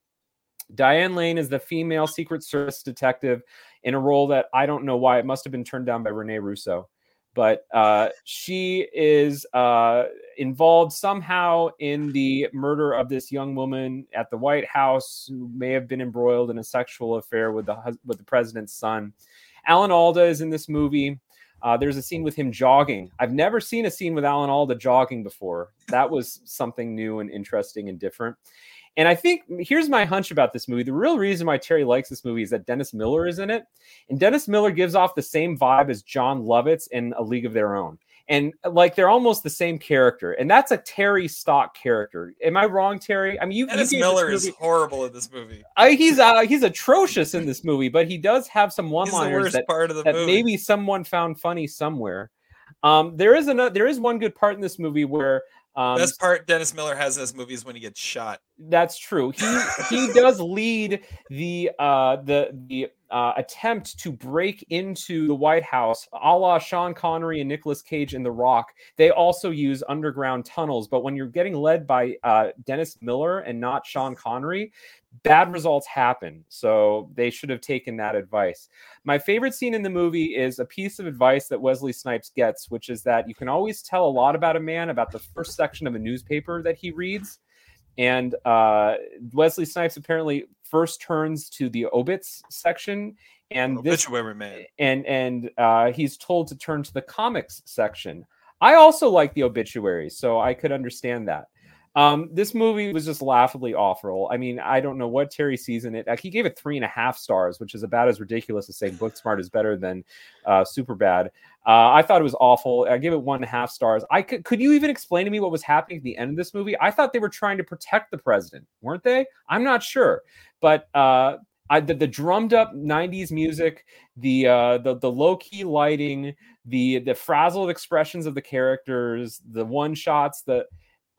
Diane Lane is the female Secret Service detective in a role that I don't know why it must have been turned down by Rene Russo, but uh, she is uh, involved somehow in the murder of this young woman at the White House who may have been embroiled in a sexual affair with the with the president's son. Alan Alda is in this movie. Uh, there's a scene with him jogging. I've never seen a scene with Alan Alda jogging before. That was something new and interesting and different. And I think here's my hunch about this movie. The real reason why Terry likes this movie is that Dennis Miller is in it. And Dennis Miller gives off the same vibe as Jon Lovitz in A League of Their Own. And like they're almost the same character. And that's a Terry stock character. Am I wrong, Terry? I mean, you, Dennis you Miller is horrible in this movie. I, he's uh, he's atrocious in this movie, but he does have some one-liners that, part of the that movie. maybe someone found funny somewhere. Um, there is another, there is one good part in this movie where um, Best part Dennis Miller has in this movie is when he gets shot. that's true. He he does lead the uh the the uh, attempt to break into the White House, a la Sean Connery and Nicolas Cage in The Rock. They also use underground tunnels, but when you're getting led by uh, Dennis Miller and not Sean Connery, bad results happen. So they should have taken that advice. My favorite scene in the movie is a piece of advice that Wesley Snipes gets, which is that you can always tell a lot about a man about the first section of a newspaper that he reads. And uh, Wesley Snipes apparently first turns to the obits section, and this Obituary man. and and uh, he's told to turn to the comics section. I also like the obituaries, so I could understand that. Um, this movie was just laughably awful. I mean, I don't know what Terry sees in it. Like, he gave it three and a half stars, which is about as ridiculous as saying Booksmart is better than uh, Superbad. Uh, I thought it was awful. I give it one and a half stars. I could. Could you even explain to me what was happening at the end of this movie? I thought they were trying to protect the president, weren't they? I'm not sure, but uh, I, the, the drummed up '90s music, the uh, the the low key lighting, the the frazzled expressions of the characters, the one shots, the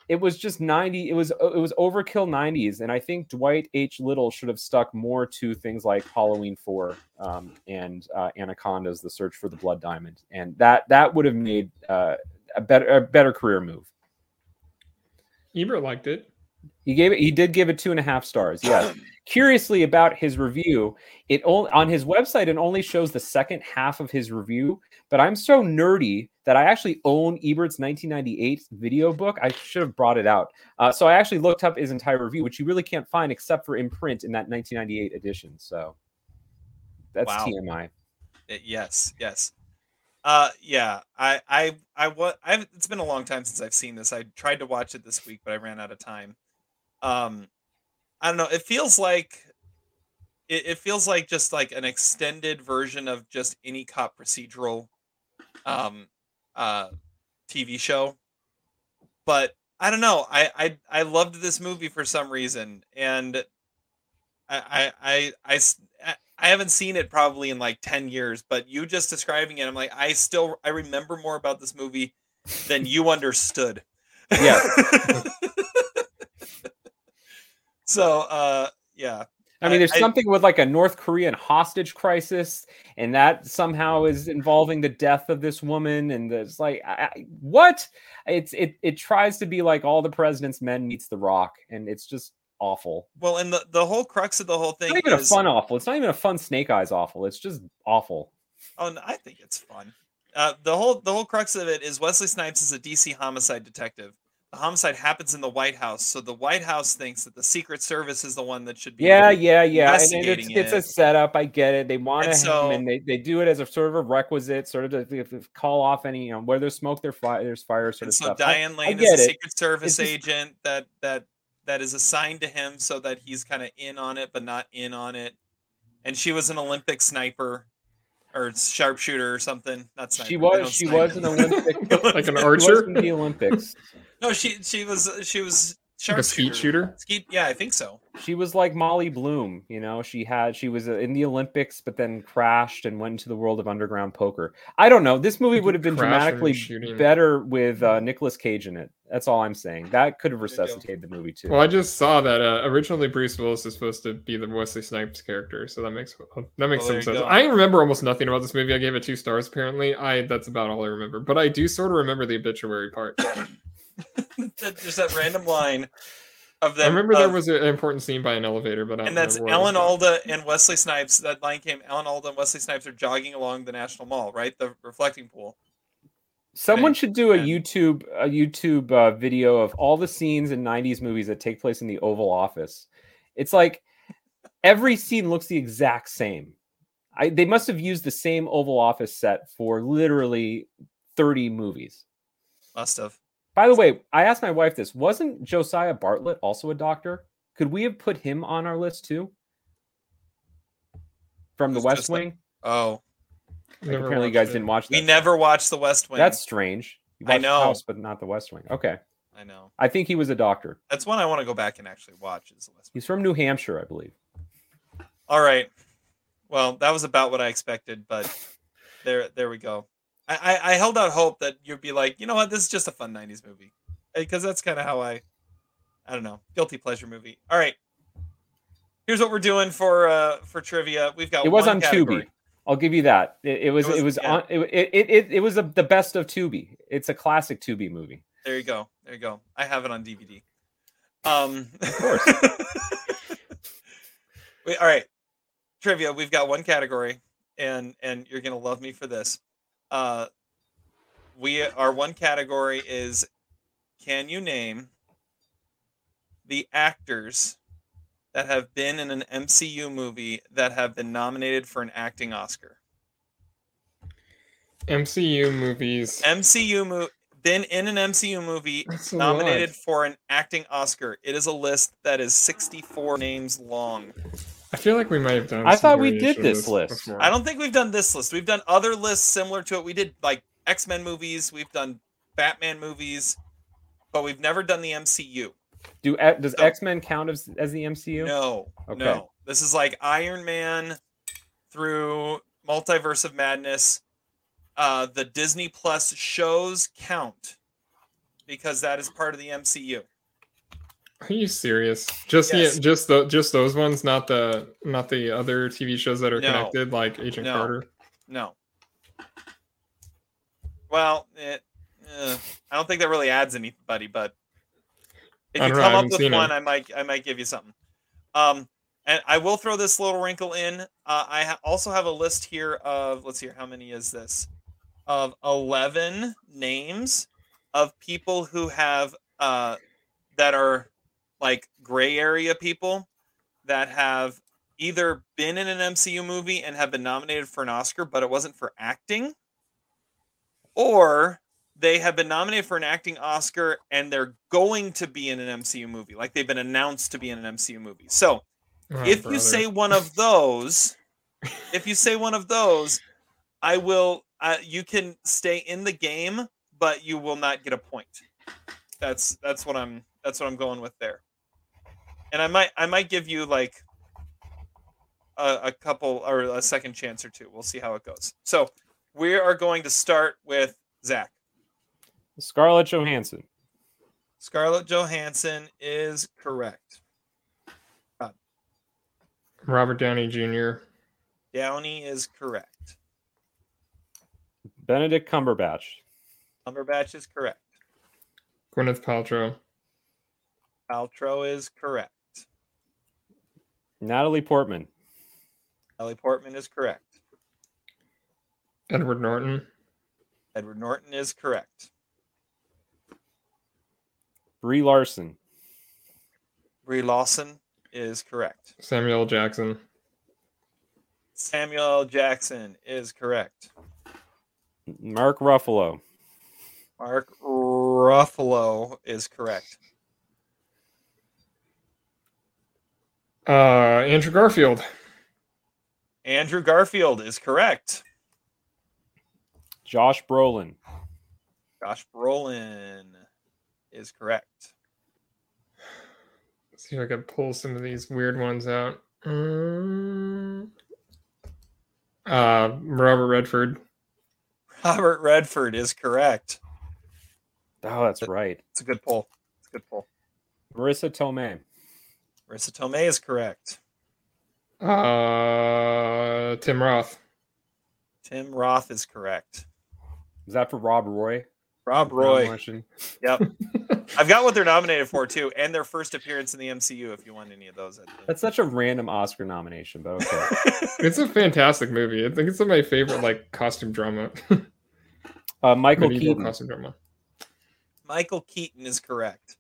it was just 90 it was it was overkill 90s and i think dwight h little should have stuck more to things like halloween 4 um, and uh, anacondas the search for the blood diamond and that that would have made uh, a better a better career move Ebert liked it. He gave it he did give it two and a half stars yes curiously about his review it only on his website it only shows the second half of his review but i'm so nerdy that i actually own ebert's 1998 video book i should have brought it out uh, so i actually looked up his entire review which you really can't find except for in print in that 1998 edition so that's Wow. tmi Uh, yes, yes. Uh, yeah. I, I, I? I've. It's been a long time since I've seen this. I tried to watch it this week, but I ran out of time. Um, I don't know. It feels like. It, it feels like just like an extended version of just any cop procedural, um, uh, TV show. But I don't know. I, I, I loved this movie for some reason, and I I I I haven't seen it probably in like 10 years, but you just describing it, I'm like, I still, I remember more about this movie than you understood. Yeah. so, uh, yeah. I mean, there's I- something with like a North Korean hostage crisis, and that somehow is involving the death of this woman. And it's like, I, I- what? It's it it tries to be like all the President's Men meets The Rock, and it's just awful. Well, and the, the whole crux of the whole It's thing not even is, a fun awful. It's not even a fun Snake Eyes awful. It's just awful. oh, no, I think it's fun. Uh, the whole, the whole crux of it is Wesley Snipes is a DC homicide detective. Homicide happens in the White House, so the White House thinks that the Secret Service is the one that should be. Yeah, yeah, yeah. And, and it's, investigating it's a setup. I get it. They want to And have so- him, and they, they do it as a sort of a requisite, sort of to, to- to call off any, you know, where there's smoke, there fire, there's fire, sort of so stuff. I- Diane I Lane get is a it. Secret Service It's just- agent that that that is assigned to him so that he's kind of in on it but not in on it. And she was an Olympic sniper or sharpshooter or something. Not sniper. She was she was in- an Olympic Like an archer? in the Olympics. No, she she was she was Like a skeet shooter. Skeet, yeah, I think so. She was like Molly Bloom, you know. She had she was uh, in the Olympics, but then crashed and went into the world of underground poker. I don't know. This movie would have been Crash when you're dramatically better with uh, Nicolas Cage in it. That's all I'm saying. That could have There you go. resuscitated the movie too. Well, I just saw that uh, originally Bruce Willis is supposed to be the Wesley Snipes character, so that makes that makes Well, some sense. go. I remember almost nothing about this movie. I gave it two stars. Apparently, I that's about all I remember. But I do sort of remember the obituary part. That- Just that random line. of them. I remember there was an important scene by an elevator, but I don't and that's remember what it Alan. Alda and Wesley Snipes. That line came. Alan Alda and Wesley Snipes are jogging along the National Mall, right? The reflecting pool. Someone Thank should do a YouTube a YouTube uh, video of all the scenes in '90s movies that take place in the Oval Office. It's like every scene looks the exact same. I, they must have used the same Oval Office set for literally 30 movies. Must have. By the way, I asked my wife this: Wasn't Josiah Bartlet also a doctor? Could we have put him on our list too? From The West just a- Wing. Oh, Like, apparently, you guys it. didn't watch that. we never watched The West Wing. That's strange. You I know. House, but not The West Wing. Okay, I know. I think he was a doctor. That's one I want to go back and actually watch. Is The West Wing. He's from New Hampshire, I believe. All right. Well, that was about what I expected, but there, there we go. I, I, held out hope that you'd be like, you know what, this is just a fun '90s movie, because that's kind of how I, I don't know, guilty pleasure movie. All right. Here's what we're doing for uh for trivia. We've got It was on category. Tubi. I'll give you that. It, it was. It was- was, yeah. on. It, it, it, it was a, the best of Tubi. It's a classic Tubi movie. There you go. There you go. I have it on DVD. Um, of course. Wait, all right. Trivia. We've got one category, and and you're gonna love me for this. Uh, we our one category is, can you name the actors that have been in an MCU movie that have been nominated for an acting Oscar? MCU movies. MCU mo- been in an MCU movie That's nominated for an acting Oscar. It is a list that is 64 names long. I feel like we might have done. I thought we did this list. before. I don't think we've done this list. We've done other lists similar to it. We did like X-Men movies, we've done Batman movies, but we've never done the MCU. Do does So- X Men count as as the MCU? No. Okay. No. This is like Iron Man through Multiverse of Madness. Uh the Disney Plus shows count because that is part of the MCU. Are you serious? Just Yes. the just the just those ones, not the not the other TV shows that are No. connected, like Agent No. Carter. No. Well, it, eh, I don't think that really adds anybody, but if you don't know, come up with one, it. I might I might give you something. Um, and I will throw this little wrinkle in. Uh, I ha- also have a list here of let's see, how many is this? Of eleven names of people who have uh that are like gray area people that have either been in an MCU movie and have been nominated for an Oscar, but it wasn't for acting, or they have been nominated for an acting Oscar and they're going to be in an MCU movie, like they've been announced to be in an MCU movie. So Oh, if you say one of those, if you say one of those, I will. Uh, you can stay in the game, but you will not get a point. That's that's what I'm. That's what I'm going with there. And I might I might give you like a, a couple or a second chance or two. We'll see how it goes. So we are going to start with Zach. Scarlett Johansson. Scarlett Johansson is correct. Robert Downey Jr. Downey is correct. Benedict Cumberbatch. Cumberbatch is correct. Gwyneth Paltrow. Paltrow is correct. Natalie Portman. Natalie Portman is correct. Edward Norton. Edward Norton is correct. Brie Larson. Brie Larson is correct. Samuel Jackson. Samuel Jackson is correct. Mark Ruffalo. Mark Ruffalo is correct. Uh, Andrew Garfield. Andrew Garfield is correct. Josh Brolin. Josh Brolin is correct. Let's see if I can pull some of these weird ones out. Mm. Uh, Robert Redford. Robert Redford is correct. Oh, that's right. It's a good pull. It's a good pull. Marisa Tomei. Marisa Tomei is correct. Uh, Tim Roth. Tim Roth is correct. Is that for Rob Roy? Rob Roy. Yep. I've got what they're nominated for too, and their first appearance in the MCU. If you want any of those, That's such a random Oscar nomination, but okay. It's a fantastic movie. I think it's my favorite like costume drama. Uh, Michael Medieval Keaton. costume drama. Michael Keaton is correct.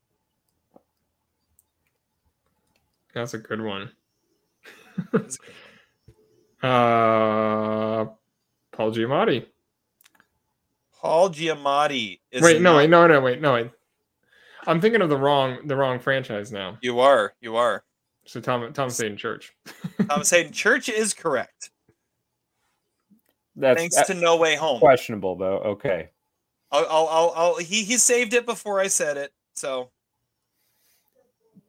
That's a good one. uh, Paul Giamatti. Paul Giamatti is wait, no, not- wait, no, no, wait, no, wait. I'm thinking of the wrong, the wrong franchise now. You are, you are. So Tom, Thomas Haden Church. Thomas Haden Church is correct. That's Thanks uh, to No Way Home. questionable though. Okay. I'll, I'll, I'll, I'll, he, he saved it before I said it. So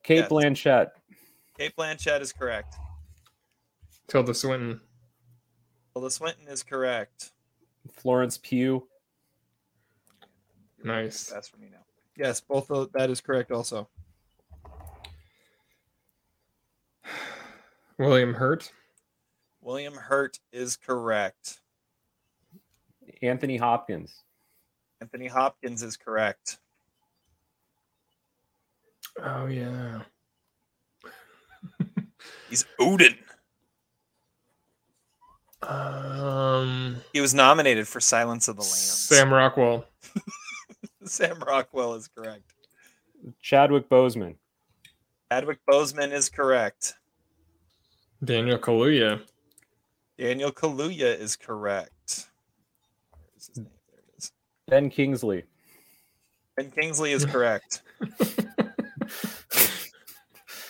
Cate Yes. Blanchett. Cate Blanchett is correct. Tilda Swinton. Tilda Swinton is correct. Florence Pugh. Nice. That's for me now. Yes, both of that is correct. Also, William Hurt. William Hurt is correct. Anthony Hopkins. Anthony Hopkins is correct. Oh yeah. He's Odin. Um, He was nominated for Silence of the Lambs. Sam Rockwell. Sam Rockwell is correct. Chadwick Boseman. Chadwick Boseman is correct. Daniel Kaluuya. Daniel Kaluuya is correct. Where's his name? There it is. Ben Kingsley. Ben Kingsley is correct.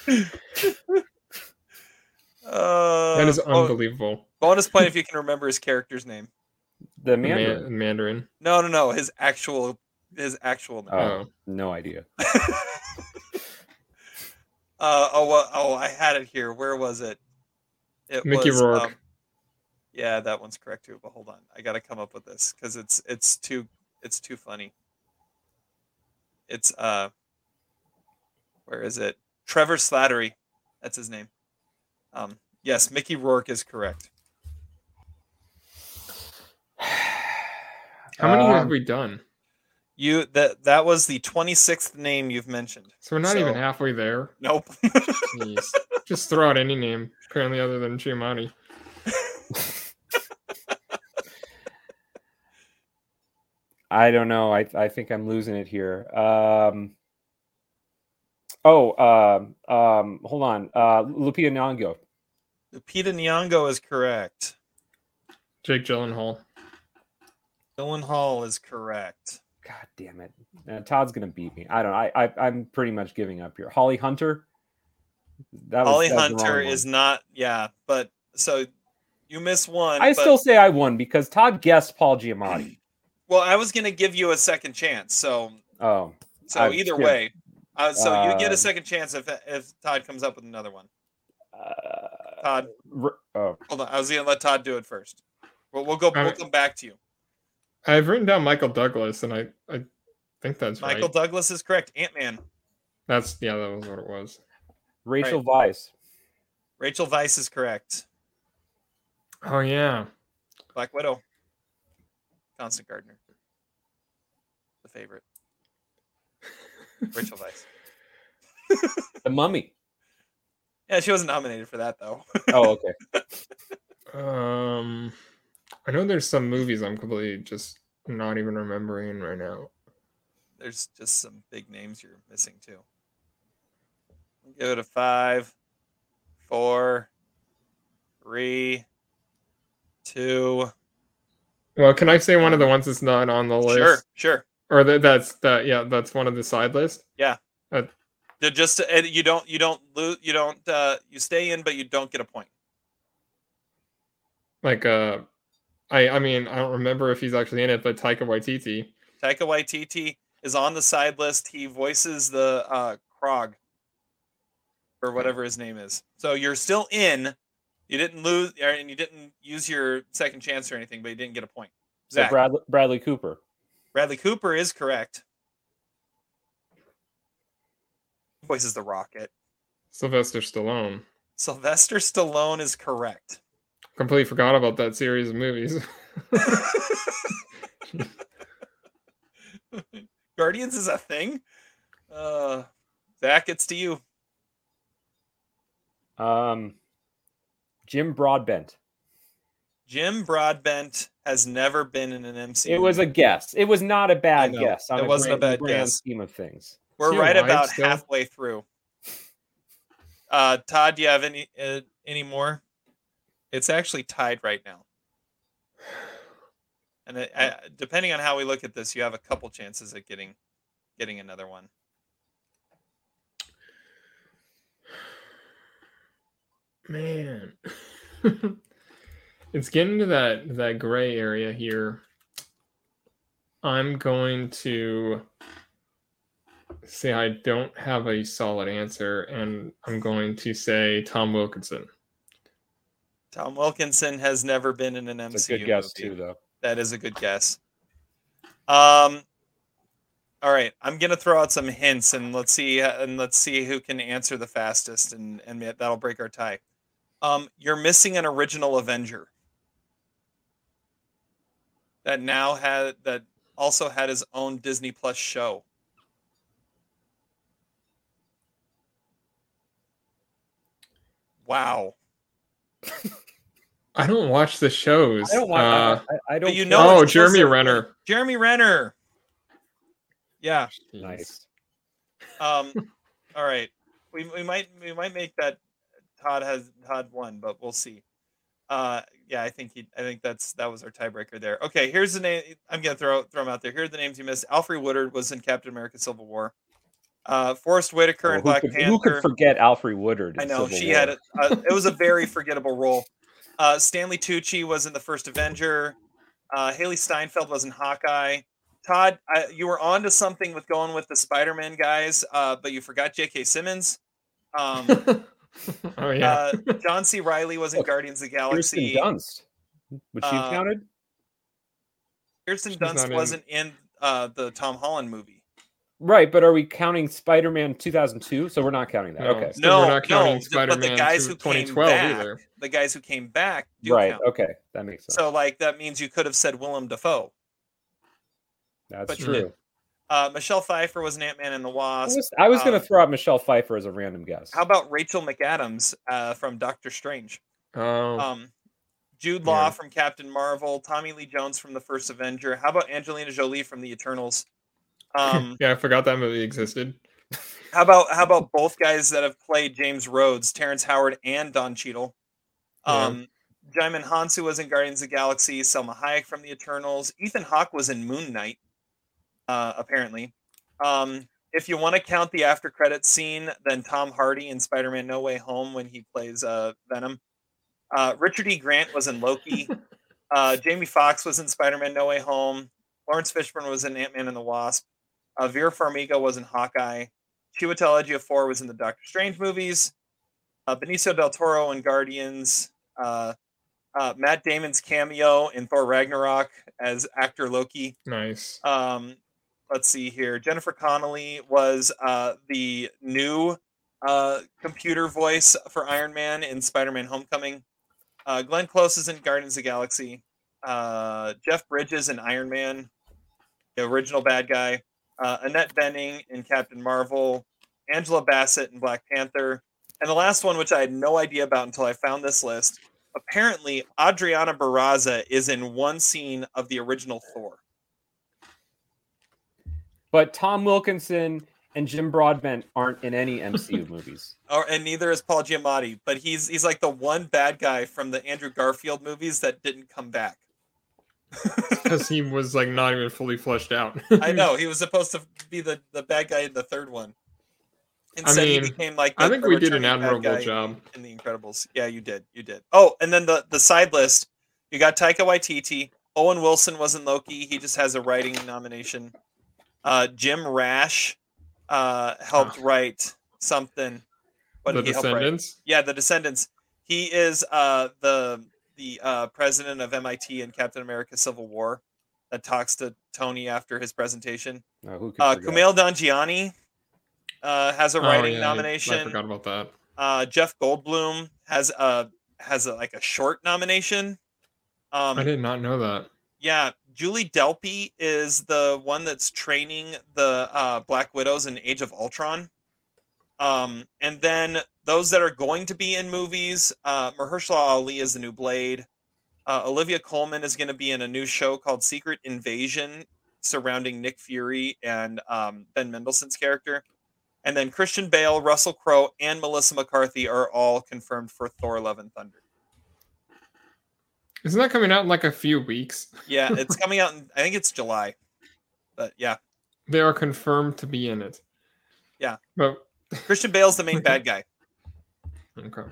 uh, That is unbelievable. bonus point if you can remember his character's name. The The Mandarin. Man- Mandarin. No, no, no. His actual, his actual name. Oh, Oh. no idea. Uh, oh, well, oh, I had it here. Where was it? It Mickey was, Rourke. um, yeah, that one's correct too. But hold on, I got to come up with this because it's it's too it's too funny. It's uh, where is it? Trevor Slattery, that's his name. Um, yes, Mickey Rourke is correct. How many have Um, we done? You that that was the twenty sixth name you've mentioned. So we're not so- even halfway there. Nope. Jeez. Just throw out any name, apparently other than Giamatti. I don't know. I I think I'm losing it here. Um. Oh, um, um, hold on. Uh, Lupita Nyong'o. Lupita Nyong'o is correct. Jake Gyllenhaal. Dylan Hall is correct. God damn it. Uh, Todd's gonna beat me. I don't. I, I I'm pretty much giving up here. Holly Hunter. That was- Holly was the Hunter wrong is not. Yeah, but so you miss one. I but- still say I won because Todd guessed Paul Giamatti. Well, I was gonna give you a second chance. So Oh, so I- either yeah. way, uh, so you get a second chance if if Todd comes up with another one. uh, Todd, r- oh, hold on. I was gonna let Todd do it first. Well, we'll go. We'll Alright. come back to you. I've written down Michael Douglas, and I, I think that's Michael right. Douglas is correct. Ant Man. That's yeah, that was what it was. Rachel Weisz. Rachel Weisz is correct. Oh yeah. Black Widow. Constant Gardener. The favorite. Rachel Weisz. The Mummy. Yeah, she wasn't nominated for that though. Oh, okay. Um, I know there's some movies I'm completely just not even remembering right now. There's just some big names you're missing too. Give it a five, four, three, two. Well, can I say one of the ones that's not on the list? Sure, sure. Or that that's that yeah, that's one of the side list. Yeah. Uh, Just and you don't you don't lose you don't uh you stay in but you don't get a point. like uh, I I mean I don't remember if he's actually in it, but Taika Waititi. Taika Waititi is on the side list. He voices the uh Krog or whatever his name is. So you're still in. You didn't lose and you didn't use your second chance or anything, but you didn't get a point. So Bradley, Bradley Cooper. Bradley Cooper is correct. Voices the Rocket. Sylvester Stallone. Sylvester Stallone is correct. Completely forgot about that series of movies. Guardians is a thing. Uh, Zach, it's to you. Um, Jim Broadbent. Jim Broadbent has never been in an MCU. It was a guess. It was not a bad guess. on It wasn't a grand- bad grand guess. scheme of things. We're right alive about still? halfway through. Uh, Todd, do you have any uh, any more? It's actually tied right now. And it, uh, depending on how we look at this, you have a couple chances at getting getting another one. Man. it's getting to that that gray area here. I'm going to say I don't have a solid answer, and I'm going to say Tom Wilkinson. Tom Wilkinson has never been in an MCU. It's a good guess movie. too, though. That is a good guess. Um, all right, I'm gonna throw out some hints, and let's see, and let's see who can answer the fastest, and and that'll break our tie. Um, you're missing an original Avenger that now had that also had his own Disney Plus show. Wow. I don't watch the shows. I don't want. Uh, I, I don't. you know oh, Jeremy closer. Renner. Jeremy Renner. Yeah. nice. Um, all right. We, we might we might make that Todd has Todd won, but we'll see. Uh, yeah, I think he. I think that's that was our tiebreaker there. Okay, here's the name. I'm gonna throw throw them out there. Here are the names you missed. Alfre Woodard was in Captain America: Civil War. Uh, Forest Whitaker Oh, Black could, Panther. who could forget Alfre Woodard? I know Civil she War? had it. Uh, it was a very forgettable role. Uh, Stanley Tucci was in the first Avenger. Uh, Hailee Steinfeld was in Hawkeye. Todd, I, you were on to something with going with the Spider-Man guys, uh, but you forgot J.K. Simmons. Um, oh yeah. uh, John C. Reilly was in Guardians of the Kirsten Galaxy. Dunst. Would she Uh, counted? Kirsten She's Dunst in- wasn't in uh, the Tom Holland movie. Right, but are we counting Spider-Man 2002? So we're not counting that. No. okay. So No, we're not counting no, th- but the Spider-Man guys to who came 2012 back, either. the guys who came back, do Right. count. Okay. That makes sense. So, like, that means you could have said Willem Dafoe. That's but you true. Didn't. Uh, Michelle Pfeiffer was an Ant Man and the I Wasp. was, I was going Um, to throw out Michelle Pfeiffer as a random guess. How about Rachel McAdams uh, from Doctor Strange? Oh, Um, Jude Law Yeah. from Captain Marvel. Tommy Lee Jones from the first Avenger. How about Angelina Jolie from the Eternals? Um, yeah, I forgot that movie existed. how about how about both guys that have played James Rhodes, Terrence Howard and Don Cheadle? Yeah. Um, Djimon Hounsou was in Guardians of the Galaxy. Salma Hayek from the Eternals. Ethan Hawke was in Moon Knight. Uh, apparently, um, if you want to count the after credits scene, then Tom Hardy in Spider-Man: No Way Home when he plays uh, Venom. Uh, Richard E. Grant was in Loki. uh, Jamie Foxx was in Spider-Man: No Way Home. Laurence Fishburne was in Ant-Man and the Wasp. Uh, Vera Farmiga was in Hawkeye. Chiwetel Ejiofor was in the Doctor Strange movies. Uh, Benicio del Toro in Guardians. Uh, uh, Matt Damon's cameo in Thor Ragnarok as actor Loki. Nice. Um, let's see here. Jennifer Connelly was uh, the new uh, computer voice for Iron Man in Spider-Man: Homecoming. Uh, Glenn Close is in Guardians of the Galaxy. Uh, Jeff Bridges in Iron Man, the original bad guy. Uh, Annette Bening in Captain Marvel. Angela Bassett in Black Panther. And the last one, which I had no idea about until I found this list. Apparently, Adriana Barraza is in one scene of the original Thor. But Tom Wilkinson and Jim Broadbent aren't in any MCU movies. or and neither is Paul Giamatti, but he's he's like the one bad guy from the Andrew Garfield movies that didn't come back. Because he was like not even fully fleshed out. I know he was supposed to be the the bad guy in the third one. Instead, mean, he became like. I think we did an admirable job. in the Incredibles. Yeah, you did. You did. Oh, and then the the side list. You got Taika Waititi. Owen Wilson was in Loki. He just has a writing nomination. Uh, Jim Rash uh, helped write something. What the did he help write? Descendants. Yeah, the Descendants. He is uh, the the uh, president of MIT in Captain America: Civil War. That talks to Tony after his presentation. Oh, who Uh. Kumail Nanjiani uh, has a Oh, writing yeah, I- I nomination. forgot about that. Uh, Jeff Goldblum has a has a, like a short nomination. Um, I did not know that. yeah, Julie Delpy is the one that's training the uh, Black Widows in Age of Ultron. Um, and then those that are going to be in movies, uh, Mahershala Ali is the new Blade. Uh, Olivia Colman is going to be in a new show called Secret Invasion surrounding Nick Fury and um, Ben Mendelsohn's character. And then Christian Bale, Russell Crowe, and Melissa McCarthy are all confirmed for Thor: Love and Thunder. Isn't that coming out in like a few weeks? Yeah, it's coming out in I think it's July. But yeah. They are confirmed to be in it. Yeah. But Christian Bale's the main bad guy. Okay.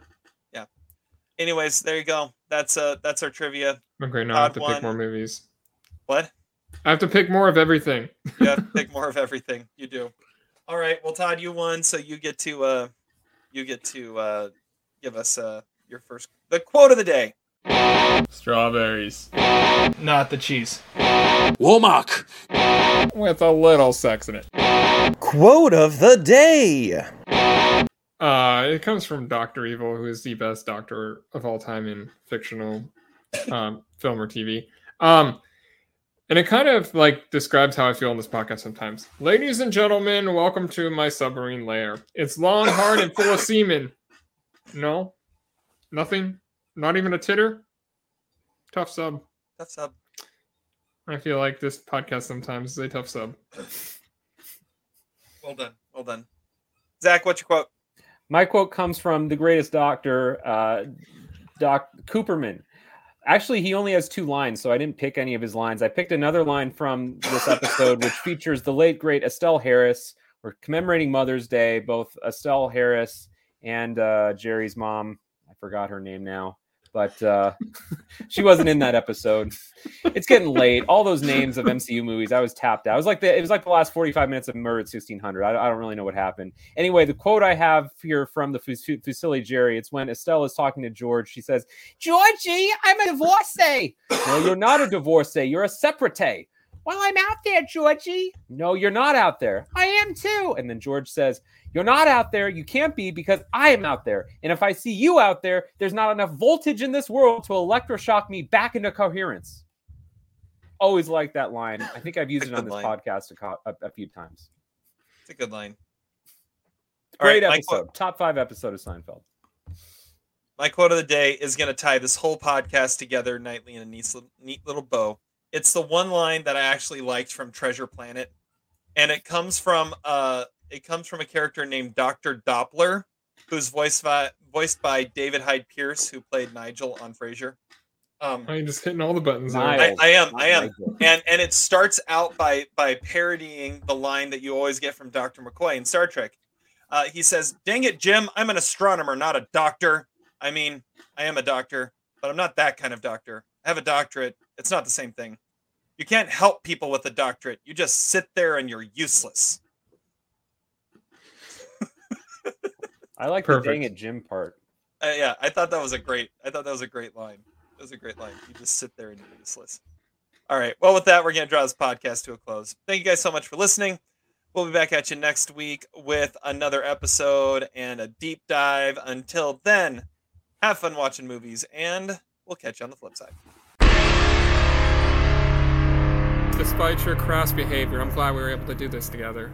Yeah. Anyways, there you go. That's uh that's our trivia. Okay, now I have to Todd pick more movies. What? I have to pick more of everything. You have to pick more of everything. You do. All right. Well, Todd, you won, so you get to uh you get to uh give us uh your first the quote of the day. Strawberries. Not the cheese. Womack. With a little sex in it. Quote of the day. Uh, it comes from Doctor Evil, who is the best doctor of all time in fictional um, film or TV. Um, and it kind of like describes how I feel in this podcast sometimes. Ladies and gentlemen, welcome to my submarine lair. It's long, hard, and full of semen. No, nothing, not even a titter. Tough sub. Tough sub. I feel like this podcast sometimes is a tough sub. Well done. Well done. Zach, what's your quote? My quote comes from the greatest doctor, uh, Doc Cooperman. Actually, he only has two lines, so I didn't pick any of his lines. I picked another line from this episode, which features the late great Estelle Harris. We're commemorating Mother's Day. Both Estelle Harris and uh, Jerry's mom. I forgot her name now, but uh, she wasn't in that episode. It's getting late. All those names of MCU movies, I was tapped out. It was like the it was like the last forty five minutes of Murder at sixteen hundred. I, I don't really know what happened. Anyway, the quote I have here from the Fus- Fusilli Jerry. It's when Estelle is talking to George. She says, "Georgie, I'm a divorcee." no, you're not a divorcee. You're a separate. Well, I'm out there, Georgie. No, you're not out there. I am too. And then George says, You're not out there. You can't be because I am out there. And if I see you out there, there's not enough voltage in this world to electroshock me back into coherence. Always like that line. I think I've used it on this line. podcast a, co- a, a few times. It's a good line. Great right, episode. quote- Top five episode of Seinfeld. My quote of the day is going to tie this whole podcast together nightly in a neat, neat little bow. It's the one line that I actually liked from Treasure Planet, and it comes from uh, it comes from a character named Doctor Doppler, who's voiced by voiced by David Hyde Pierce, who played Nigel on Frasier. Um, I'm just hitting all the buttons. I, I am, I am, and and it starts out by by parodying the line that you always get from Doctor McCoy in Star Trek. Uh, he says, "Dang it, Jim! I'm an astronomer, not a doctor. I mean, I am a doctor, but I'm not that kind of doctor. I have a doctorate. It's not the same thing. You can't help people with a doctorate. You just sit there and you're useless." I like Perfect. the dang it Jim part. Uh, yeah, I thought that was a great. I thought that was a great line. It was a great line. You just sit there and you're useless. All right. Well, with that, we're gonna draw this podcast to a close. Thank you guys so much for listening. We'll be back at you next week with another episode and a deep dive. Until then, have fun watching movies, and we'll catch you on the flip side. Despite your crass behavior, I'm glad we were able to do this together.